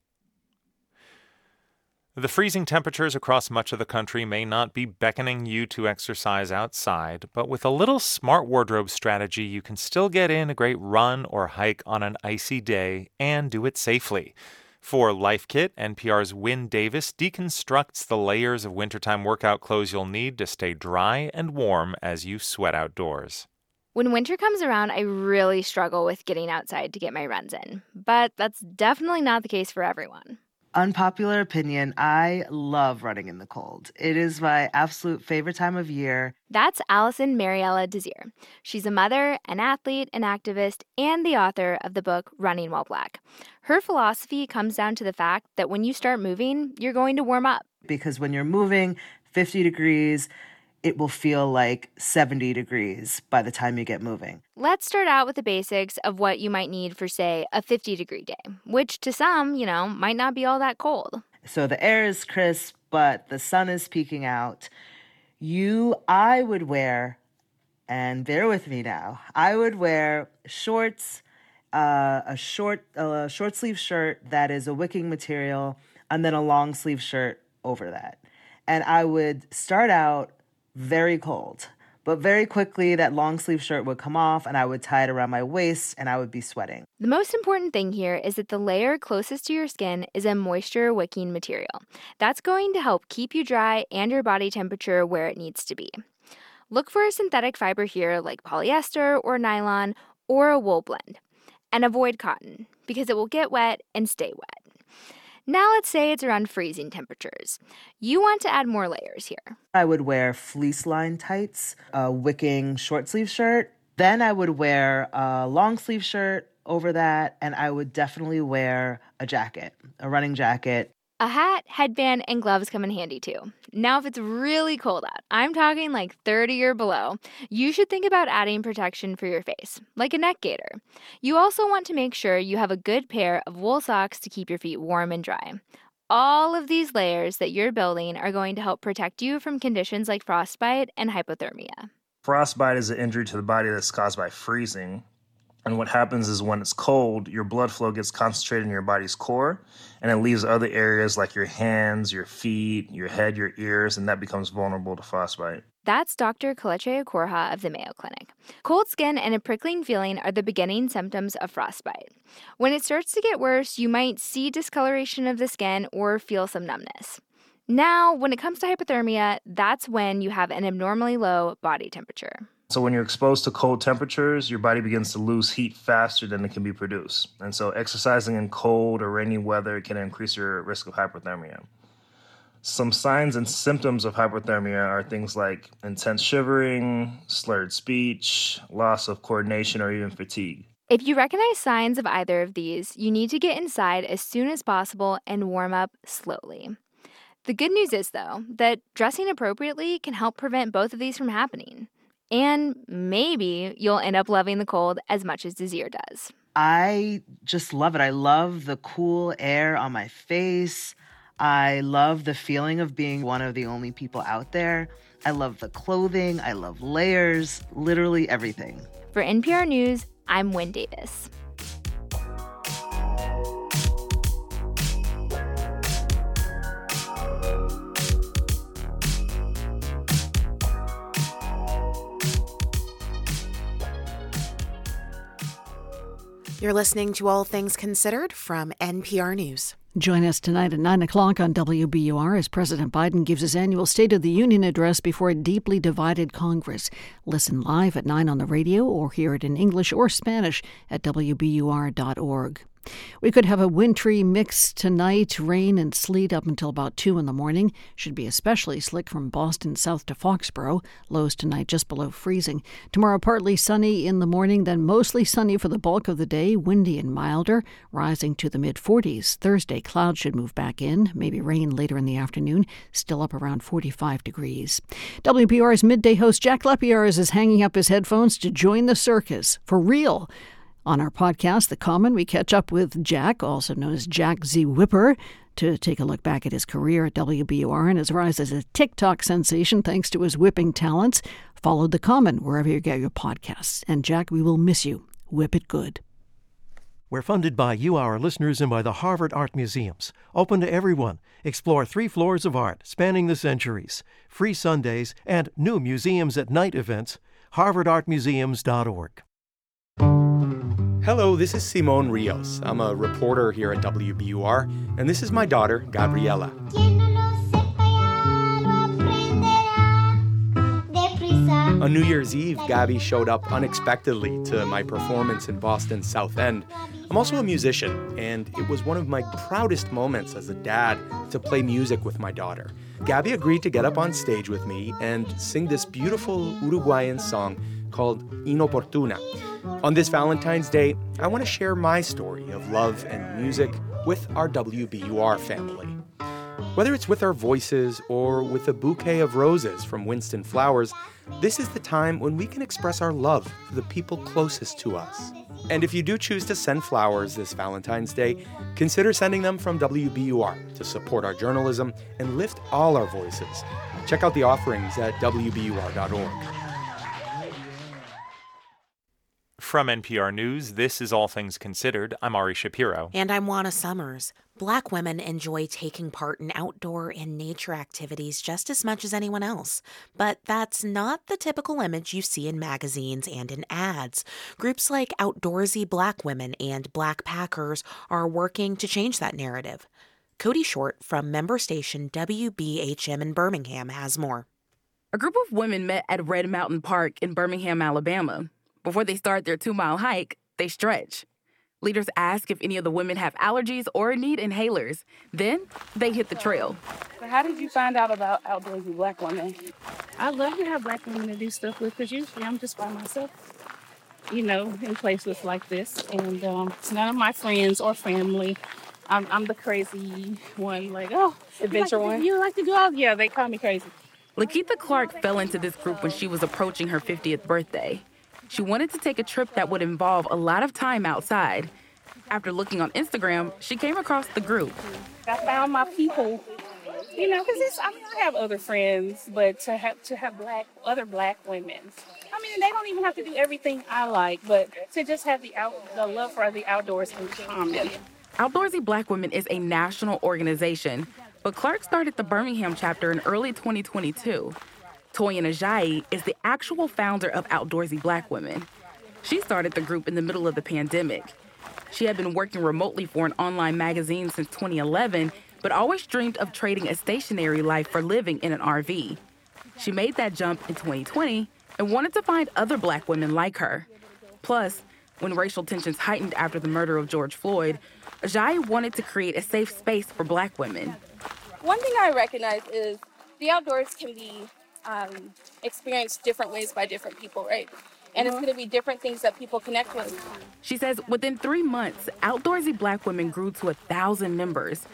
The freezing temperatures across much of the country may not be beckoning you to exercise outside, but with a little smart wardrobe strategy, you can still get in a great run or hike on an icy day and do it safely. For Life Kit, NPR's Wynne Davis deconstructs the layers of wintertime workout clothes you'll need to stay dry and warm as you sweat outdoors. When winter comes around, I really struggle with getting outside to get my runs in, but that's definitely not the case for everyone. Unpopular opinion I love running in the cold. It is my absolute favorite time of year. That's Allison Mariella Desir. She's a mother, an athlete, an activist, and the author of the book Running While Black. Her philosophy comes down to the fact that when you start moving, you're going to warm up. Because when you're moving 50 degrees, it will feel like 70 degrees by the time you get moving. Let's start out with the basics of what you might need for, say, a 50 degree day, which to some, you know, might not be all that cold. So the air is crisp, but the sun is peeking out. You, I would wear, and bear with me now, I would wear shorts, uh, a short, a short sleeve shirt that is a wicking material, and then a long sleeve shirt over that. And I would start out very cold. But very quickly, that long sleeve shirt would come off and I would tie it around my waist and I would be sweating. The most important thing here is that the layer closest to your skin is a moisture wicking material. That's going to help keep you dry and your body temperature where it needs to be. Look for a synthetic fiber here like polyester or nylon or a wool blend. And avoid cotton because it will get wet and stay wet. Now let's say it's around freezing temperatures. You want to add more layers here. I would wear fleece lined tights, a wicking short sleeve shirt. Then I would wear a long sleeve shirt over that, and I would definitely wear a jacket, a running jacket. A hat, headband, and gloves come in handy too. Now, if it's really cold out, I'm talking like 30 or below, you should think about adding protection for your face, like a neck gaiter. You also want to make sure you have a good pair of wool socks to keep your feet warm and dry. All of these layers that you're building are going to help protect you from conditions like frostbite and hypothermia. Frostbite is an injury to the body that's caused by freezing. And what happens is when it's cold, your blood flow gets concentrated in your body's core and it leaves other areas like your hands, your feet, your head, your ears, and that becomes vulnerable to frostbite. That's Dr. Kelechi Okoroha of the Mayo Clinic. Cold skin and a prickling feeling are the beginning symptoms of frostbite. When it starts to get worse, you might see discoloration of the skin or feel some numbness. Now, when it comes to hypothermia, that's when you have an abnormally low body temperature. So when you're exposed to cold temperatures, your body begins to lose heat faster than it can be produced. And so exercising in cold or rainy weather can increase your risk of hypothermia. Some signs and symptoms of hypothermia are things like intense shivering, slurred speech, loss of coordination, or even fatigue. If you recognize signs of either of these, you need to get inside as soon as possible and warm up slowly. The good news is, though, that dressing appropriately can help prevent both of these from happening. And maybe you'll end up loving the cold as much as Desir does. I just love it. I love the cool air on my face. I love the feeling of being one of the only people out there. I love the clothing. I love layers, literally everything. For NPR News, I'm Wynne Davis. You're listening to All Things Considered from NPR News. Join us tonight at 9 o'clock on WBUR as President Biden gives his annual State of the Union address before a deeply divided Congress. Listen live at 9 on the radio or hear it in English or Spanish at WBUR.org. We could have a wintry mix tonight, rain and sleet up until about 2 in the morning. Should be especially slick from Boston south to Foxborough. Lows tonight just below freezing. Tomorrow, partly sunny in the morning, then mostly sunny for the bulk of the day, windy and milder, rising to the mid 40s. Thursday, clouds should move back in, maybe rain later in the afternoon, still up around 45 degrees. WPR's midday host Jack Lepiarz is hanging up his headphones to join the circus. For real. On our podcast, The Common, we catch up with Jack, also known as Jack Z. Whipper, to take a look back at his career at WBUR and his rise as a TikTok sensation thanks to his whipping talents. Follow The Common wherever you get your podcasts. And Jack, we will miss you. Whip it good. We're funded by you, our listeners, and by the Harvard Art Museums. Open to everyone. Explore three floors of art spanning the centuries, free Sundays, and new Museums at Night events. HarvardArtMuseums.org. Hello, this is Simon Rios. I'm a reporter here at WBUR, and this is my daughter, Gabriela. On New Year's Eve, Gabby showed up unexpectedly to my performance in Boston's South End. I'm also a musician, and it was one of my proudest moments as a dad to play music with my daughter. Gabby agreed to get up on stage with me and sing this beautiful Uruguayan song called Inoportuna. On this Valentine's Day, I want to share my story of love and music with our WBUR family. Whether it's with our voices or with a bouquet of roses from Winston Flowers, this is the time when we can express our love for the people closest to us. And if you do choose to send flowers this Valentine's Day, consider sending them from WBUR to support our journalism and lift all our voices. Check out the offerings at WBUR.org. From NPR News, this is All Things Considered. I'm Ari Shapiro. And I'm Juana Summers. Black women enjoy taking part in outdoor and nature activities just as much as anyone else. But that's not the typical image you see in magazines and in ads. Groups like Outdoorsy Black Women and Black Packers are working to change that narrative. Cody Short from member station WBHM in Birmingham has more. A group of women met at Red Mountain Park in Birmingham, Alabama. Before they start their two mile hike, they stretch. Leaders ask if any of the women have allergies or need inhalers. Then they hit the trail. So how did you find out about outdoorsy black women? I love to have black women to do stuff with because usually I'm just by myself, you know, in places like this. And um, it's none of my friends or family. I'm, I'm the crazy one, like, oh, Adventure you like one? To, you like to go out? Yeah, they call me crazy. Lakita Clark fell into this group when she was approaching her 50th birthday. She wanted to take a trip that would involve a lot of time outside. After looking on Instagram, she came across the group. I found my people. You know, because I mean, I have other friends, but to have to have black other black women. I mean, they don't even have to do everything I like, but to just have the out the love for the outdoors in common. Outdoorsy Black Women is a national organization, but Clark started the Birmingham chapter in early 2022. Toyin Ajayi is the actual founder of Outdoorsy Black Women. She started the group in the middle of the pandemic. She had been working remotely for an online magazine since 2011, but always dreamed of trading a stationary life for living in an RV. She made that jump in 2020 and wanted to find other black women like her. Plus, when racial tensions heightened after the murder of George Floyd, Ajayi wanted to create a safe space for black women. One thing I recognize is the outdoors can be um, experienced different ways by different people, right? And it's going to be different things that people connect with. She says within three months, Outdoorsy Black Women grew to a thousand members.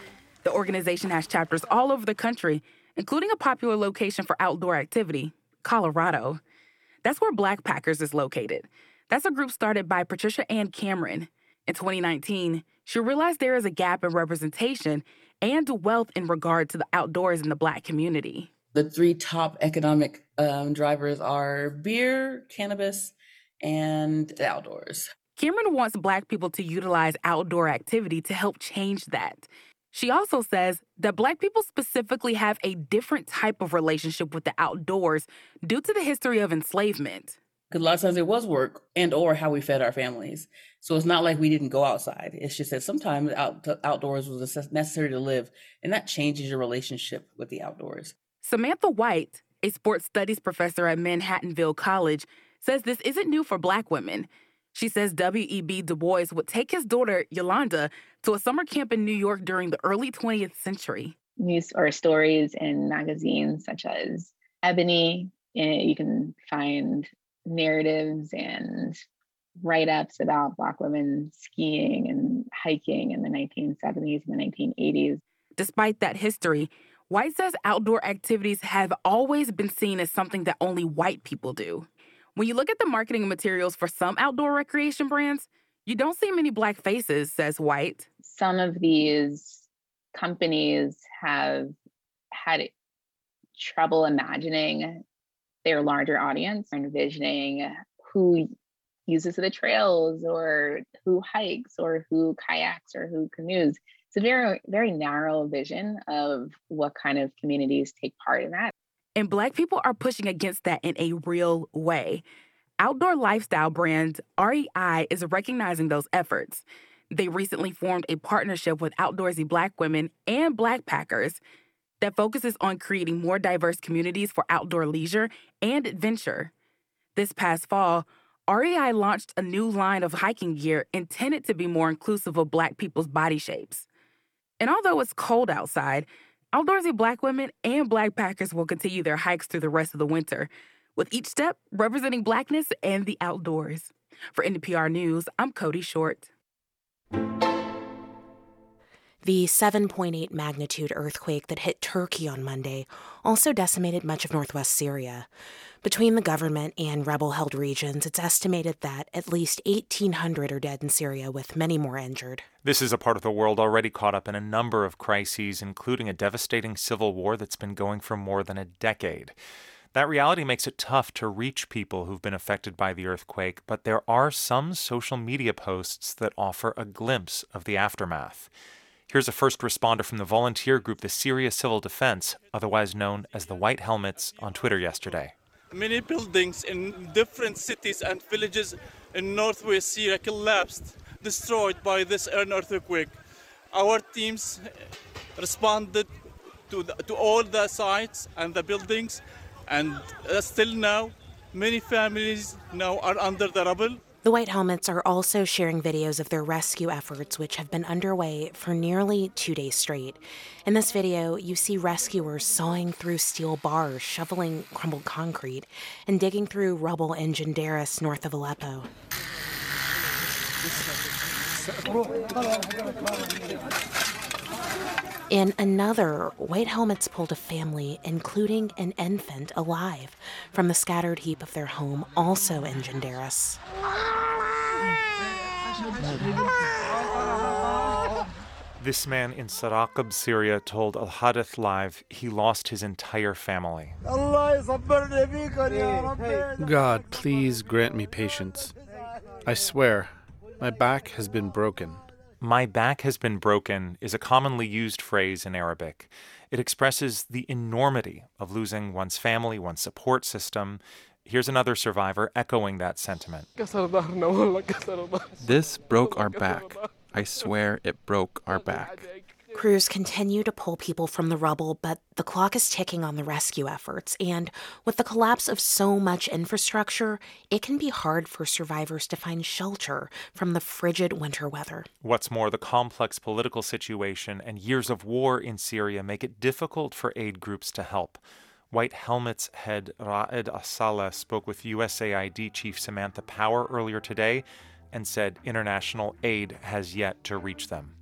The organization has chapters all over the country, including a popular location for outdoor activity, Colorado. That's where Black Packers is located. That's a group started by Patricia Ann Cameron. In 2019, she realized there is a gap in representation and wealth in regard to the outdoors in the Black community. The three top economic um, drivers are beer, cannabis, and the outdoors. Cameron wants Black people to utilize outdoor activity to help change that. She also says that Black people specifically have a different type of relationship with the outdoors due to the history of enslavement. Because a lot of times it was work and or how we fed our families. So it's not like we didn't go outside. It's just that sometimes out, outdoors was necessary to live, and that changes your relationship with the outdoors. Samantha White, a sports studies professor at Manhattanville College, says this isn't new for Black women. She says W.E.B. Du Bois would take his daughter, Yolanda, to a summer camp in New York during the early 20th century. News or stories in magazines such as Ebony, eh, you can find narratives and write ups about Black women skiing and hiking in the 1970s and the 1980s. Despite that history, White says outdoor activities have always been seen as something that only white people do. When you look at the marketing materials for some outdoor recreation brands, you don't see many black faces, says White. Some of these companies have had trouble imagining their larger audience, or envisioning who uses the trails or who hikes or who kayaks or who canoes. It's a very, very narrow vision of what kind of communities take part in that. And Black people are pushing against that in a real way. Outdoor lifestyle brand REI is recognizing those efforts. They recently formed a partnership with outdoorsy Black women and Black Packers that focuses on creating more diverse communities for outdoor leisure and adventure. This past fall, REI launched a new line of hiking gear intended to be more inclusive of Black people's body shapes. And although it's cold outside, Outdoorsy Black women and Black Packers will continue their hikes through the rest of the winter, with each step representing Blackness and the outdoors. For NPR News, I'm Cody Short. The 7.8 magnitude earthquake that hit Turkey on Monday also decimated much of northwest Syria. Between the government and rebel held regions, it's estimated that at least 1,800 are dead in Syria, with many more injured. This is a part of the world already caught up in a number of crises, including a devastating civil war that's been going for more than a decade. That reality makes it tough to reach people who've been affected by the earthquake, but there are some social media posts that offer a glimpse of the aftermath. Here's a first responder from the volunteer group the Syria Civil Defense, otherwise known as the White Helmets, on Twitter yesterday. Many buildings in different cities and villages in northwest Syria collapsed, destroyed by this earthquake. Our teams responded to, the, to all the sites and the buildings, and uh, still now, many families now are under the rubble. The White Helmets are also sharing videos of their rescue efforts, which have been underway for nearly two days straight. In this video, you see rescuers sawing through steel bars, shoveling crumbled concrete, and digging through rubble in Jandaris, north of Aleppo. In another, White Helmets pulled a family, including an infant, alive from the scattered heap of their home, also in Jandaris. This man in Saraqab, Syria, told Al Hadith Live he lost his entire family. God, please grant me patience. I swear, my back has been broken. My back has been broken is a commonly used phrase in Arabic. It expresses the enormity of losing one's family, one's support system. Here's another survivor echoing that sentiment. (laughs) This broke our back. I swear it broke our back. Crews continue to pull people from the rubble, but the clock is ticking on the rescue efforts. And with the collapse of so much infrastructure, it can be hard for survivors to find shelter from the frigid winter weather. What's more, the complex political situation and years of war in Syria make it difficult for aid groups to help. White Helmets head Raed al-Saleh spoke with USAID Chief Samantha Power earlier today and said international aid has yet to reach them.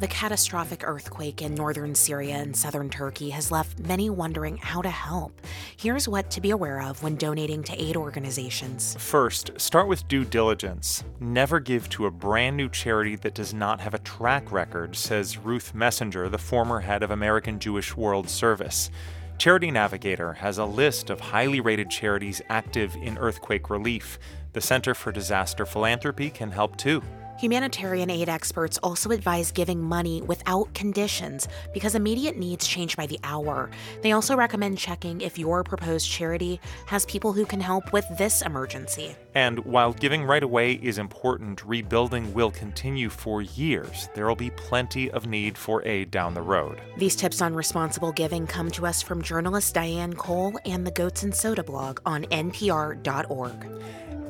The catastrophic earthquake in northern Syria and southern Turkey has left many wondering how to help. Here's what to be aware of when donating to aid organizations. First, start with due diligence. Never give to a brand new charity that does not have a track record, says Ruth Messinger, the former head of American Jewish World Service. Charity Navigator has a list of highly rated charities active in earthquake relief. The Center for Disaster Philanthropy can help too. Humanitarian aid experts also advise giving money without conditions because immediate needs change by the hour. They also recommend checking if your proposed charity has people who can help with this emergency. And while giving right away is important, rebuilding will continue for years. There will be plenty of need for aid down the road. These tips on responsible giving come to us from journalist Diane Cole and the Goats and Soda blog on npr.org.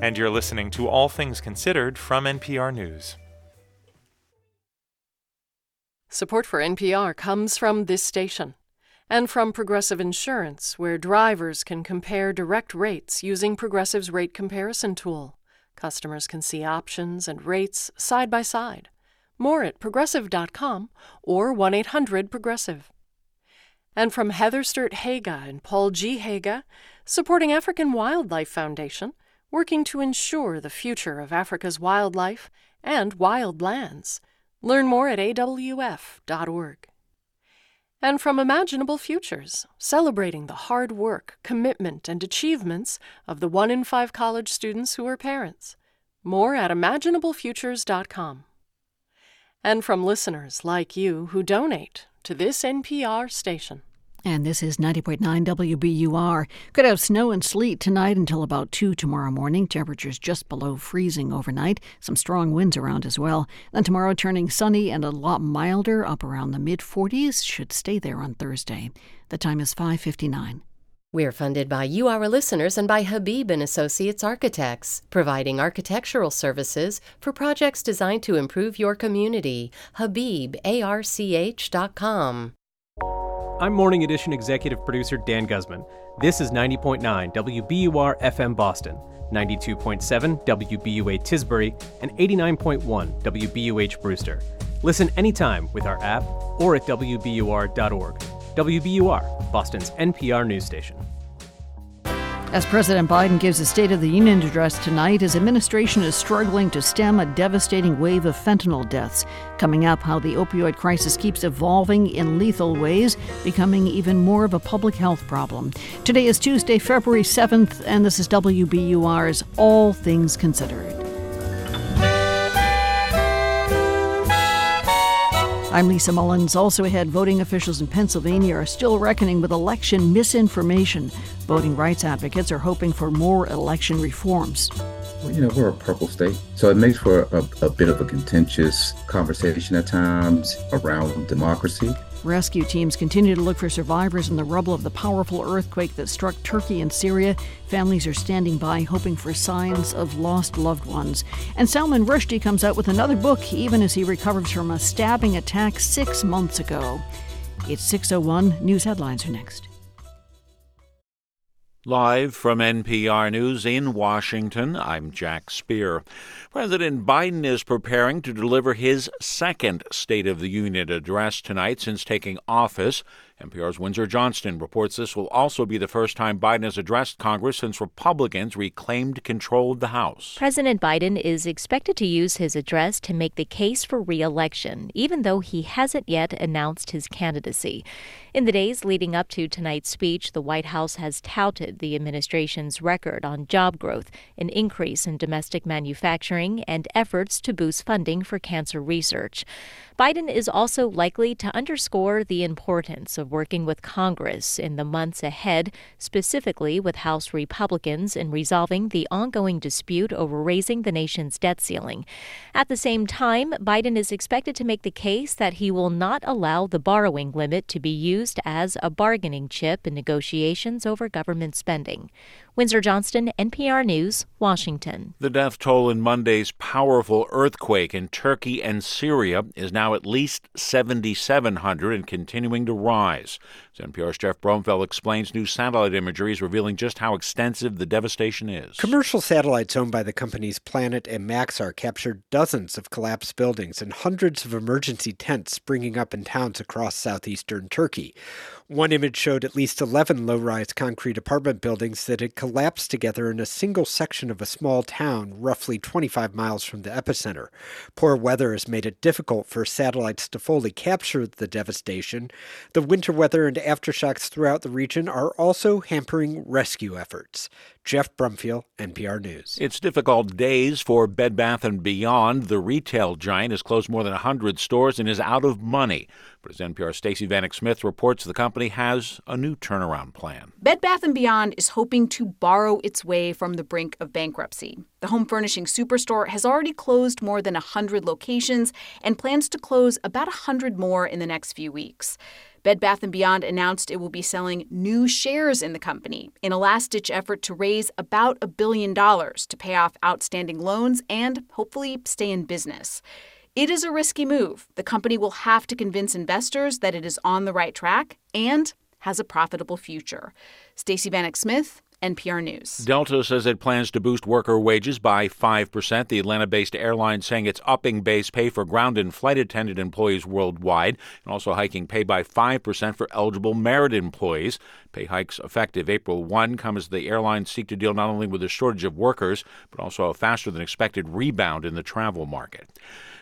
And you're listening to All Things Considered from NPR News. Support for NPR comes from this station and from Progressive Insurance, where drivers can compare direct rates using Progressive's rate comparison tool. Customers can see options and rates side by side. More at progressive.com or 1 800 Progressive. And from Heather Sturt Haga and Paul G. Haga, supporting African Wildlife Foundation working to ensure the future of Africa's wildlife and wildlands. Learn more at awf.org. And from Imaginable Futures, celebrating the hard work, commitment, and achievements of the one in five college students who are parents. More at imaginablefutures.com. And from listeners like you who donate to this NPR station. And this is 90.9 WBUR. Could have snow and sleet tonight until about 2 tomorrow morning. Temperatures just below freezing overnight. Some strong winds around as well. Then tomorrow turning sunny and a lot milder, up around the mid 40s. Should stay there on Thursday. The time is 5:59. We're funded by you, our listeners, and by Habib and Associates Architects, providing architectural services for projects designed to improve your community. HabibARCH.com. I'm Morning Edition executive producer Dan Guzman. This is 90.9 WBUR FM Boston, 92.7 WBUA Tisbury, and 89.1 WBUH Brewster. Listen anytime with our app or at WBUR.org. WBUR, Boston's NPR news station. As President Biden gives a State of the Union address tonight, his administration is struggling to stem a devastating wave of fentanyl deaths. Coming up, how the opioid crisis keeps evolving in lethal ways, becoming even more of a public health problem. Today is Tuesday, February 7th, and this is WBUR's All Things Considered. I'm Lisa Mullins. Also ahead, voting officials in Pennsylvania are still reckoning with election misinformation. Voting rights advocates are hoping for more election reforms. Well, you know, we're a purple state, so it makes for a, a bit of a contentious conversation at times around democracy. Rescue teams continue to look for survivors in the rubble of the powerful earthquake that struck Turkey and Syria. Families are standing by, hoping for signs of lost loved ones. And Salman Rushdie comes out with another book, even as he recovers from a stabbing attack six months ago. It's 601. News headlines are next. Live from NPR News in Washington, I'm Jack Speer. President Biden is preparing to deliver his second State of the Union address tonight since taking office. NPR's Windsor Johnston reports this will also be the first time Biden has addressed Congress since Republicans reclaimed control of the House. President Biden is expected to use his address to make the case for reelection, even though he hasn't yet announced his candidacy. In the days leading up to tonight's speech, the White House has touted the administration's record on job growth, an increase in domestic manufacturing, and efforts to boost funding for cancer research. Biden is also likely to underscore the importance of working with Congress in the months ahead, specifically with House Republicans in resolving the ongoing dispute over raising the nation's debt ceiling. At the same time, Biden is expected to make the case that he will not allow the borrowing limit to be used as a bargaining chip in negotiations over government spending. Windsor Johnston, NPR News, Washington. The death toll in Monday's powerful earthquake in Turkey and Syria is now at least 7,700 and continuing to rise. NPR's Geoff Brumfiel explains, new satellite imagery is revealing just how extensive the devastation is. Commercial satellites owned by the companies Planet and Maxar captured dozens of collapsed buildings and hundreds of emergency tents springing up in towns across southeastern Turkey. One image showed at least 11 low rise concrete apartment buildings that had collapsed together in a single section of a small town roughly 25 miles from the epicenter. Poor weather has made it difficult for satellites to fully capture the devastation. The winter weather and aftershocks throughout the region are also hampering rescue efforts. Geoff Brumfiel, NPR News. It's difficult days for Bed Bath & Beyond. The retail giant has closed more than 100 stores and is out of money. But as NPR's Stacey Vanek Smith reports, the company has a new turnaround plan. Bed Bath & Beyond is hoping to borrow its way from the brink of bankruptcy. The home furnishing superstore has already closed more than 100 locations and plans to close about 100 more in the next few weeks. Bed Bath & Beyond announced it will be selling new shares in the company in a last-ditch effort to raise about a billion dollars to pay off outstanding loans and hopefully stay in business. It is a risky move. The company will have to convince investors that it is on the right track and has a profitable future. Stacey Vanek Smith, NPR News. Delta says it plans to boost worker wages by 5%. The Atlanta based airline saying it's upping base pay for ground and flight attendant employees worldwide and also hiking pay by 5% for eligible merit employees. Pay hikes effective April 1 come as the airlines seek to deal not only with a shortage of workers, but also a faster than expected rebound in the travel market.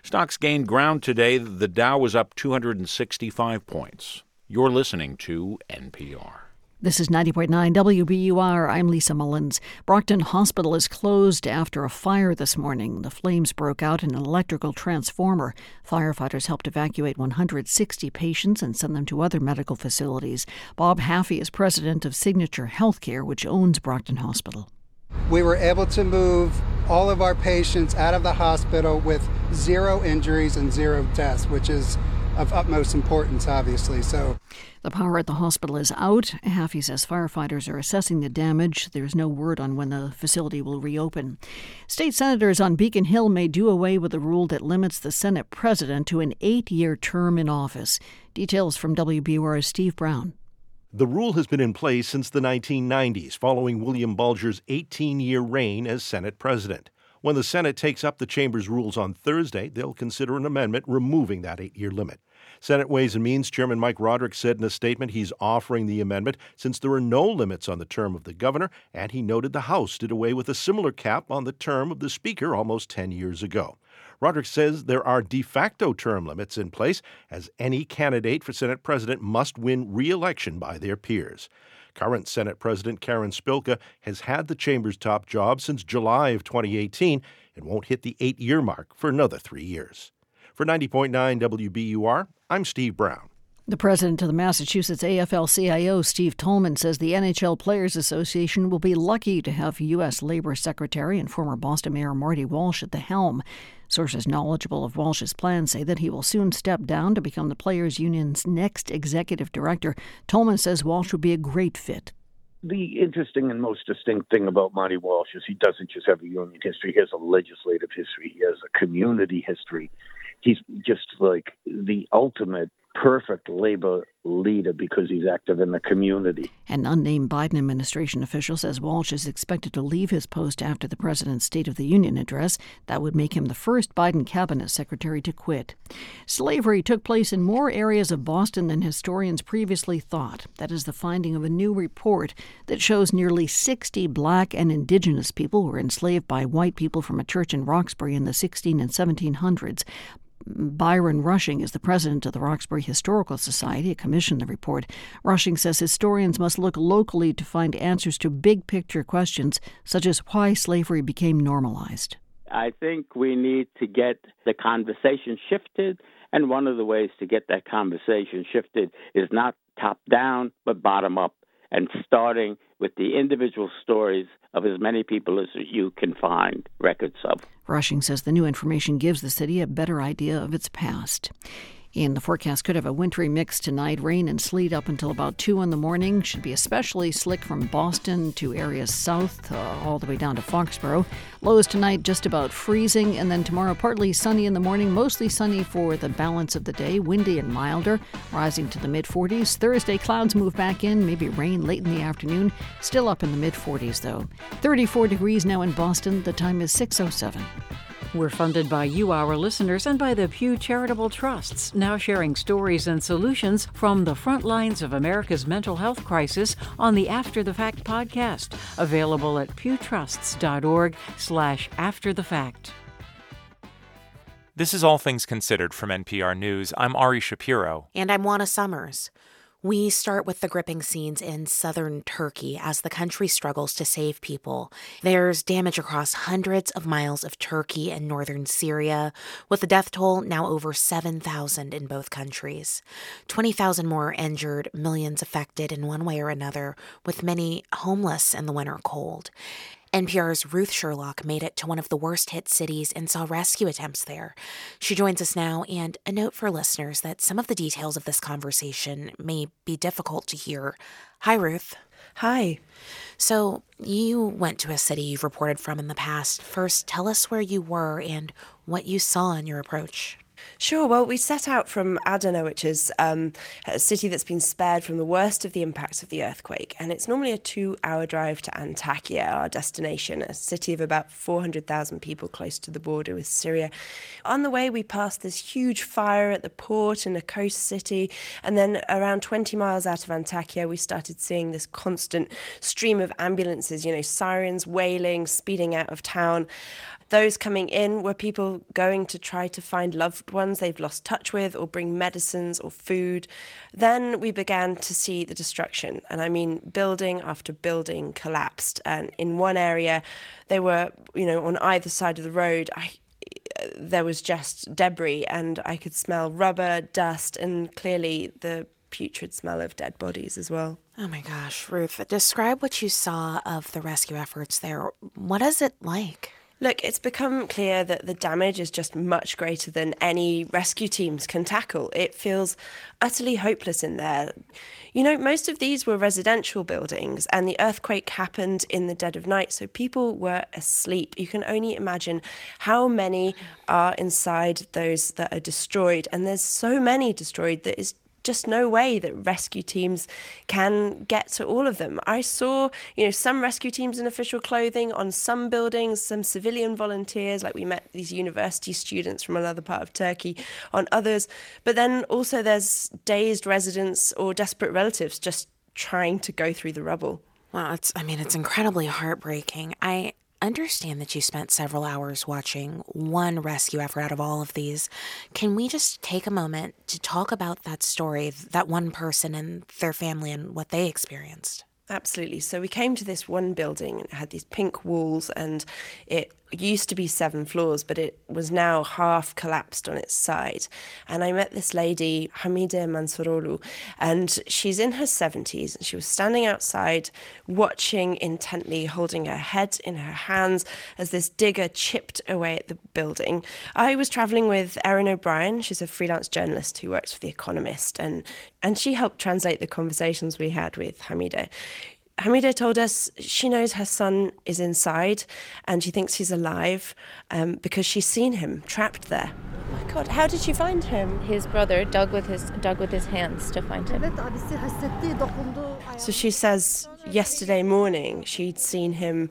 Stocks gained ground today. The Dow was up 265 points. You're listening to NPR. This is 90.9 WBUR. I'm Lisa Mullins. Brockton Hospital is closed after a fire this morning. The flames broke out in an electrical transformer. Firefighters helped evacuate 160 patients and send them to other medical facilities. Bob Haffey is president of Signature Healthcare, which owns Brockton Hospital. We were able to move all of our patients out of the hospital with zero injuries and zero deaths, which is of utmost importance, obviously. So, the power at the hospital is out. Haffey says firefighters are assessing the damage. There's no word on when the facility will reopen. State senators on Beacon Hill may do away with a rule that limits the Senate president to an eight year term in office. Details from WBUR's Steve Brown. The rule has been in place since the 1990s, following William Bulger's 18 year reign as Senate president. When the Senate takes up the chamber's rules on Thursday, they'll consider an amendment removing that eight year limit. Senate Ways and Means Chairman Mike Rodrigues said in a statement he's offering the amendment since there are no limits on the term of the governor, and he noted the House did away with a similar cap on the term of the Speaker almost 10 years ago. Rodrigues says there are de facto term limits in place, as any candidate for Senate President must win re election by their peers. Current Senate President Karen Spilka has had the chamber's top job since July of 2018 and won't hit the eight year mark for another three years. For 90.9 WBUR, I'm Steve Brown. The president of the Massachusetts AFL CIO, Steve Tolman, says the NHL Players Association will be lucky to have U.S. Labor Secretary and former Boston Mayor Marty Walsh at the helm. Sources knowledgeable of Walsh's plans say that he will soon step down to become the Players Union's next executive director. Tolman says Walsh would be a great fit. The interesting and most distinct thing about Marty Walsh is he doesn't just have a union history, he has a legislative history, he has a community history he's just like the ultimate perfect labor leader because he's active in the community. An unnamed Biden administration official says Walsh is expected to leave his post after the president's State of the Union address. That would make him the first Biden cabinet secretary to quit. Slavery took place in more areas of Boston than historians previously thought. That is the finding of a new report that shows nearly 60 black and indigenous people were enslaved by white people from a church in Roxbury in the 16 and 1700s. Byron Rushing is the president of the Roxbury Historical Society, commissioned the report. Rushing says historians must look locally to find answers to big picture questions, such as why slavery became normalized. I think we need to get the conversation shifted. And one of the ways to get that conversation shifted is not top down, but bottom up, and starting with the individual stories of as many people as you can find records of. Rushing says the new information gives the city a better idea of its past. And the forecast could have a wintry mix tonight. Rain and sleet up until about 2 in the morning. Should be especially slick from Boston to areas south, uh, all the way down to Foxborough. Lows tonight just about freezing. And then tomorrow, partly sunny in the morning, mostly sunny for the balance of the day. Windy and milder, rising to the mid 40s. Thursday, clouds move back in, maybe rain late in the afternoon. Still up in the mid 40s, though. 34 degrees now in Boston. The time is 607. We're funded by you, our listeners, and by the Pew Charitable Trusts, now sharing stories and solutions from the front lines of America's mental health crisis on the After the Fact podcast, available at pewtrusts.org slash after the fact. This is All Things Considered from NPR News. I'm Ari Shapiro. And I'm Juana Summers. We start with the gripping scenes in southern Turkey as the country struggles to save people. There's damage across hundreds of miles of Turkey and northern Syria, with the death toll now over 7,000 in both countries. 20,000 more injured, millions affected in one way or another, with many homeless in the winter cold. NPR's Ruth Sherlock made it to one of the worst hit cities and saw rescue attempts there. She joins us now, and a note for listeners that some of the details of this conversation may be difficult to hear. Hi, Ruth. Hi. So, you went to a city you've reported from in the past. First, tell us where you were and what you saw in your approach. Sure. Well, we set out from Adana, which is um, a city that's been spared from the worst of the impacts of the earthquake. And it's normally a two hour drive to Antakya, our destination, a city of about 400,000 people close to the border with Syria. On the way, we passed this huge fire at the port in a coast city. And then around 20 miles out of Antakya, we started seeing this constant stream of ambulances, you know, sirens wailing, speeding out of town. Those coming in were people going to try to find loved ones they've lost touch with or bring medicines or food. Then we began to see the destruction. And I mean, building after building collapsed. And in one area, they were, you know, on either side of the road. I, there was just debris, and I could smell rubber, dust, and clearly the putrid smell of dead bodies as well. Oh my gosh, Ruth, describe what you saw of the rescue efforts there. What is it like? Look, it's become clear that the damage is just much greater than any rescue teams can tackle. It feels utterly hopeless in there. You know, most of these were residential buildings, and the earthquake happened in the dead of night, so people were asleep. You can only imagine how many are inside those that are destroyed, and there's so many destroyed that is just no way that rescue teams can get to all of them. I saw, you know, some rescue teams in official clothing on some buildings, some civilian volunteers, like we met these university students from another part of Turkey on others. But then also there's dazed residents or desperate relatives just trying to go through the rubble. Well, it's I mean, it's incredibly heartbreaking. I understand that you spent several hours watching one rescue effort out of all of these. Can we just take a moment to talk about that story, that one person and their family and what they experienced? Absolutely. So we came to this one building, it had these pink walls, and it used to be seven floors, but it was now half collapsed on its side. And I met this lady, Hamide Mansurolu, and she's in her 70s, and she was standing outside watching intently, holding her head in her hands as this digger chipped away at the building. I was traveling with Erin O'Brien. She's a freelance journalist who works for The Economist, and, and she helped translate the conversations we had with Hamide. Hamida told us she knows her son is inside and she thinks he's alive um, because she's seen him trapped there. Oh my God, how did she find him? His brother dug with his dug with his hands to find him. So she says yesterday morning she'd seen him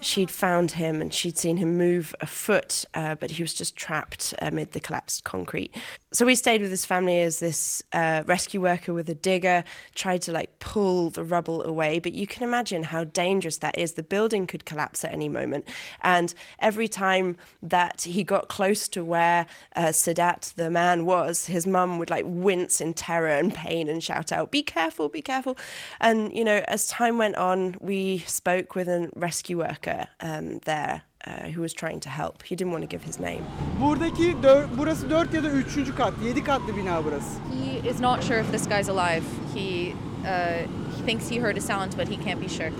she'd found him and she'd seen him move a foot, uh, but he was just trapped amid the collapsed concrete. So we stayed with his family as this uh, rescue worker with a digger tried to like pull the rubble away. But you can imagine how dangerous that is. The building could collapse at any moment. And every time that he got close to where uh, Sadat, the man, was, his mum would like wince in terror and pain and shout out, Be careful, be careful. And, you know, as time went on, we spoke with a rescue worker um, there uh, who was trying to help. He didn't want to give his name. Buradaki dör, burası 4 ya da 3. kat, 7 katlı bina burası. He is not sure if this guy's alive. He, uh, he thinks he heard a sound, but he can't be sure.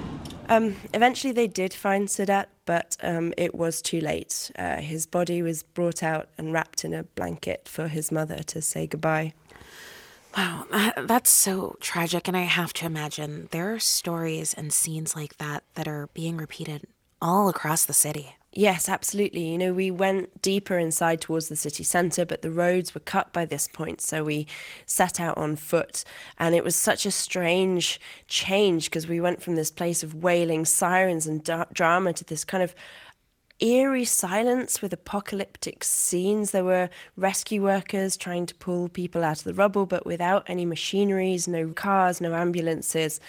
Um, eventually, they did find Sadat, but um, it was too late. Uh, his body was brought out and wrapped in a blanket for his mother to say goodbye. Wow, that's so tragic. And I have to imagine there are stories and scenes like that that are being repeated all across the city. Yes, absolutely. You know, we went deeper inside towards the city centre, but the roads were cut by this point. So we set out on foot. And it was such a strange change because we went from this place of wailing sirens and da- drama to this kind of eerie silence with apocalyptic scenes. There were rescue workers trying to pull people out of the rubble, but without any machineries, no cars, no ambulances.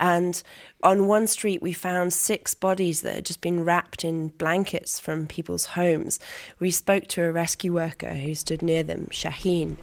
And on one street, we found six bodies that had just been wrapped in blankets from people's homes. We spoke to a rescue worker who stood near them, Shaheen.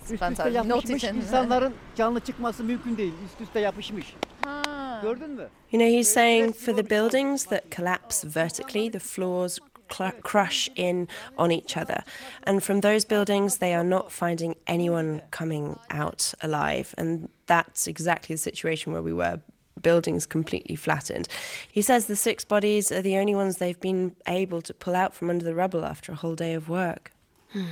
You know, he's saying for the buildings that collapse vertically, the floors cl- crush in on each other. And from those buildings, they are not finding anyone coming out alive. And that's exactly the situation where we were buildings completely flattened. He says the six bodies are the only ones they've been able to pull out from under the rubble after a whole day of work. Hmm.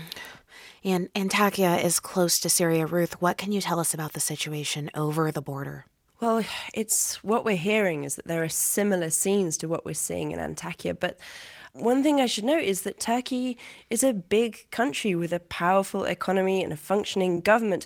And Antakya is close to Syria. Ruth, what can you tell us about the situation over the border? Well, it's what we're hearing is that there are similar scenes to what we're seeing in Antakya, but one thing I should note is that Turkey is a big country with a powerful economy and a functioning government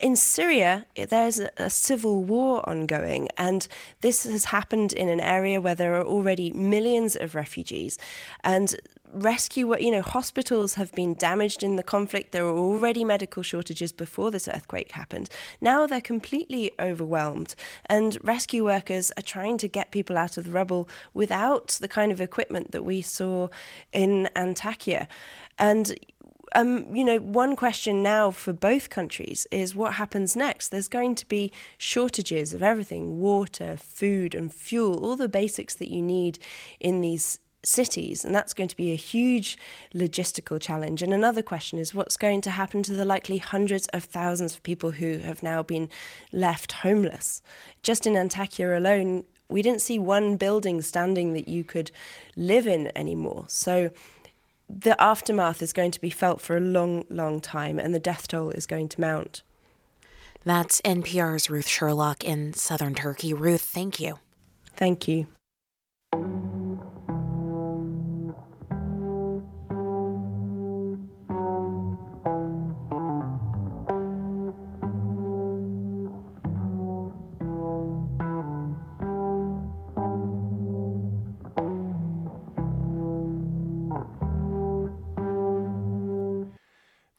in Syria, there's a, civil war ongoing, and this has happened in an area where there are already millions of refugees. And rescue, you know, hospitals have been damaged in the conflict. There were already medical shortages before this earthquake happened. Now they're completely overwhelmed, and rescue workers are trying to get people out of the rubble without the kind of equipment that we saw in Antakya. And um, you know, one question now for both countries is what happens next. There's going to be shortages of everything water, food, and fuel, all the basics that you need in these cities. And that's going to be a huge logistical challenge. And another question is what's going to happen to the likely hundreds of thousands of people who have now been left homeless? Just in Antakya alone, we didn't see one building standing that you could live in anymore. So, the aftermath is going to be felt for a long, long time, and the death toll is going to mount. That's NPR's Ruth Sherlock in southern Turkey. Ruth, thank you. Thank you.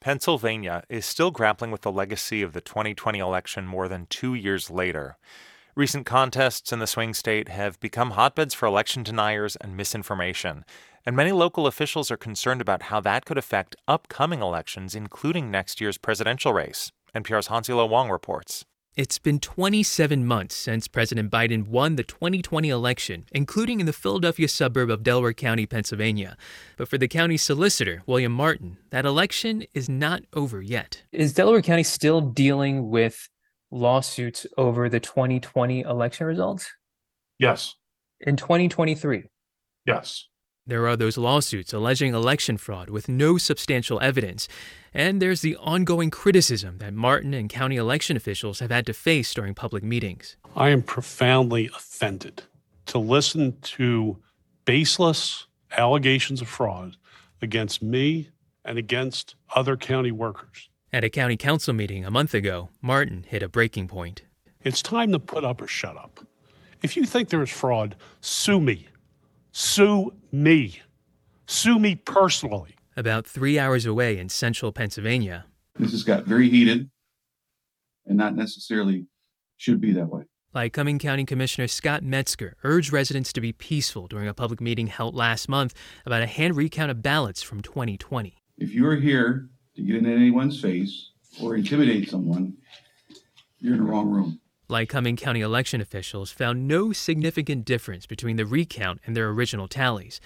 Pennsylvania is still grappling with the legacy of the 2020 election more than two years later. Recent contests in the swing state have become hotbeds for election deniers and misinformation, and many local officials are concerned about how that could affect upcoming elections, including next year's presidential race. NPR's Hansi Lo Wang reports. It's been 27 months since President Biden won the 2020 election, including in the Philadelphia suburb of Delaware County, Pennsylvania. But for the county solicitor, William Martin, that election is not over yet. Is Delaware County still dealing with lawsuits over the 2020 election results? Yes. In 2023? Yes. There are those lawsuits alleging election fraud with no substantial evidence. And there's the ongoing criticism that Martin and county election officials have had to face during public meetings. I am profoundly offended to listen to baseless allegations of fraud against me and against other county workers. At a county council meeting a month ago, Martin hit a breaking point. It's time to put up or shut up. If you think there is fraud, sue me. Sue me. Sue me personally. About three hours away in central Pennsylvania. This has got very heated and not necessarily should be that way. Lycoming County Commissioner Scott Metzger urged residents to be peaceful during a public meeting held last month about a hand recount of ballots from 2020. If you are here to get in anyone's face or intimidate someone, you're in the wrong room. Lycoming County election officials found no significant difference between the recount and their original tallies.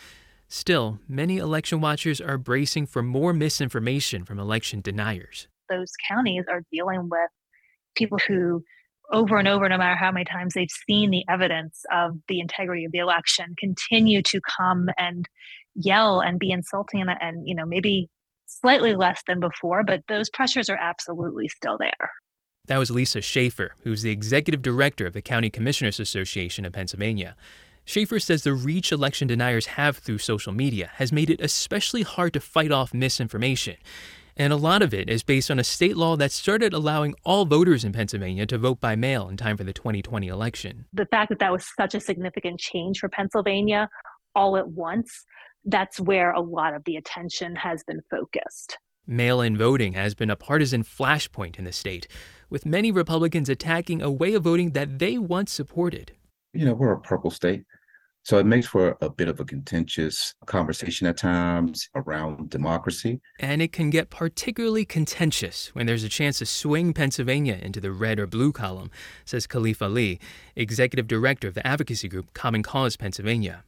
Still, many election watchers are bracing for more misinformation from election deniers. Those counties are dealing with people who, over and over, no matter how many times they've seen the evidence of the integrity of the election, continue to come and yell and be insulting and, and you know, maybe slightly less than before, but those pressures are absolutely still there. That was Lisa Schaefer, who's the executive director of the County Commissioners Association of Pennsylvania. Schaefer says the reach election deniers have through social media has made it especially hard to fight off misinformation. And a lot of it is based on a state law that started allowing all voters in Pennsylvania to vote by mail in time for the 2020 election. The fact that that was such a significant change for Pennsylvania all at once, that's where a lot of the attention has been focused. Mail in voting has been a partisan flashpoint in the state, with many Republicans attacking a way of voting that they once supported. You know, we're a purple state. So it makes for a bit of a contentious conversation at times around democracy. And it can get particularly contentious when there's a chance to swing Pennsylvania into the red or blue column, says Khalif Ali, executive director of the advocacy group Common Cause Pennsylvania.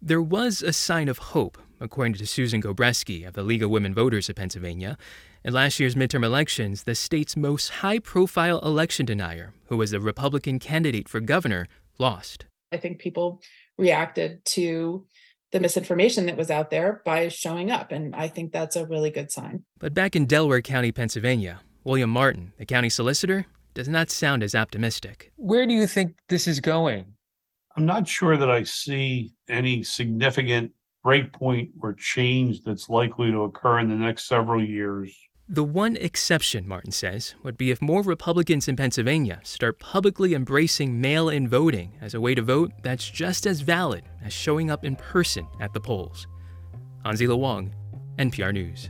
There was a sign of hope, according to Susan Gobreski of the League of Women Voters of Pennsylvania. In last year's midterm elections, the state's most high profile election denier, who was the Republican candidate for governor, lost. I think people reacted to the misinformation that was out there by showing up, and I think that's a really good sign. But back in Delaware County, Pennsylvania, William Martin, the county solicitor, does not sound as optimistic. Where do you think this is going? I'm not sure that I see any significant breakpoint or change that's likely to occur in the next several years. The one exception, Martin says, would be if more Republicans in Pennsylvania start publicly embracing mail in voting as a way to vote that's just as valid as showing up in person at the polls. Hansi Wang, NPR News.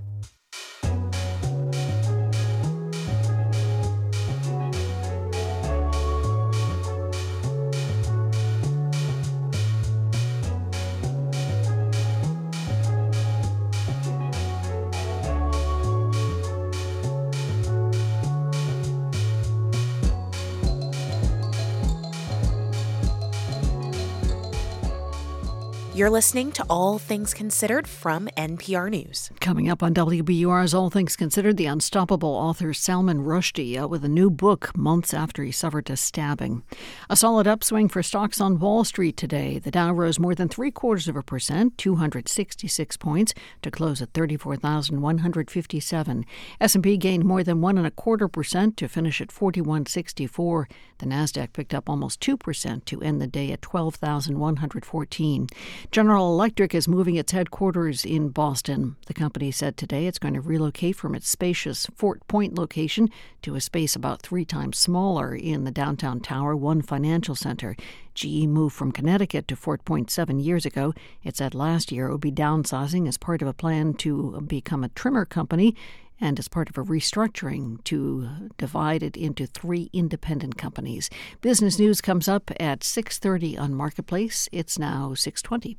You're listening to All Things Considered from NPR News. Coming up on WBUR's All Things Considered, the unstoppable author Salman Rushdie out with a new book months after he suffered a stabbing. A solid upswing for stocks on Wall Street today. The Dow rose more than three quarters of a percent, 266 points, to close at 34,157. S&P gained more than one and a quarter percent to finish at 4164. The Nasdaq picked up almost two percent to end the day at 12,114. General Electric is moving its headquarters in Boston. The company said today it's going to relocate from its spacious Fort Point location to a space about three times smaller in the downtown tower, One Financial Center. GE moved from Connecticut to Fort Point seven years ago. It said last year it would be downsizing as part of a plan to become a trimmer company and as part of a restructuring to divide it into three independent companies. Business News comes up at 6:30 on Marketplace. It's now 6:20.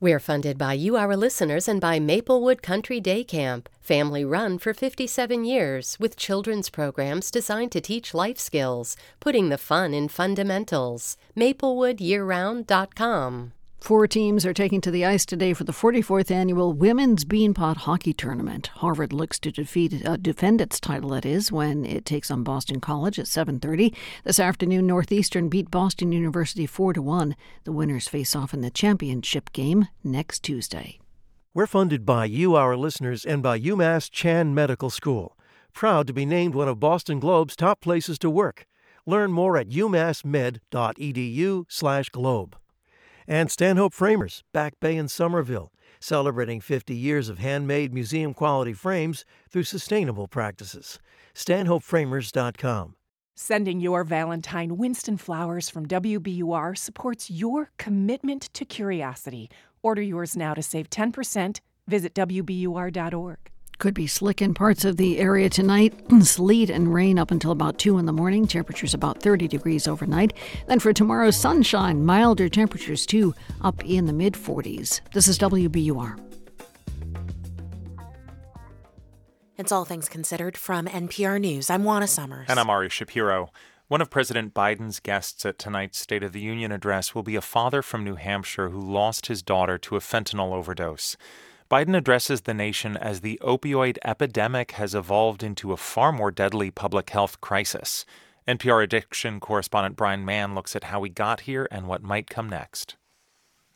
We're funded by you, our listeners, and by Maplewood Country Day Camp, family run for 57 years, with children's programs designed to teach life skills, putting the fun in fundamentals. MaplewoodYearRound.com. Four teams are taking to the ice today for the 44th annual Women's Beanpot Hockey Tournament. Harvard looks to defeat uh, defend its title. That is when it takes on Boston College at 7:30 this afternoon. Northeastern beat Boston University four to one. The winners face off in the championship game next Tuesday. We're funded by you, our listeners, and by UMass Chan Medical School. Proud to be named one of Boston Globe's top places to work. Learn more at umassmed.edu/globe and Stanhope Framers, Back Bay in Somerville, celebrating 50 years of handmade museum quality frames through sustainable practices. StanhopeFramers.com. Sending your Valentine Winston flowers from WBUR supports your commitment to curiosity. Order yours now to save 10%. Visit WBUR.org. Could be slick in parts of the area tonight. (clears throat) Sleet and rain up until about 2 in the morning. Temperatures about 30 degrees overnight. Then for tomorrow, sunshine, milder temperatures too, up in the mid 40s. This is WBUR. It's All Things Considered from NPR News. I'm Juana Summers. And I'm Ari Shapiro. One of President Biden's guests at tonight's State of the Union address will be a father from New Hampshire who lost his daughter to a fentanyl overdose. Biden addresses the nation as the opioid epidemic has evolved into a far more deadly public health crisis. NPR addiction correspondent Brian Mann looks at how we got here and what might come next.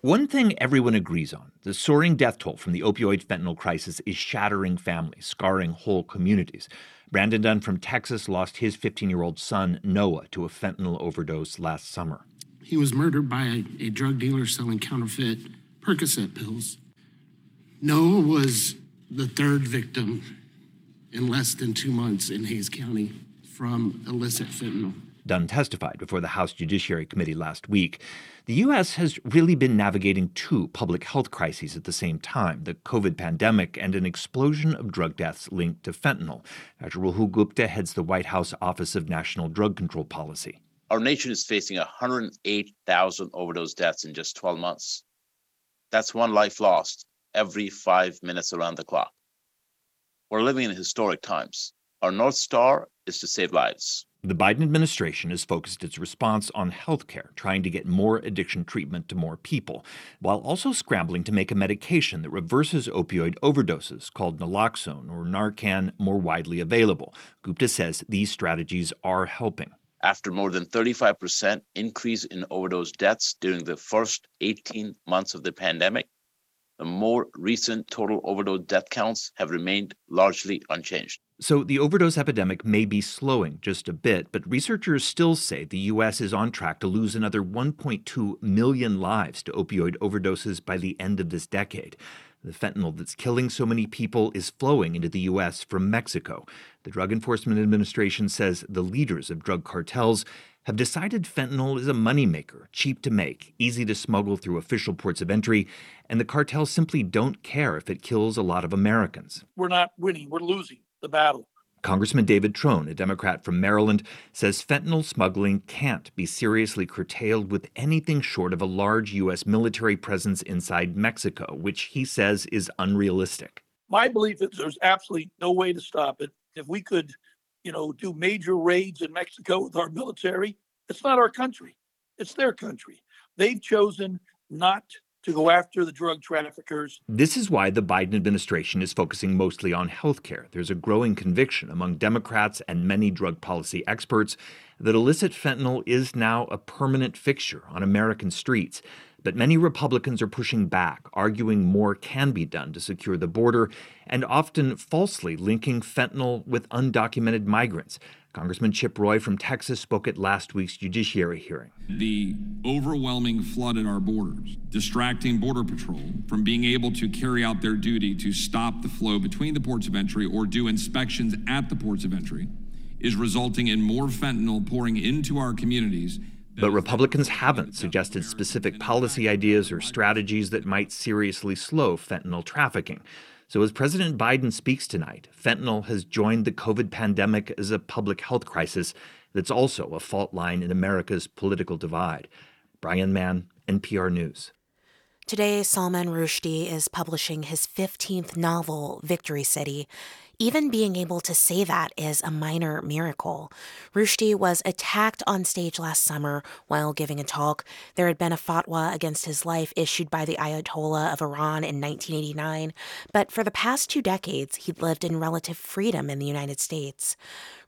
One thing everyone agrees on the soaring death toll from the opioid fentanyl crisis is shattering families, scarring whole communities. Brandon Dunn from Texas lost his 15 year old son, Noah, to a fentanyl overdose last summer. He was murdered by a, a drug dealer selling counterfeit Percocet pills. Noah was the third victim in less than two months in Hays County from illicit fentanyl. Dunn testified before the House Judiciary Committee last week. The U.S. has really been navigating two public health crises at the same time the COVID pandemic and an explosion of drug deaths linked to fentanyl. Dr. Rahul Gupta heads the White House Office of National Drug Control Policy. Our nation is facing 108,000 overdose deaths in just 12 months. That's one life lost every five minutes around the clock. We're living in historic times. Our North Star is to save lives. The Biden administration has focused its response on healthcare, trying to get more addiction treatment to more people, while also scrambling to make a medication that reverses opioid overdoses called naloxone or Narcan more widely available. Gupta says these strategies are helping. After more than 35% increase in overdose deaths during the first 18 months of the pandemic, the more recent total overdose death counts have remained largely unchanged. So the overdose epidemic may be slowing just a bit, but researchers still say the U.S. is on track to lose another 1.2 million lives to opioid overdoses by the end of this decade. The fentanyl that's killing so many people is flowing into the U.S. from Mexico. The Drug Enforcement Administration says the leaders of drug cartels have decided fentanyl is a moneymaker, cheap to make, easy to smuggle through official ports of entry, and the cartels simply don't care if it kills a lot of Americans. We're not winning, we're losing the battle. Congressman David Trone, a Democrat from Maryland, says fentanyl smuggling can't be seriously curtailed with anything short of a large U.S. military presence inside Mexico, which he says is unrealistic. My belief is there's absolutely no way to stop it. If we could you know, do major raids in Mexico with our military. It's not our country. It's their country. They've chosen not to go after the drug traffickers. This is why the Biden administration is focusing mostly on health care. There's a growing conviction among Democrats and many drug policy experts that illicit fentanyl is now a permanent fixture on American streets. But many Republicans are pushing back, arguing more can be done to secure the border, and often falsely linking fentanyl with undocumented migrants. Congressman Chip Roy from Texas spoke at last week's judiciary hearing. The overwhelming flood at our borders, distracting Border Patrol from being able to carry out their duty to stop the flow between the ports of entry or do inspections at the ports of entry, is resulting in more fentanyl pouring into our communities but Republicans haven't suggested specific policy ideas or strategies that might seriously slow fentanyl trafficking. So, as President Biden speaks tonight, fentanyl has joined the COVID pandemic as a public health crisis that's also a fault line in America's political divide. Brian Mann, NPR News. Today, Salman Rushdie is publishing his 15th novel, Victory City. Even being able to say that is a minor miracle. Rushdie was attacked on stage last summer while giving a talk. There had been a fatwa against his life issued by the Ayatollah of Iran in 1989, but for the past two decades, he'd lived in relative freedom in the United States.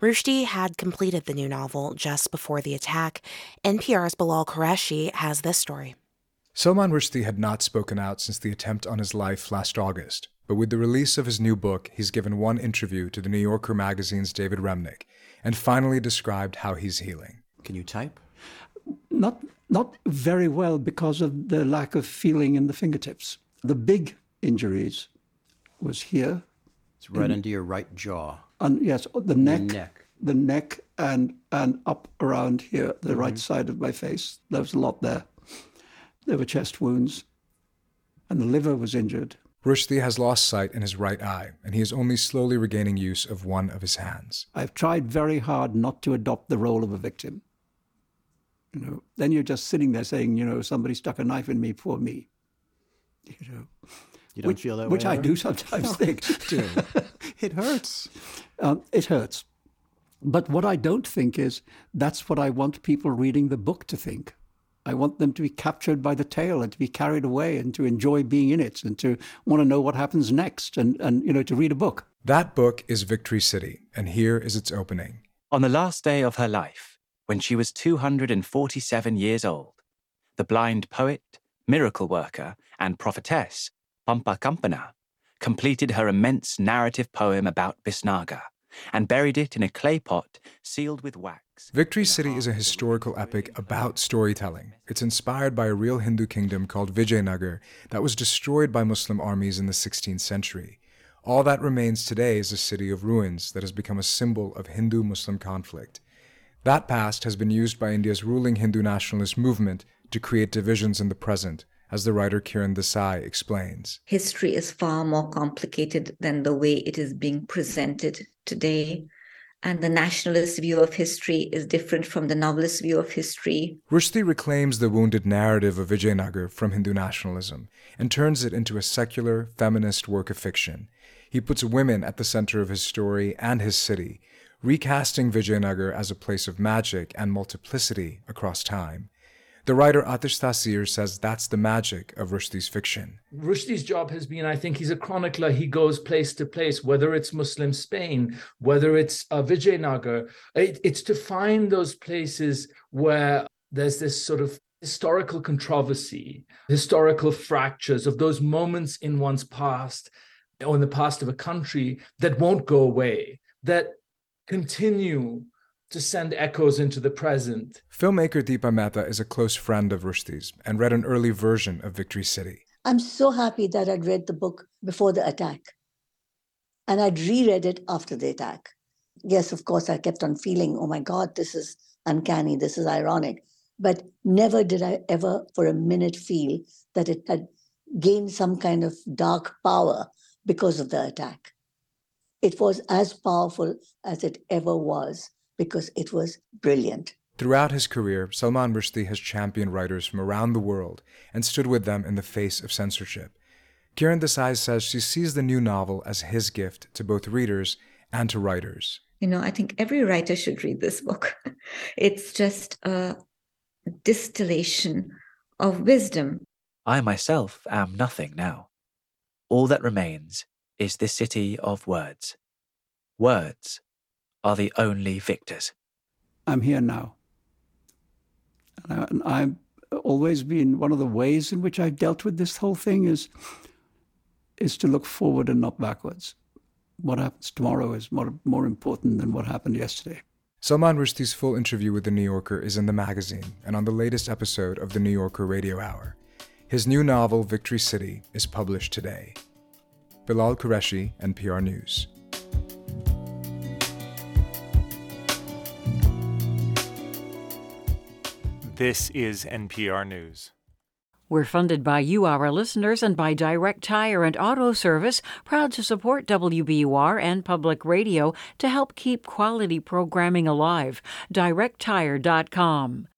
Rushdie had completed the new novel just before the attack. NPR's Bilal Qureshi has this story. Salman Rushdie had not spoken out since the attempt on his life last August. But with the release of his new book, he's given one interview to the New Yorker magazine's David Remnick and finally described how he's healing. Can you type? Not, not very well because of the lack of feeling in the fingertips. The big injuries was here. It's right in, under your right jaw. And yes, the neck, neck, the neck, and and up around here, the mm-hmm. right side of my face. There was a lot there. There were chest wounds, and the liver was injured. Rushdie has lost sight in his right eye, and he is only slowly regaining use of one of his hands. I've tried very hard not to adopt the role of a victim. You know, then you're just sitting there saying, you know, somebody stuck a knife in me, poor me. You know, you don't which, feel that which way. Which I do sometimes (laughs) think. Too. (laughs) It hurts. Um, it hurts. But what I don't think is that's what I want people reading the book to think. I want them to be captured by the tale and to be carried away and to enjoy being in it and to want to know what happens next and, and you know to read a book. That book is Victory City, and here is its opening. On the last day of her life, when she was 247 years old, the blind poet, miracle worker, and prophetess, Pampa Kampana, completed her immense narrative poem about Bisnaga and buried it in a clay pot sealed with wax. Victory City is a historical epic about storytelling. It's inspired by a real Hindu kingdom called Vijayanagar that was destroyed by Muslim armies in the 16th century. All that remains today is a city of ruins that has become a symbol of Hindu Muslim conflict. That past has been used by India's ruling Hindu nationalist movement to create divisions in the present, as the writer Kiran Desai explains. History is far more complicated than the way it is being presented today. And the nationalist view of history is different from the novelist view of history. Rushdie reclaims the wounded narrative of Vijayanagar from Hindu nationalism and turns it into a secular, feminist work of fiction. He puts women at the center of his story and his city, recasting Vijayanagar as a place of magic and multiplicity across time. The writer Aatish Taseer says that's the magic of Rushdie's fiction. Rushdie's job has been, I think, he's a chronicler. He goes place to place, whether it's Muslim Spain, whether it's uh, Vijayanagar. It, it's to find those places where there's this sort of historical controversy, historical fractures of those moments in one's past or in the past of a country that won't go away, that continue to send echoes into the present. Filmmaker Deepa Mehta is a close friend of Rushdie's and read an early version of Victory City. I'm so happy that I'd read the book before the attack. And I'd reread it after the attack. Yes, of course, I kept on feeling, oh my God, this is uncanny, this is ironic. But never did I ever for a minute feel that it had gained some kind of dark power because of the attack. It was as powerful as it ever was because it was brilliant. Throughout his career, Salman Rushdie has championed writers from around the world and stood with them in the face of censorship. Kiran Desai says she sees the new novel as his gift to both readers and to writers. You know, I think every writer should read this book. (laughs) It's just a distillation of wisdom. I myself am nothing now. All that remains is this city of words. Words are the only victors. I'm here now. And, I, have always been one of the ways in which I've dealt with this whole thing is, is to look forward and not backwards. What happens tomorrow is more, more important than what happened yesterday. Salman Rushdie's full interview with The New Yorker is in the magazine and on the latest episode of The New Yorker Radio Hour. His new novel, Victory City, is published today. Bilal Qureshi, NPR News. This is NPR News. We're funded by you, our listeners, and by Direct Tire and Auto Service, proud to support WBUR and public radio to help keep quality programming alive. DirectTire.com.